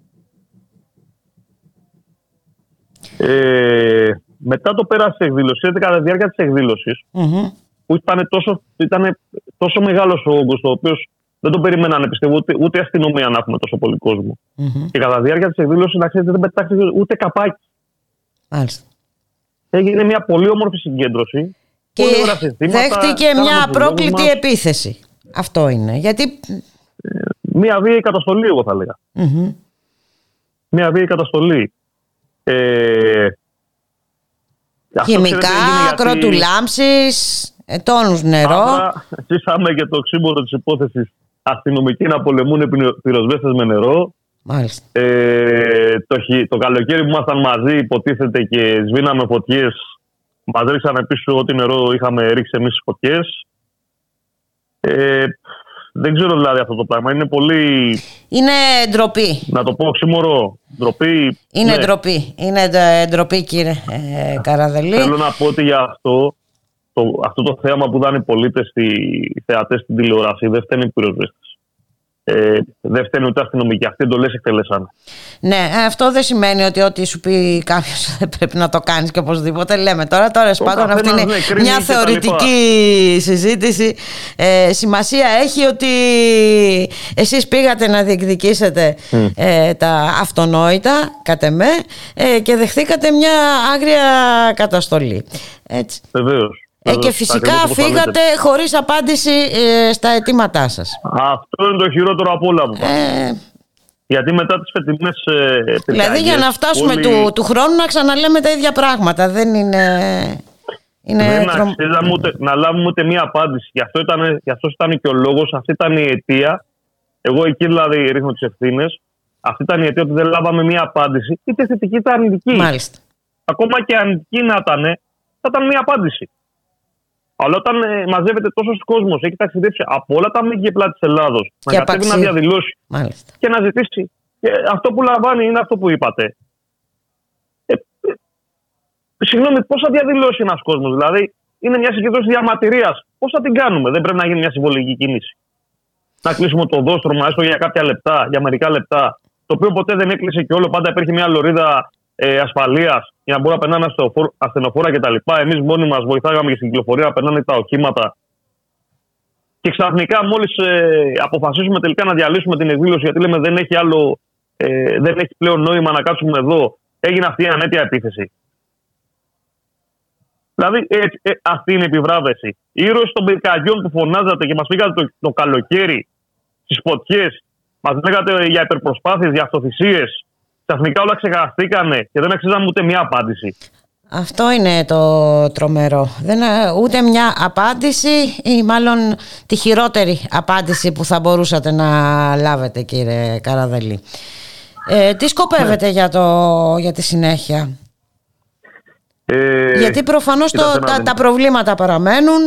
L: Ε, μετά το πέρασε τη εκδήλωση, είδατε κατά τη διάρκεια της εκδήλωσης,
A: Μμμ.
L: που ήταν τόσο, ήταν τόσο μεγάλος ο όγκος, ο οποίος δεν τον περιμένανε, πιστεύω, ούτε, ούτε αστυνομία να έχουμε τόσο πολύ κόσμο.
A: Μμμ.
L: Και κατά τη διάρκεια της εκδήλωσης, να ξέρετε, δεν πετάχτηκε ούτε καπάκι.
A: Μάλιστα.
L: Έγινε μια πολύ όμορφη συγκέντρωση.
A: Και
L: πολύ ωραία συστήματα,
A: δέχτηκε
L: κάναμε
A: μια
L: τους λόγους
A: απρόκλητη
L: μας.
A: επίθεση. Αυτό είναι. Γιατί.
L: Μια βίαιη καταστολή, εγώ θα έλεγα.
A: Μμμ.
L: Μια βίαιη καταστολή. Ε, αυτό,
A: Χημικά,
L: ξέρετε, έγινε γιατί
A: ακροτουλάμψεις, ε, τόνους νερό.
L: Άρα, ζήσαμε και το ξύμορο της υπόθεσης αστυνομικοί να πολεμούν πυροσβέστες με νερό.
A: Μάλιστα.
L: Ε, το, χει- το καλοκαίρι που ήμασταν μαζί, υποτίθεται και σβήναμε φωτιές, μας ρίξανε πίσω ό,τι νερό είχαμε ρίξει εμείς στις φωτιές. Ε, δεν ξέρω δηλαδή αυτό το πράγμα. Είναι πολύ,
A: Είναι ντροπή.
L: να το πω, οξύμορο, ντροπή.
A: Είναι
L: Ναι.
A: ντροπή. Είναι ντε- ντροπή, κύριε ε, Καραδελή.
L: Θέλω να πω ότι για αυτό το, αυτό το θέαμα που δάνε οι πολίτες, οι θεατές στην τηλεόραση, δεν φταίνει οι πυροσβέστε. Ε, δεν φταίνει ούτε αστυνομικοί. Αυτοί εντολέ εκτελέσαν.
A: Ναι, ε, αυτό δεν σημαίνει ότι ό,τι σου πει κάποιος [laughs] δεν πρέπει να το κάνεις και οπωσδήποτε. Λέμε τώρα, τώρα πάντων αυτή
L: καθένας,
A: είναι
L: ναι, κρίνει
A: μια
L: και τα
A: θεωρητική συζήτηση. Ε, σημασία έχει ότι εσείς πήγατε να διεκδικήσετε
L: Μμ.
A: ε, τα αυτονόητα, κατ' εμέ, ε, και δεχθήκατε μια άγρια καταστολή. Έτσι.
L: Βεβαίως.
A: Ε, και φυσικά φύγατε χωρίς απάντηση ε, στα αιτήματά σας.
L: Αυτό είναι το χειρότερο από όλα μου.
A: Ε,
L: Γιατί μετά τις φετινές. Ε,
A: Δηλαδή για να φτάσουμε
L: όλοι...
A: του, του χρόνου να ξαναλέμε τα ίδια πράγματα. Δεν είναι... είναι
L: Δεν
A: τρομ-
L: αξίζαμε ούτε, να λάβουμε ούτε μία απάντηση. Γι' αυτό ήταν, γι αυτός ήταν και ο λόγος, αυτή ήταν η αιτία. Εγώ εκεί δηλαδή ρίχνω τις ευθύνες. Αυτή ήταν η αιτία ότι δεν λάβαμε μία απάντηση, είτε θετική είτε αρνητική.
A: Μάλιστα.
L: Ακόμα και αρνητική να ήταν, θα ήταν μία απάντηση. Αλλά όταν ε, μαζεύεται τόσος κόσμος, έχει ταξιδέψει από όλα τα μήκη πλάτη της Ελλάδος, να
A: Και
L: κατέβει να
A: απαξί-
L: διαδηλώσει
A: Μάλιστα.
L: και να ζητήσει. Και αυτό που λαμβάνει είναι αυτό που είπατε. Ε, ε, συγγνώμη, πώς θα διαδηλώσει ένας κόσμος, Δηλαδή, είναι μια συγκέντρωση διαμαρτυρίας. Πώς θα την κάνουμε, Δεν πρέπει να γίνει μια συμβολική κίνηση. Να κλείσουμε το δόστρωμα έστω για κάποια λεπτά, για μερικά λεπτά. Το οποίο ποτέ δεν έκλεισε και όλο. Πάντα υπήρχε μια λωρίδα ε, ασφαλείας για να μπορούν να περνάνε αστεοφόρ- ασθενοφόρα κτλ. Εμείς μόνοι μας βοηθάγαμε και στην κυκλοφορία να περνάνε τα οχήματα. Και ξαφνικά, μόλις ε, αποφασίσουμε τελικά να διαλύσουμε την εκδήλωση, γιατί λέμε δεν έχει άλλο ε, δεν έχει πλέον νόημα να κάτσουμε εδώ. Έγινε αυτή η ανέτεια επίθεση. Δηλαδή, έτσι, ε, αυτή είναι η επιβράβευση. Οι ήρωες των πυρκαγιών που φωνάζατε και μας πήγατε το, το καλοκαίρι στις φωτιές, μας λέγατε για υπερπροσπάθειες, για αυτοθυσίες. Ξαφνικά όλα ξεχαστήκανε και δεν αξίζαμε ούτε μία απάντηση.
M: Αυτό είναι το τρομερό. Δεν, ε, ούτε μια απάντηση ή μάλλον τη χειρότερη απάντηση που θα μπορούσατε να λάβετε κύριε Καραδελή. Ε, τι σκοπεύετε για, το, για τη συνέχεια;
L: Ε,
M: Γιατί προφανώς το,
L: κοίταξε να
M: τα,
L: δεις.
M: τα προβλήματα παραμένουν.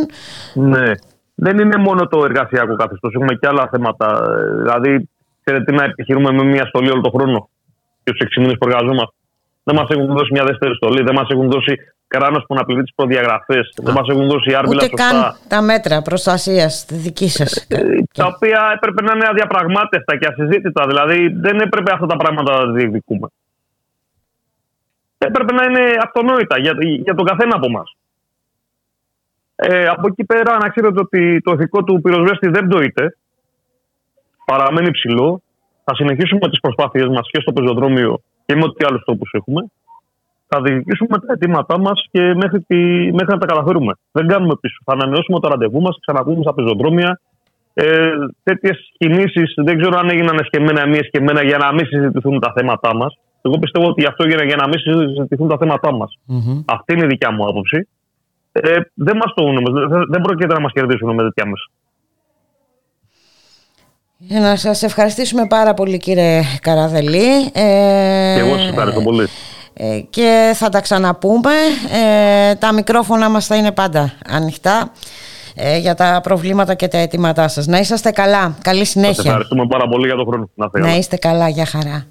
L: Ναι. Δεν είναι μόνο το εργασιακό καθεστώς. Έχουμε και άλλα θέματα. Ε, Δηλαδή, ξέρετε να επιχειρούμε με μια στολή όλο τον χρόνο; Και τους 6 μήνες που εργαζόμαστε. Δεν μας έχουν δώσει μια δεύτερη στολή, δεν μας έχουν δώσει κανένα που να πληρεί τις προδιαγραφές, δεν μας έχουν δώσει άρμηλα
M: Ούτε
L: σωστά.
M: καν τα μέτρα προστασίας τη δική σας.
L: Ε, τα οποία έπρεπε να είναι αδιαπραγμάτευτα και ασυζήτητα. Δηλαδή, δεν έπρεπε αυτά τα πράγματα να τα διεκδικούμε. Έπρεπε να είναι αυτονόητα για, για τον καθένα από εμά. Ε, από εκεί πέρα, να ξέρετε ότι το ηθικό του πυροσβέστη δεν πτωείται. Παραμένει ψηλό. Θα συνεχίσουμε τις προσπάθειές μας και στο πεζοδρόμιο και με ό,τι άλλους τόπου έχουμε. Θα διεκδικήσουμε τα αιτήματά μας και μέχρι, τη, μέχρι να τα καταφέρουμε. Δεν κάνουμε πίσω. Θα ανανεώσουμε το ραντεβού μας, ξαναπούμε στα πεζοδρόμια. Ε, Τέτοιες κινήσεις δεν ξέρω αν έγιναν εσκεμμένα ή μη εσκεμμένα για να μην συζητηθούν τα θέματά μας. Εγώ πιστεύω ότι αυτό έγινε για να μην συζητηθούν τα θέματά μας. Αυτή είναι η δικιά μου άποψη. Ε, δεν μας το δεν, δεν πρόκειται να μας κερδίσουν με τέτοια μέσα.
M: Ε, Να σας ευχαριστήσουμε πάρα πολύ κύριε Καραδελή. Ε,
L: Και εγώ σας ευχαριστώ πολύ.
M: ε, και θα τα ξαναπούμε. Ε, τα μικρόφωνα μας θα είναι πάντα ανοιχτά ε, για τα προβλήματα και τα αιτήματά σας. Να είσαστε καλά. Καλή
L: Σας
M: συνέχεια.
L: ευχαριστούμε πάρα πολύ για τον χρόνο. Να είστε
M: Να
L: καλά.
M: είστε καλά. Για χαρά.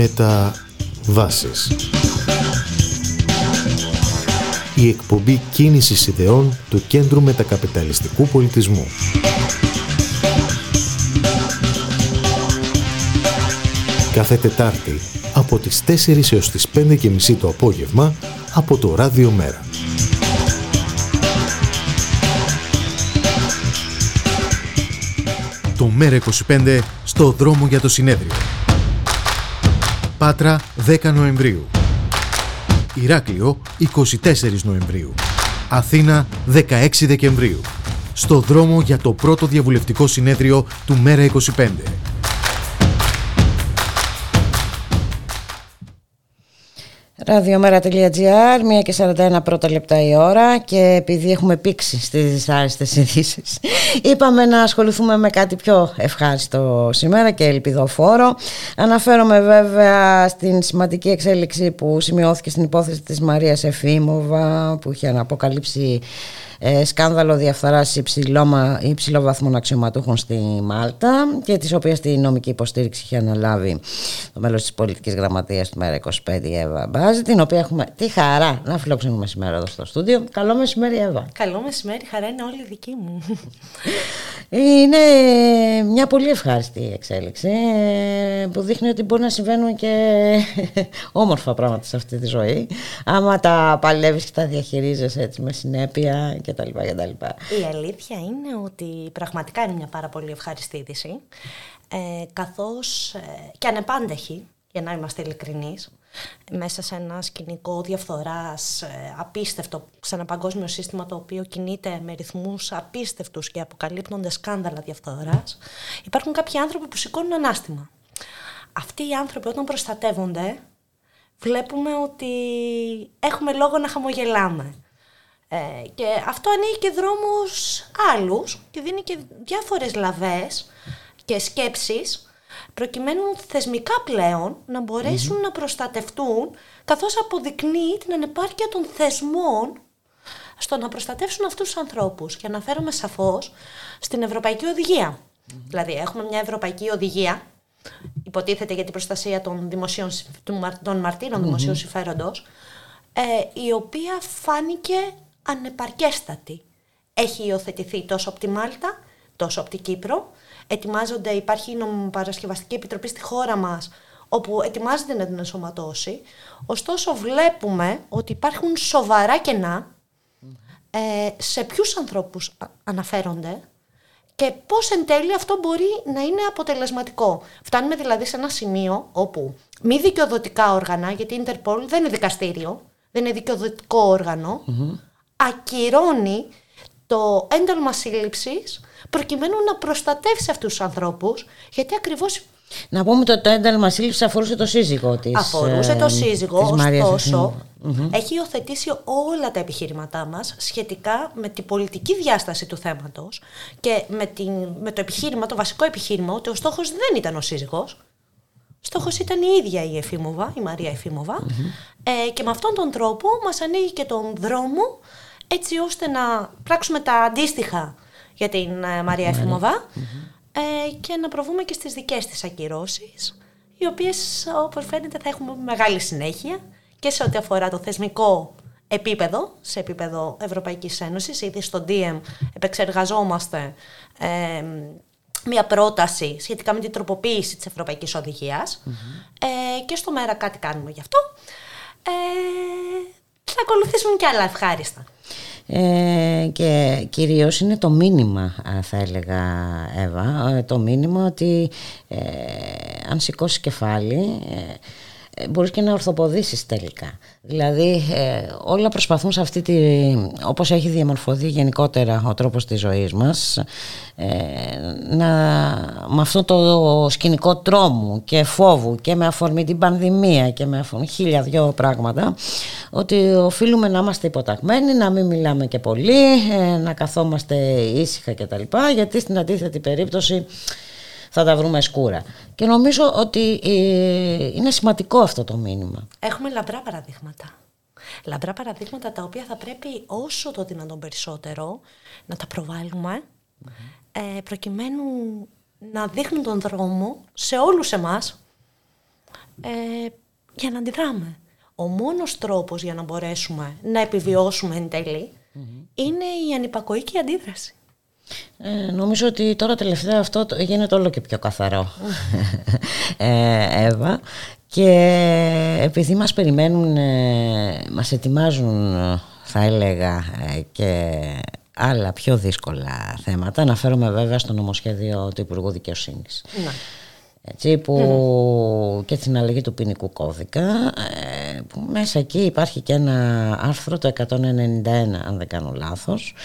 N: Μεταβάσεις Η εκπομπή κίνησης ιδεών του Κέντρου Μετακαπιταλιστικού Πολιτισμού Κάθε Τετάρτη
D: από τις 4 έως τις 5 και μισή το απόγευμα από το Ράδιο Μέρα. Το Μέρα 25 στο δρόμο για το συνέδριο. Πάτρα 10 Νοεμβρίου. Ηράκλειο 24 Νοεμβρίου. Αθήνα 16 Δεκεμβρίου. Στο δρόμο για το πρώτο διαβουλευτικό συνέδριο του Μέρα 25.
A: Ραδιομέρα.gr, 1 και 41 πρώτα λεπτά η ώρα και επειδή έχουμε πήξει στις δυσάρεστες ειδήσεις, είπαμε να ασχοληθούμε με κάτι πιο ευχάριστο σήμερα και ελπιδοφόρο. Αναφέρομαι βέβαια στην σημαντική εξέλιξη που σημειώθηκε στην υπόθεση της Μαρίας Εφήμοβα που είχε αναποκαλύψει ε, σκάνδαλο διαφθοράς υψηλόμα- υψηλόβαθμων αξιωματούχων στη Μάλτα και της οποίας τη νομική υποστήριξη είχε αναλάβει το μέλος της πολιτικής γραμματείας του ΜΕΡΑ 25 η Εύα Μπάζη την οποία έχουμε τη χαρά να φιλοξενούμε σήμερα εδώ στο στούντιο. Καλό μεσημέρι Εύα.
O: Καλό μεσημέρι, χαρά είναι όλη δική μου.
A: Είναι μια πολύ ευχάριστη εξέλιξη ε, που δείχνει ότι μπορεί να συμβαίνουν και [laughs] όμορφα πράγματα σε αυτή τη ζωή άμα τα παλεύεις και τα διαχειρίζεσαι έτσι με συνέπεια κτλ. κτλ.
O: Η αλήθεια είναι ότι πραγματικά είναι μια πάρα πολύ ευχάριστη είδηση ε, καθώς ε, και ανεπάντεχη, για να είμαστε ειλικρινείς, μέσα σε ένα σκηνικό διαφθοράς ε, απίστευτο, σε ένα παγκόσμιο σύστημα το οποίο κινείται με ρυθμούς απίστευτους και αποκαλύπτονται σκάνδαλα διαφθοράς, υπάρχουν κάποιοι άνθρωποι που σηκώνουν ανάστημα. Αυτοί οι άνθρωποι όταν προστατεύονται, βλέπουμε ότι έχουμε λόγο να χαμογελάμε. Ε, και αυτό ανοίγει και δρόμους άλλους και δίνει και διάφορες λαβές και σκέψεις προκειμένου θεσμικά πλέον να μπορεσουν να προστατευτούν καθώς αποδεικνύει την ανεπάρκεια των θεσμών στο να προστατεύσουν αυτούς τους ανθρώπους. Και αναφέρομαι σαφώς στην Ευρωπαϊκή Οδηγία. Δηλαδή έχουμε μια Ευρωπαϊκή Οδηγία υποτίθεται για την προστασία των, δημοσίων, συμφ- του μαρ- των μαρτύρων δημοσίου συμφέροντος ε, η οποία φάνηκε ανεπαρκέστατη. Έχει υιοθετηθεί τόσο από τη Μάλτα, τόσο από την Κύπρο. Ετοιμάζονται, υπάρχει η νομοπαρασκευαστική επιτροπή στη χώρα μας, όπου ετοιμάζεται να την ενσωματώσει. Ωστόσο βλέπουμε ότι υπάρχουν σοβαρά κενά ε, σε ποιους ανθρώπους α- αναφέρονται και πώς εν τέλει αυτό μπορεί να είναι αποτελεσματικό. Φτάνουμε δηλαδή σε ένα σημείο όπου μη δικαιοδοτικά όργανα, γιατί η Interpol δεν είναι δικαστήριο, δεν είναι δικαιοδοτικό όργανο, ακυρώνει το ένταλμα σύλληψης προκειμένου να προστατεύσει αυτούς τους ανθρώπους, γιατί ακριβώς
A: Να πούμε ότι το ένταλμα σύλληψης αφορούσε το σύζυγό της.
O: αφορούσε
A: ε,
O: το σύζυγο,
A: της Μαρίας
O: ωστόσο
A: Εφήμοβα. Μμμ.
O: έχει υιοθετήσει όλα τα επιχειρήματά μας σχετικά με την πολιτική διάσταση του θέματος και με, την, με το επιχείρημα, το βασικό επιχείρημα ότι ο στόχος δεν ήταν ο σύζυγος, στόχος ήταν η ίδια η Εφήμοβα, η Μαρία Εφήμοβα ε, και με αυτόν τον τρόπο μας ανοίγει και τον δρόμο έτσι ώστε να πράξουμε τα αντίστοιχα για την ε, Μαρία Εφήμοβα ε, και να προβούμε και στις δικές της ακυρώσεις οι οποίες όπως φαίνεται θα έχουμε μεγάλη συνέχεια και σε ό,τι αφορά το θεσμικό επίπεδο, σε επίπεδο Ευρωπαϊκής Ένωσης, ήδη στο DM επεξεργαζόμαστε ε, μια πρόταση σχετικά με την τροποποίηση της Ευρωπαϊκής Οδηγίας. Ε, και στο μέρα κάτι κάνουμε γι' αυτό. Ε, θα ακολουθήσουν και άλλα ευχάριστα.
A: Ε, και κυρίως είναι το μήνυμα α, θα έλεγα Εύα ε, το μήνυμα ότι ε, αν σηκώσει κεφάλι ε, ε, μπορείς και να ορθοποδήσεις τελικά δηλαδή ε, όλα προσπαθούν σε αυτή τη όπως έχει διαμορφωθεί γενικότερα ο τρόπος της ζωής μας ε, να, με αυτό το σκηνικό τρόμου και φόβου και με αφορμή την πανδημία και με αφορμή χίλια δυο πράγματα ότι οφείλουμε να είμαστε υποταγμένοι, να μην μιλάμε και πολύ, ε, να καθόμαστε ήσυχα κτλ. Γιατί στην αντίθετη περίπτωση θα τα βρούμε σκούρα. Και νομίζω ότι ε, είναι σημαντικό αυτό το μήνυμα.
O: Έχουμε λαμπρά παραδείγματα. Λαμπρά παραδείγματα τα οποία θα πρέπει όσο το δυνατόν περισσότερο να τα προβάλλουμε ε, προκειμένου να δείχνουν τον δρόμο σε όλους εμάς ε, για να αντιδράμε. Ο μόνος τρόπος για να μπορέσουμε να επιβιώσουμε εν τέλει είναι η ανυπακοή και η αντίδραση.
A: Ε, νομίζω ότι τώρα τελευταία αυτό το- γίνεται όλο και πιο καθαρό [laughs] ε, Εύα Και επειδή μας περιμένουν, ε, μας ετοιμάζουν ε, θα έλεγα ε, και άλλα πιο δύσκολα θέματα, αναφέρομαι βέβαια στο νομοσχέδιο του Υπουργού Δικαιοσύνης.
O: Να.
A: Έτσι, που και την αλλαγή του ποινικού κώδικα ε, που μέσα εκεί υπάρχει και ένα άρθρο το 191 αν δεν κάνω λάθος που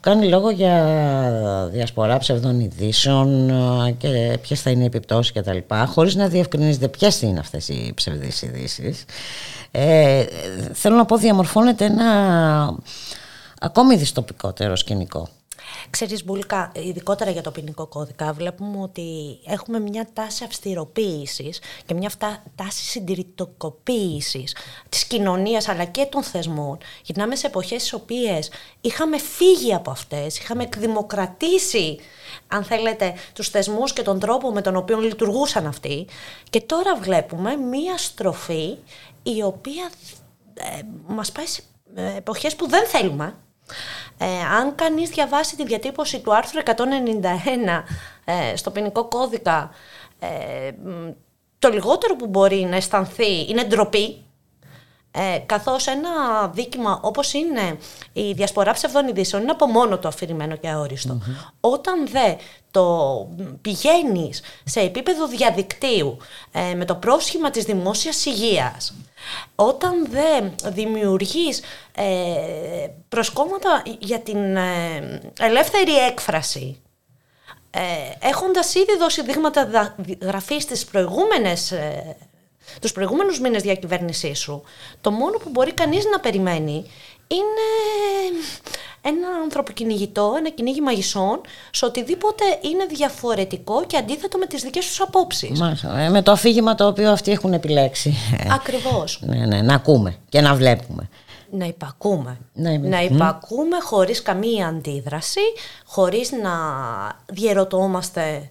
A: κάνει λόγο για διασπορά ψευδών ειδήσεων ε, και ποιες θα είναι οι επιπτώσεις και τα λοιπά χωρίς να διευκρινίζεται ποιες είναι αυτές οι ψευδείς ειδήσεις. Ε, θέλω να πω διαμορφώνεται ένα ακόμη δυστοπικότερο σκηνικό.
O: Ξέρεις Μπουλικά, ειδικότερα για το ποινικό κώδικα, βλέπουμε ότι έχουμε μια τάση αυστηροποίησης και μια αυτά, τάση συντηρητικοποίησης της κοινωνίας αλλά και των θεσμών. Γυρνάμε σε εποχές στις οποίες είχαμε φύγει από αυτές, είχαμε εκδημοκρατήσει αν θέλετε, τους θεσμούς και τον τρόπο με τον οποίο λειτουργούσαν αυτοί και τώρα βλέπουμε μία στροφή η οποία ε, μας πάει σε ε, εποχές που δεν θέλουμε ε, αν κανείς διαβάσει τη διατύπωση του άρθρου 191 ε, στο ποινικό κώδικα, ε, μ, το λιγότερο που μπορεί να αισθανθεί είναι ντροπή, ε, καθώς ένα δίκημα όπως είναι η διασπορά ψευδών ειδήσεων είναι από μόνο το αφηρημένο και αόριστο. Όταν δε το πηγαίνεις σε επίπεδο διαδικτύου ε, με το πρόσχημα της δημόσιας υγείας, όταν δε δημιουργείς ε, προσκόμματα για την ε, ελεύθερη έκφραση, ε, έχοντας ήδη δώσει δείγματα δα- γραφής στις προηγούμενες, ε, τους προηγούμενους μήνες διακυβέρνησής σου, το μόνο που μπορεί κανείς να περιμένει είναι ένα ανθρωποκυνηγητό, ένα κυνήγι μαγισσών, σε οτιδήποτε είναι διαφορετικό και αντίθετο με τις δικές τους απόψεις.
A: Μάλιστα, ε, με το αφήγημα το οποίο αυτοί έχουν επιλέξει. Ε,
O: Ακριβώς.
A: ναι, ναι, να ακούμε και να βλέπουμε.
O: Να υπακούμε.
A: Ναι,
O: να
A: μ.
O: υπακούμε χωρίς καμία αντίδραση, χωρίς να διαιρωτόμαστε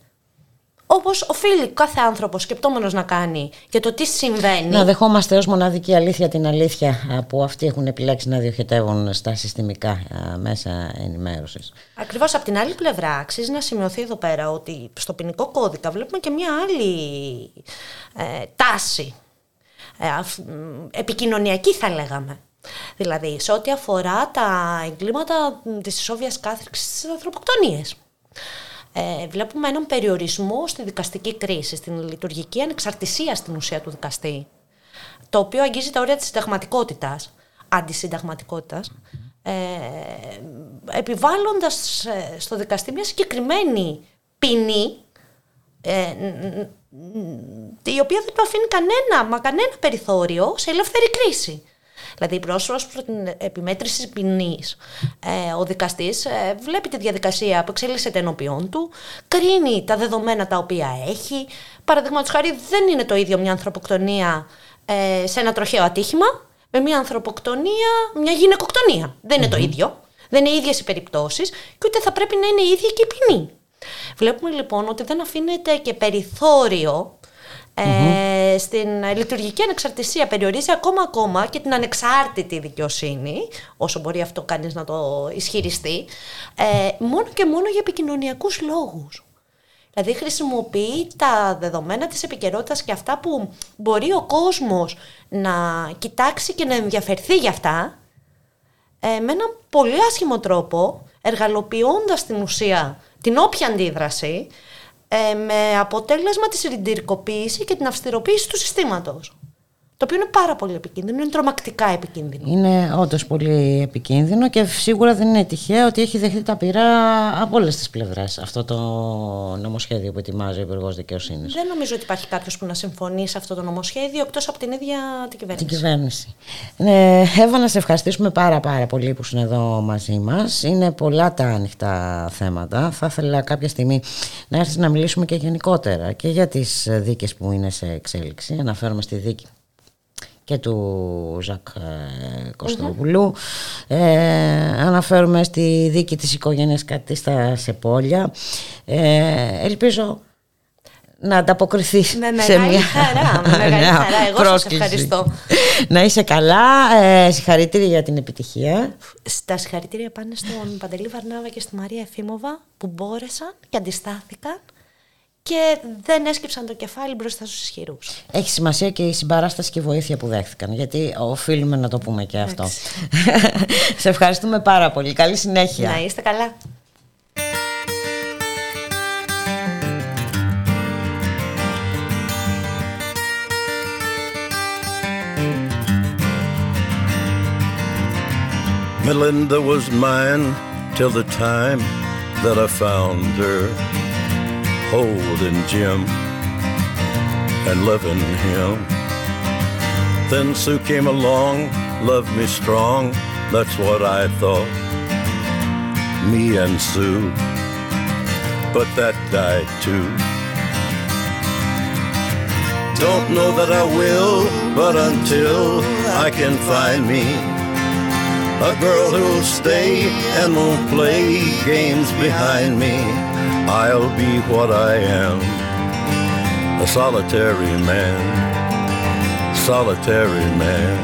O: όπως οφείλει κάθε άνθρωπος σκεπτόμενος να κάνει για το τι συμβαίνει.
A: Να δεχόμαστε ως μοναδική αλήθεια την αλήθεια α, που αυτοί έχουν επιλέξει να διοχετεύουν στα συστημικά α, μέσα ενημέρωσης.
O: Ακριβώς από την άλλη πλευρά αξίζει να σημειωθεί εδώ πέρα ότι στο ποινικό κώδικα βλέπουμε και μια άλλη ε, τάση, ε, αφ- μ, επικοινωνιακή θα λέγαμε. Δηλαδή σε ό,τι αφορά τα εγκλήματα μ, της ισόβιας κάθριξης στις ανθρωποκτονίες. Ε, βλέπουμε έναν περιορισμό στη δικαστική κρίση, στην λειτουργική ανεξαρτησία στην ουσία του δικαστή, το οποίο αγγίζει τα όρια της συνταγματικότητας, αντισυνταγματικότητας, ε, επιβάλλοντας ε, στο δικαστή μια συγκεκριμένη ποινή, ε, ν- ν- ν- η οποία δεν του αφήνει κανένα, μα κανένα περιθώριο σε ελεύθερη κρίση. Δηλαδή, η πρόσφαση προς την επιμέτρηση ποινής, ε, ο δικαστής ε, βλέπει τη διαδικασία που εξελίσσεται ενώπιον του, κρίνει τα δεδομένα τα οποία έχει. Παραδείγματος χάρη, δεν είναι το ίδιο μια ανθρωποκτονία ε, σε ένα τροχαίο ατύχημα με μια ανθρωποκτονία, μια γυναικοκτονία. Δεν είναι το ίδιο. Δεν είναι οι ίδιες οι περιπτώσεις και ούτε θα πρέπει να είναι η ίδια και η ποινή. Βλέπουμε λοιπόν ότι δεν αφήνεται και περιθώριο ε, στην λειτουργική ανεξαρτησία περιορίζει ακόμα ακόμα και την ανεξάρτητη δικαιοσύνη, όσο μπορεί αυτό κανείς να το ισχυριστεί, ε, μόνο και μόνο για επικοινωνιακούς λόγους. Δηλαδή χρησιμοποιεί τα δεδομένα της επικαιρότητας και αυτά που μπορεί ο κόσμος να κοιτάξει και να ενδιαφερθεί για αυτά ε, με έναν πολύ άσχημο τρόπο, εργαλοποιώντας την ουσία την όποια αντίδραση, ε, με αποτέλεσμα τη συντηρικοποίηση και την αυστηροποίηση του συστήματος. Το οποίο είναι πάρα πολύ επικίνδυνο, είναι τρομακτικά επικίνδυνο.
A: Είναι όντως πολύ επικίνδυνο και σίγουρα δεν είναι τυχαίο ότι έχει δεχτεί τα πειρά από όλες τις πλευρές αυτό το νομοσχέδιο που ετοιμάζει ο Υπουργός Δικαιοσύνης.
O: Δεν νομίζω ότι υπάρχει κάποιος που να συμφωνεί σε αυτό το νομοσχέδιο εκτός από την ίδια την κυβέρνηση.
A: Την κυβέρνηση. Ναι, Εύα, να σε ευχαριστήσουμε πάρα πάρα πολύ που είναι εδώ μαζί μας. Είναι πολλά τα ανοιχτά θέματα. Θα ήθελα κάποια στιγμή να έρθεις να μιλήσουμε και γενικότερα και για τις δίκες που είναι σε εξέλιξη. Αναφέρομαι στη δίκη και του Ζακ ε, κωστοπουλου Ε, αναφέρομαι στη δίκη της οικογένειας Κατίστα σε Πόλια. Ε, ελπίζω να ανταποκριθείς
O: Με
A: σε
O: μεγάλη
A: μια
O: χαρά, με μεγάλη [laughs]
A: νέα
O: χαρά. Εγώ σας
A: πρόσκληση.
O: ευχαριστώ.
A: Να είσαι καλά, ε, συγχαρητήρια για την επιτυχία.
O: Στα συγχαρητήρια πάνε στον Παντελή Βαρνάβα και στη Μαρία Εφήμοβα που μπόρεσαν και αντιστάθηκαν και δεν έσκυψαν το κεφάλι μπροστά στους ισχυρούς.
A: Έχει σημασία και η συμπαράσταση και η βοήθεια που δέχτηκαν, γιατί οφείλουμε να το πούμε και αυτό. [laughs] Σε ευχαριστούμε πάρα πολύ. Καλή συνέχεια.
O: Να είστε καλά.
B: Melinda was mine till the time that I found her holding Jim and loving him. Then Sue came along, loved me strong, that's what I thought. Me and Sue, but that died too. Don't know that I will, but until I can find me a girl who'll stay and won't play games behind me. I'll be what I am, a solitary man, solitary man.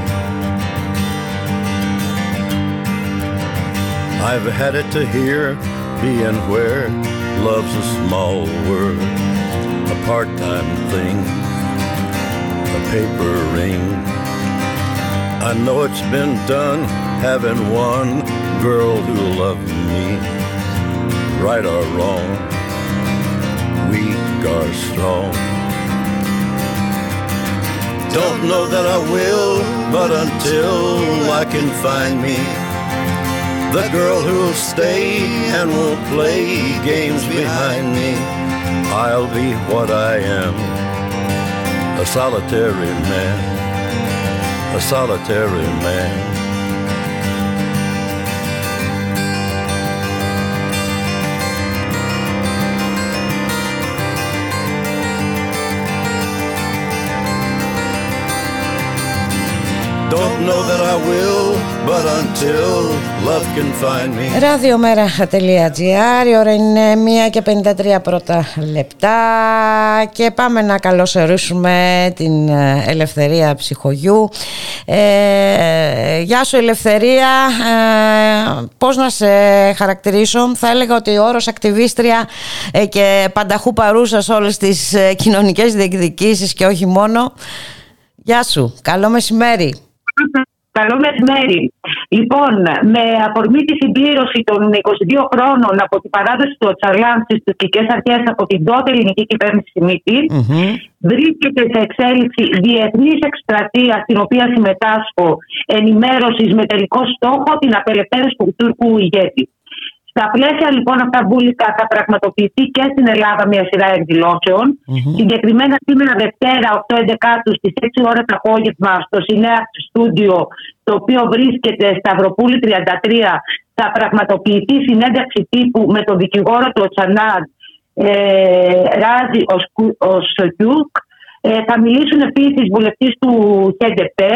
B: I've had it to here, being where love's a small word, a part-time thing, a paper ring. I know it's been done having one girl who loved me, right or wrong, weak or strong. Don't know that I will, but until I can find me the girl who'll stay and won't play games behind me, I'll be what I am, a solitary man, a solitary man. Know that I will, but until love can find me.
A: Ραδιομέρα.gr Η ώρα είναι 1 και 53 πρώτα λεπτά και πάμε να καλωσορίσουμε την ε, Ελευθερία Ψυχογιού. Ε, γεια σου Ελευθερία, ε, πώς να σε χαρακτηρίσω; Θα έλεγα ότι ο όρος ακτιβίστρια ε, και πανταχού παρούσα σε όλες τις ε, κοινωνικές διεκδικήσεις και όχι μόνο. Γεια σου, καλό μεσημέρι.
P: Καλό μεσημέρι. Λοιπόν, με αφορμή τη συμπλήρωση των 22 χρόνων από την παράδοση του Οτσαλάν στις τουρκικές αρχές από την τότε ελληνική κυβέρνηση Σιμίτη, βρίσκεται σε εξέλιξη διεθνής εκστρατεία στην οποία συμμετάσχω ενημέρωσης με τελικό στόχο την απελευθέρωση του Τούρκου ηγέτη. Στα πλαίσια λοιπόν αυτά βούλικα θα πραγματοποιηθεί και στην Ελλάδα μια σειρά εκδηλώσεων. Συγκεκριμένα σήμερα Δευτέρα 8-11 στις 6 ώρα το απόγευμα στο Σινέ Στούντιο το οποίο βρίσκεται στη Σταυροπούλου 33 θα πραγματοποιηθεί συνέντευξη τύπου με τον δικηγόρο του Οτσαλάν ε, Ραζιγιέ Οζτούρκ ε, θα μιλήσουν επίσης βουλευτής του ΧΕΝΤΕΠΕ,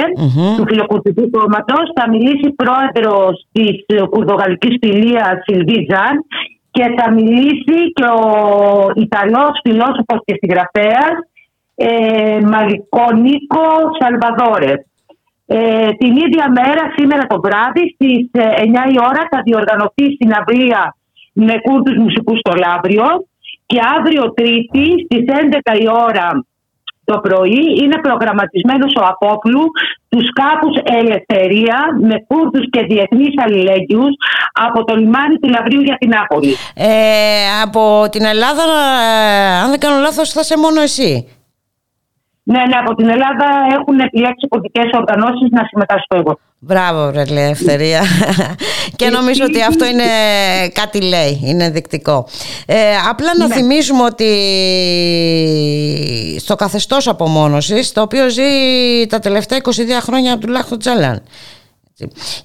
P: του Φιλοκουρδικού Κόμματος. Θα μιλήσει πρόεδρος της Κουρδογαλλικής Φιλίας Σιλβί Ζαν και θα μιλήσει και ο Ιταλός φιλόσοφος και συγγραφέας ε, Μαλικόνικο Σαλβαδόρε. Ε, την ίδια μέρα, σήμερα το βράδυ, στις 9 η ώρα θα διοργανωθεί συναυλία με Κούρδους μουσικούς στο Λαύριο και αύριο Τρίτη στις 11 η ώρα το πρωί είναι προγραμματισμένος ο Απόπλου τους κάπους Ελευθερία με Κούρδους και διεθνείς αλληλέγγυους από το λιμάνι του Λαβρίου για την Άπολη.
A: Ε, από την Ελλάδα, ε, αν δεν κάνω λάθος, θα είσαι μόνο εσύ.
P: Ναι, ναι, από την Ελλάδα έχουν επιλέξει πολιτικές οργανώσεις να συμμετάσχω εγώ.
A: Μπράβο, ρε Ελευθερία. και νομίζω ότι αυτό είναι κάτι λέει, είναι ενδεικτικό. Ε, απλά να
P: Ναι.
A: θυμίσουμε ότι στο καθεστώς απομόνωσης, το οποίο ζει τα τελευταία 22 χρόνια από του Λάχτο Τζαλάν.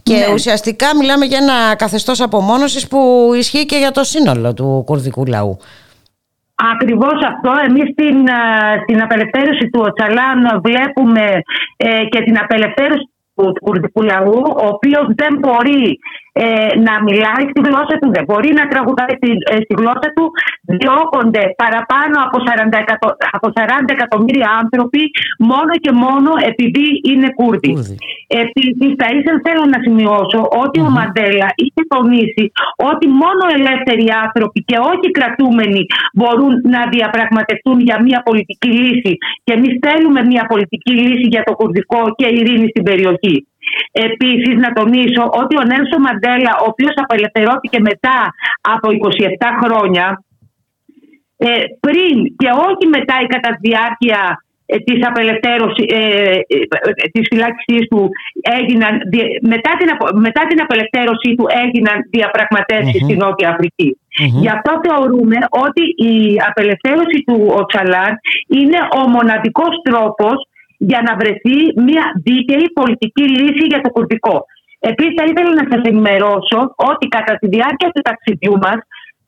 A: Και
P: Ναι.
A: ουσιαστικά μιλάμε για ένα καθεστώς απομόνωσης που ισχύει και για το σύνολο του κουρδικού λαού.
P: Ακριβώς αυτό. Εμείς στην, α, στην απελευθέρωση του Οτσαλάν βλέπουμε ε, και την απελευθέρωση του κουρδικού λαού, ο οποίος δεν μπορεί ε, να μιλάει στη γλώσσα του, δεν μπορεί να τραγουδάει στη, ε, στη γλώσσα του. Διώκονται παραπάνω από 40, εκατο- από 40 εκατομμύρια άνθρωποι μόνο και μόνο επειδή είναι Κούρδοι. Επίσης, θα ήθελα θέλω να σημειώσω ότι ο Μαντέλα είχε τονίσει ότι μόνο ελεύθεροι άνθρωποι και όχι κρατούμενοι μπορούν να διαπραγματευτούν για μια πολιτική λύση. Και εμείς θέλουμε μια πολιτική λύση για το κουρδικό και ειρήνη στην περιοχή. Επίσης, να τονίσω ότι ο Νέλσο Μαντέλα, ο οποίος απελευθερώθηκε μετά από 27 χρόνια, ε, πριν και όχι μετά ή κατά τη διάρκεια ε, της απελευθέρωσης, ε, ε, ε, της φυλάκισής του έγιναν, δι- μετά, την, απο- μετά την απελευθέρωσή του έγιναν διαπραγματεύσεις
Q: Μμμ.
P: στη Νότια Αφρική.
Q: Μμμ.
P: Γι' αυτό θεωρούμε ότι η απελευθέρωση του Οτσαλάν είναι ο μοναδικός τρόπος για να βρεθεί μια δίκαιη πολιτική λύση για το κουρδικό. Επίσης θα ήθελα να σας ενημερώσω ότι κατά τη διάρκεια του ταξιδιού μας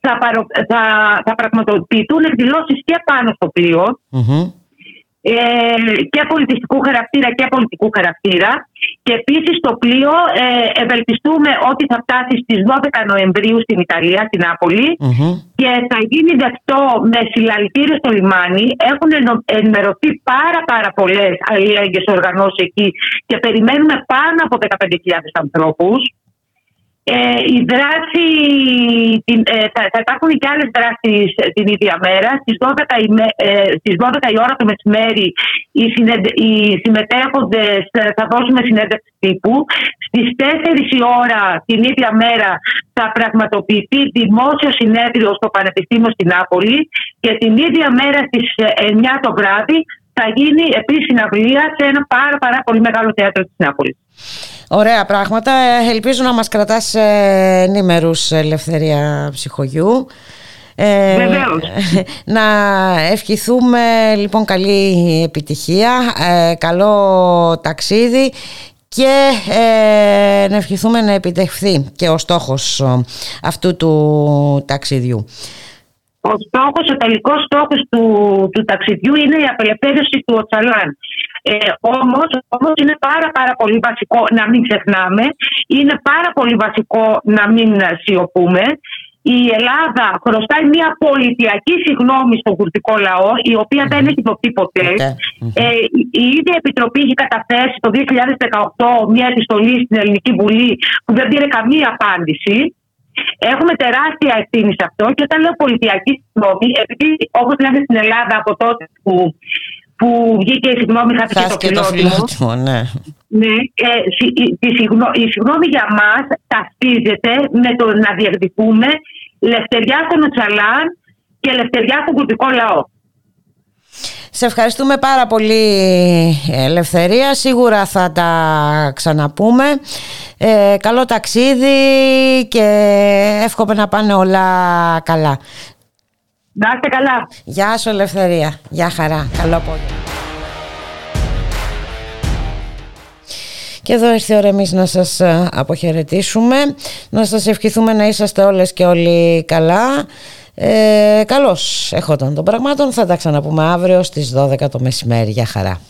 P: θα, παρο- θα, θα πραγματοποιηθούν εκδηλώσεις και πάνω στο πλοίο ε, και πολιτιστικού χαρακτήρα και πολιτικού χαρακτήρα. Και επίσης το πλοίο ε, ευελπιστούμε ότι θα φτάσει στις 12 Νοεμβρίου στην Ιταλία, στην Νάπολη και θα γίνει δεκτό με συλλαλητήριο στο λιμάνι. Έχουν ενο- ενημερωθεί πάρα πάρα πολλές αλληλέγγυες οργανώσεις εκεί και περιμένουμε πάνω από 15.000 ανθρώπους. Ε, η δράση, την, ε, θα, θα υπάρχουν και άλλες δράσεις ε, την ίδια μέρα. Στις 12, η, με- ε, στις 12 η ώρα το μεσημέρι οι, συνεδ, οι συμμετέχοντες ε, θα δώσουμε συνέντευξη τύπου. Στις 4 η ώρα την ίδια μέρα θα πραγματοποιηθεί δημόσιο συνέδριο στο Πανεπιστήμιο στην Νάπολη και την ίδια μέρα στις ε, 9 το βράδυ θα γίνει επίσης συναυλία σε ένα πάρα, πάρα πολύ μεγάλο θέατρο της Νάπολης.
A: Ωραία πράγματα. Ε, Ελπίζω να μας κρατάς ε, ενήμερους ελευθερία ψυχογιού. Ε,
P: Βεβαίως. [laughs]
A: να ευχηθούμε λοιπόν καλή επιτυχία, ε, καλό ταξίδι και ε, να ευχηθούμε να επιτευχθεί και ο στόχος ε, αυτού του ταξιδιού.
P: Ο στόχος, ο τελικός στόχος του, του ταξιδιού είναι η απελευθέρωση του Οτσαλάν. Ε, όμως, όμως είναι πάρα πάρα πολύ βασικό να μην ξεχνάμε, είναι πάρα πολύ βασικό να μην σιωπούμε. Η Ελλάδα χρωστάει μια πολιτιακή συγνώμη στον κουρδικό λαό, η οποία δεν έχει δοθεί ποτέ. Ε, η- η ίδια Επιτροπή είχε καταθέσει το 2018 μια επιστολή στην Ελληνική Βουλή που δεν πήρε καμία απάντηση. Έχουμε τεράστια ευθύνη σε αυτό και όταν λέω πολιτιακή συγγνώμη, επειδή όπως λέμε στην Ελλάδα από τότε που, που βγήκε η συγγνώμη, χάθηκε το
A: Χάθηκε το
P: φιλότιμο.
A: φιλότιμο, ναι.
P: Ναι, ε, συ- η, η, συγγνώ- η συγγνώμη για μας ταυτίζεται με το να διεκδικούμε λευτεριά στον Οτσαλάν και λευτεριά στον κουρδικό λαό.
A: Σε ευχαριστούμε πάρα πολύ Ελευθερία. Σίγουρα θα τα ξαναπούμε. Ε, καλό ταξίδι και εύχομαι να πάνε όλα καλά.
P: Να είστε καλά.
A: Γεια σου Ελευθερία. Γεια χαρά. Καλό απόγευμα. Και εδώ ήρθε η ώρα εμείς να σας ε, αποχαιρετήσουμε, να σας ευχηθούμε να είσαστε όλες και όλοι καλά. Ε, καλώς έχονταν των πραγμάτων, θα τα ξαναπούμε αύριο στις 12 το μεσημέρι. Γεια χαρά.